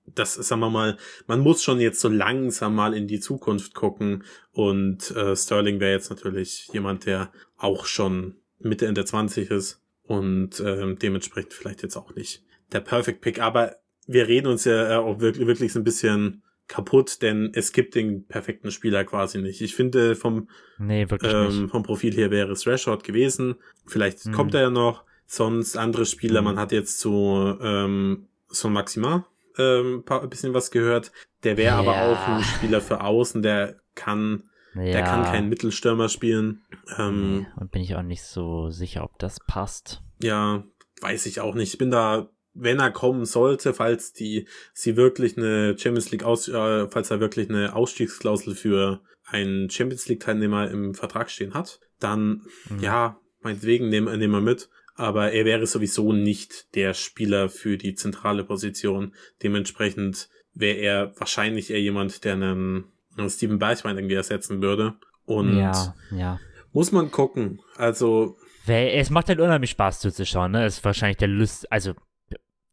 B: das, sagen wir mal, man muss schon jetzt so langsam mal in die Zukunft gucken. Und äh, Sterling wäre jetzt natürlich jemand, der auch schon Mitte Ende 20 ist und ähm, dementsprechend vielleicht jetzt auch nicht der Perfect Pick, aber wir reden uns ja auch wirklich, wirklich so ein bisschen kaputt, denn es gibt den perfekten Spieler quasi nicht. Ich finde vom,
C: nee, ähm,
B: vom Profil her wäre es Rashford gewesen. Vielleicht hm. kommt er ja noch. Sonst andere Spieler, hm. man hat jetzt zu ähm, Son Maxima ähm, ein bisschen was gehört. Der wäre ja. aber auch ein Spieler für außen, der kann ja. Der kann keinen Mittelstürmer spielen. Ähm,
C: nee, und bin ich auch nicht so sicher, ob das passt.
B: Ja, weiß ich auch nicht. Ich bin da, wenn er kommen sollte, falls die sie wirklich eine Champions League aus, äh, falls er wirklich eine Ausstiegsklausel für einen Champions League Teilnehmer im Vertrag stehen hat, dann mhm. ja, meinetwegen nehmen nehm wir mit. Aber er wäre sowieso nicht der Spieler für die zentrale Position. Dementsprechend wäre er wahrscheinlich eher jemand, der einen Steven Beichmann irgendwie ersetzen würde. Und
C: ja, ja.
B: muss man gucken. Also.
C: Es macht halt unheimlich Spaß zuzuschauen, ne? Es ist wahrscheinlich der Lust, also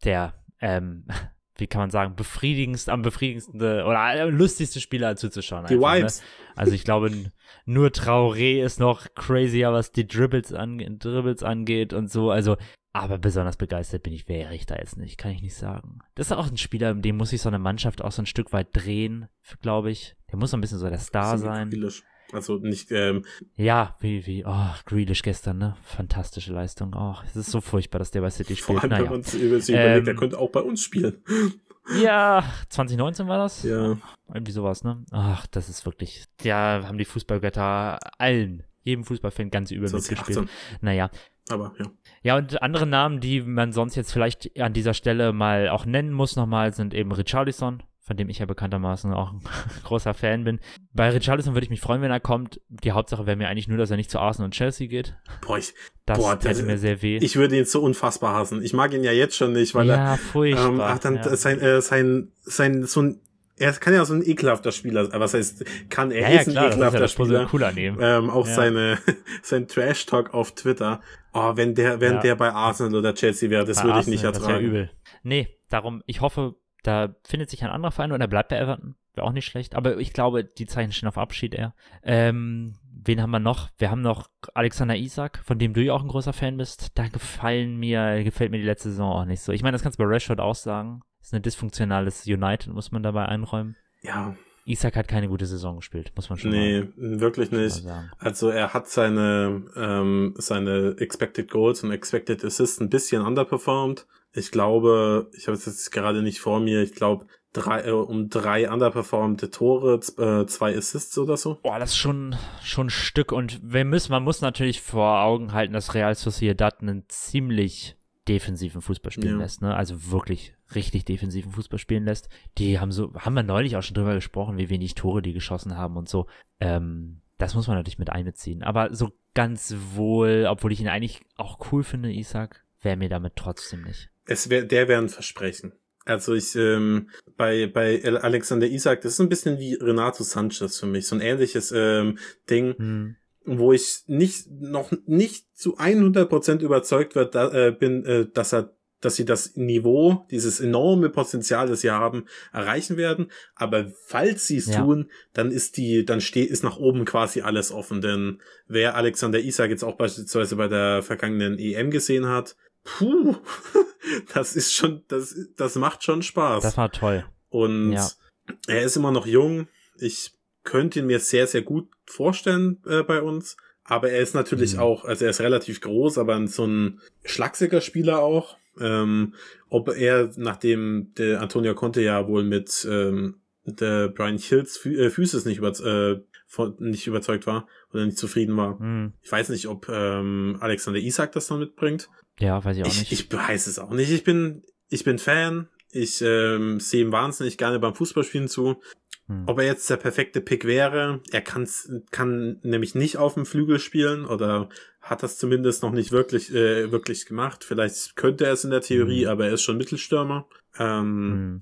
C: der, ähm, wie kann man sagen, befriedigendst, am befriedigendsten oder lustigste Spieler zuzuschauen.
B: Die einfach, Vibes.
C: Ne? Also ich glaube, nur Traoré ist noch crazier, was die Dribbles, ange Dribbles angeht und so. Also aber besonders begeistert bin ich, wäre ich da jetzt nicht, kann ich nicht sagen. Das ist auch ein Spieler, dem muss sich so eine Mannschaft auch so ein Stück weit drehen, glaube ich. Der muss so ein bisschen so der Star sein.
B: Grealish. Also nicht, ähm
C: Ja, wie, wie, oh, Grealish gestern, ne? Fantastische Leistung. Oh, es ist so furchtbar, dass der bei City spielt.
B: Vor allem,
C: naja.
B: wenn man sich überlegt, ähm, der könnte auch bei uns spielen.
C: Ja, 2019 war das?
B: Ja.
C: Irgendwie sowas, ne? Ach, das ist wirklich, ja, haben die Fußballgötter allen, jedem Fußballfan ganz übel mitgespielt. Naja,
B: aber ja.
C: Ja, und andere Namen, die man sonst jetzt vielleicht an dieser Stelle mal auch nennen muss nochmal, sind eben Richarlison. von dem ich ja bekanntermaßen auch ein großer Fan bin. Bei Richarlison würde ich mich freuen, wenn er kommt. Die Hauptsache wäre mir eigentlich nur, dass er nicht zu Arsenal und Chelsea geht.
B: Boah, ich,
C: Das
B: boah,
C: täte mir sehr weh.
B: ich würde ihn so unfassbar hassen. Ich mag ihn ja jetzt schon nicht, weil
C: ja,
B: er,
C: furchtbar.
B: ähm, ach, dann
C: ja.
B: sein, äh, sein, sein, so ein, er kann ja so ein ekelhafter Spieler, äh, was heißt, kann, er
C: ja, ja,
B: ist ein
C: klar, das ist ja
B: ekelhafter
C: das
B: Spieler.
C: cool an ihm.
B: Ähm, auch
C: Ja.
B: seine, sein Trash-Talk auf Twitter. Oh, wenn der, wenn
C: Ja.
B: der bei Arsenal oder Chelsea wäre, das
C: Bei
B: würde ich nicht
C: Arsenal, Das wäre
B: ertragen.
C: übel. Nee, darum, ich hoffe, da findet sich ein anderer Verein und er bleibt bei Everton. Wäre auch nicht schlecht. Aber ich glaube, die Zeichen stehen auf Abschied eher. Ähm, wen haben wir noch? Wir haben noch Alexander Isak, von dem du ja auch ein großer Fan bist. Da gefallen mir, gefällt mir die letzte Saison auch nicht so. Ich meine, das kannst du bei Rashford auch sagen. Ist ein dysfunktionales United, muss man dabei einräumen.
B: Ja,
C: Isak hat keine gute Saison gespielt, muss man schon
B: nee,
C: mal,
B: wirklich
C: schon mal
B: nicht. Also er hat seine, ähm, seine Expected Goals und Expected Assists ein bisschen underperformed. Ich glaube, ich habe es jetzt gerade nicht vor mir, ich glaube, drei, äh, um drei underperformte Tore, äh, zwei Assists oder so.
C: Boah, das ist schon, schon ein Stück und wir müssen, man muss natürlich vor Augen halten, dass Real Sociedad einen ziemlich defensiven Fußball spielen
B: Ja.
C: lässt, ne? Also wirklich richtig defensiven Fußball spielen lässt. Die haben so, haben wir neulich auch schon drüber gesprochen, wie wenig Tore die geschossen haben und so. Ähm, das muss man natürlich mit einbeziehen. Aber so ganz wohl, obwohl ich ihn eigentlich auch cool finde, Isaac, wäre mir damit trotzdem nicht.
B: Es wär, der wäre ein Versprechen. Also ich, ähm, bei, bei Alexander Isak, das ist ein bisschen wie Renato Sanchez für mich, so ein ähnliches ähm, Ding.
C: Hm.
B: wo ich nicht noch nicht zu 100% überzeugt wird, da, äh, bin, äh, dass er dass sie das Niveau, dieses enorme Potenzial, das sie haben, erreichen werden. Aber falls sie es
C: Ja.
B: tun, dann ist die, dann steht, ist nach oben quasi alles offen. Denn wer Alexander Isak jetzt auch beispielsweise bei der vergangenen EM gesehen hat, puh, das ist schon, das, das macht schon Spaß.
C: Das war toll.
B: Und
C: Ja.
B: er ist immer noch jung. Ich könnte ihn mir sehr, sehr gut vorstellen äh, bei uns. Aber er ist natürlich
C: Mhm.
B: auch, also er ist relativ groß, aber so ein schlagsiger Spieler auch. Ähm, ob er, nachdem der Antonio Conte ja wohl mit ähm, der Brian Hills Fü äh, Füßes nicht, über, äh, von, nicht überzeugt war oder nicht zufrieden war.
C: Hm.
B: Ich weiß nicht, ob ähm, Alexander Isak das dann mitbringt.
C: Ja, weiß ich auch
B: Ich,
C: nicht.
B: ich weiß es auch nicht. Ich bin, ich bin Fan. Ich ähm, sehe ihm wahnsinnig gerne beim Fußballspielen zu.
C: Hm.
B: Ob er jetzt der perfekte Pick wäre, er kann's, kann nämlich nicht auf dem Flügel spielen oder hat das zumindest noch nicht wirklich, äh, wirklich gemacht. Vielleicht könnte er es in der Theorie,
C: Mhm.
B: aber er ist schon Mittelstürmer. Ähm,
C: Hm.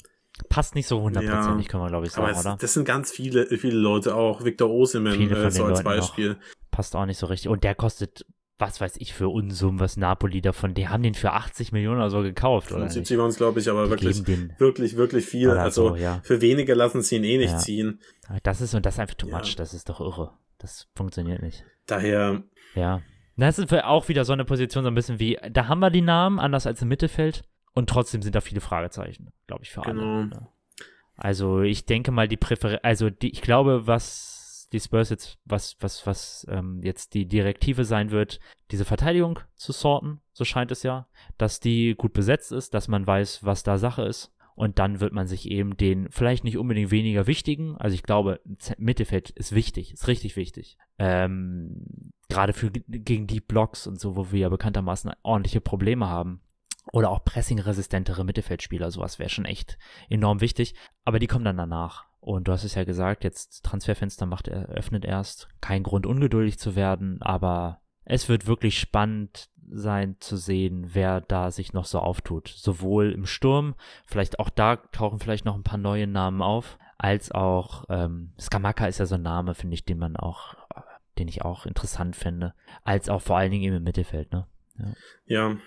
C: Passt nicht so hundertprozentig, kann man glaube ich sagen,
B: es,
C: oder?
B: das sind ganz viele, viele Leute, auch Victor Osimhen äh, so als
C: Leuten.
B: Beispiel.
C: passt auch nicht so richtig. Und der kostet, was weiß ich, für Unsummen, was Napoli davon. Die haben den für 80 Millionen oder so gekauft, oder? Nicht?
B: 75 waren es, glaube ich, aber
C: Die
B: wirklich, wirklich, wirklich viel. Also
C: so, ja.
B: für wenige lassen sie ihn eh nicht
C: Ja.
B: ziehen.
C: Das ist und das ist einfach too
B: Ja.
C: much. Das ist doch irre. Das funktioniert nicht.
B: Daher,
C: Ja. Das ist auch wieder so eine Position, so ein bisschen wie, da haben wir die Namen, anders als im Mittelfeld. Und trotzdem sind da viele Fragezeichen, glaube ich, für
B: Genau.
C: alle. Ne? Also ich denke mal, die Präfer also die, ich glaube, was die Spurs jetzt, was, was, was ähm, jetzt die Direktive sein wird, diese Verteidigung zu sorten, so scheint es ja, dass die gut besetzt ist, dass man weiß, was da Sache ist. Und dann wird man sich eben den vielleicht nicht unbedingt weniger wichtigen, also ich glaube, Mittelfeld ist wichtig, ist richtig wichtig. Ähm, Gerade für gegen die Blocks und so, wo wir ja bekanntermaßen ordentliche Probleme haben. Oder auch pressing-resistentere Mittelfeldspieler, sowas wäre schon echt enorm wichtig. Aber die kommen dann danach. Und du hast es ja gesagt, jetzt Transferfenster macht er, öffnet erst. Kein Grund, ungeduldig zu werden, aber es wird wirklich spannend sein zu sehen, wer da sich noch so auftut. Sowohl im Sturm, vielleicht auch da tauchen vielleicht noch ein paar neue Namen auf, als auch ähm, Skamaka ist ja so ein Name, finde ich, den man auch, den ich auch interessant finde, als auch vor allen Dingen eben im Mittelfeld, ne?
B: ja.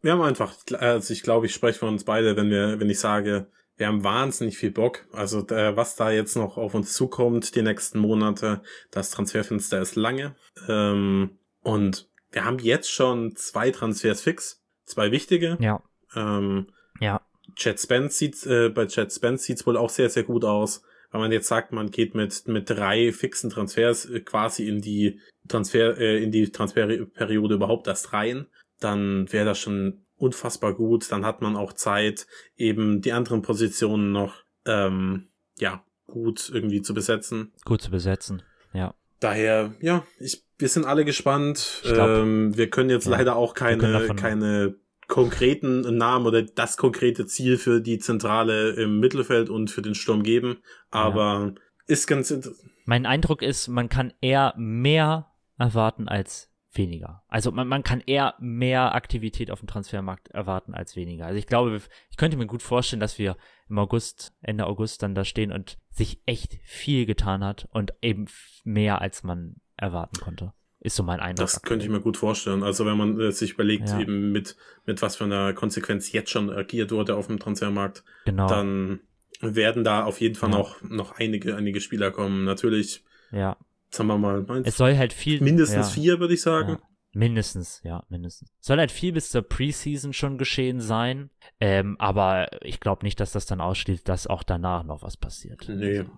B: Wir haben einfach, also ich glaube, ich spreche von uns beide, wenn wir, wenn ich sage, wir haben wahnsinnig viel Bock. Also äh, was da jetzt noch auf uns zukommt, die nächsten Monate, das Transferfenster ist lange. Ähm, und wir haben jetzt schon zwei Transfers fix, zwei wichtige.
C: Ja,
B: Ähm,
C: ja,
B: Chad Spence sieht, äh, bei Chad Spence sieht's wohl auch sehr, sehr gut aus. Weil man jetzt sagt, man geht mit, mit drei fixen Transfers äh, quasi in die Transfer, äh, in die Transferperiode überhaupt erst rein, dann wäre das schon unfassbar gut. Dann hat man auch Zeit, eben die anderen Positionen noch, ähm, ja, gut irgendwie zu besetzen.
C: gut zu besetzen. Ja.
B: Daher, ja, ich, wir sind alle gespannt.
C: Glaub,
B: ähm, wir können jetzt
C: ja,
B: leider auch keine, keine konkreten Namen oder das konkrete Ziel für die Zentrale im Mittelfeld und für den Sturm geben. Aber ja. ist ganz interessant.
C: Mein Eindruck ist, man kann eher mehr erwarten als weniger. Also man, man kann eher mehr Aktivität auf dem Transfermarkt erwarten als weniger. Also ich glaube, ich könnte mir gut vorstellen, dass wir im August, Ende August dann da stehen und sich echt viel getan hat und eben mehr als man erwarten konnte. Ist so mein Eindruck.
B: Das könnte ich mir gut vorstellen. Also wenn man äh, sich überlegt, ja. eben mit, mit was für einer Konsequenz jetzt schon agiert wurde auf dem Transfermarkt, genau. dann werden da auf jeden Fall ja. noch, noch einige, einige Spieler kommen. Natürlich,
C: ja.
B: sagen wir mal,
C: es soll halt viel.
B: Mindestens ja. vier, würde ich sagen.
C: Mindestens, ja, mindestens. Soll halt viel bis zur Preseason schon geschehen sein. Ähm, aber ich glaube nicht, dass das dann ausschließt, dass auch danach noch was passiert.
B: Nee. Also,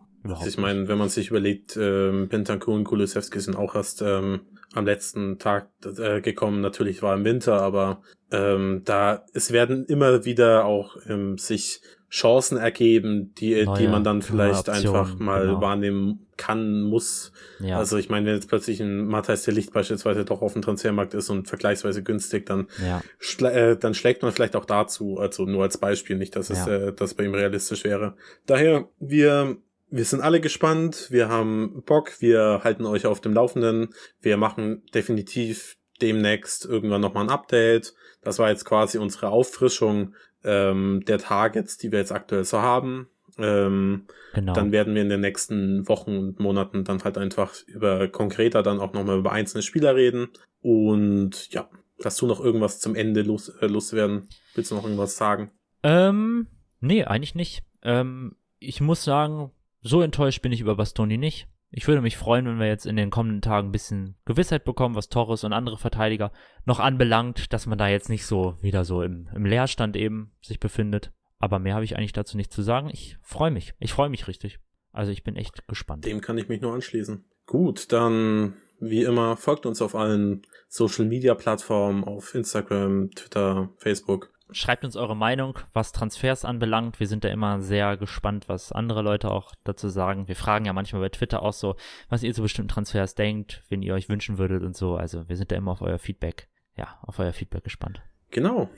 B: ich meine, wenn man sich überlegt, ähm, Pentakur und Kulusewski sind auch erst ähm, am letzten Tag äh, gekommen. Natürlich war im Winter, aber ähm, da es werden immer wieder auch ähm, sich Chancen ergeben, die, Neue, die man dann vielleicht Option, einfach mal genau. wahrnehmen kann, muss. Ja. Also ich meine, wenn jetzt plötzlich ein Matthias der Licht beispielsweise doch auf dem Transfermarkt ist und vergleichsweise günstig, dann,
C: ja.
B: schlä äh, dann schlägt man vielleicht auch dazu, also nur als Beispiel, nicht, dass es ja. äh, das bei ihm realistisch wäre. Daher, wir wir sind alle gespannt, wir haben Bock, wir halten euch auf dem Laufenden, wir machen definitiv demnächst irgendwann nochmal ein Update. Das war jetzt quasi unsere Auffrischung ähm, der Targets, die wir jetzt aktuell so haben. Ähm, genau. Dann werden wir in den nächsten Wochen und Monaten dann halt einfach über konkreter dann auch nochmal über einzelne Spieler reden. Und ja, hast du noch irgendwas zum Ende los, äh, loswerden? Willst du noch irgendwas sagen?
C: Ähm, nee, eigentlich nicht. Ähm, ich muss sagen, so enttäuscht bin ich über Bastoni nicht. Ich würde mich freuen, wenn wir jetzt in den kommenden Tagen ein bisschen Gewissheit bekommen, was Torres und andere Verteidiger noch anbelangt, dass man da jetzt nicht so wieder so im, im Leerstand eben sich befindet. Aber mehr habe ich eigentlich dazu nicht zu sagen. Ich freue mich. Ich freue mich richtig. Also ich bin echt gespannt.
B: Dem kann ich mich nur anschließen. Gut, dann wie immer folgt uns auf allen Social Media Plattformen, auf Instagram, Twitter, Facebook.
C: Schreibt uns eure Meinung, was Transfers anbelangt. Wir sind da immer sehr gespannt, was andere Leute auch dazu sagen. Wir fragen ja manchmal bei Twitter auch so, was ihr zu bestimmten Transfers denkt, wen ihr euch wünschen würdet und so. Also wir sind da immer auf euer Feedback, ja, auf euer Feedback gespannt.
B: Genau.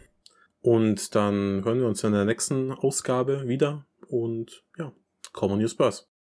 B: Und dann hören wir uns in der nächsten Ausgabe wieder. Und ja, Common News Spurs.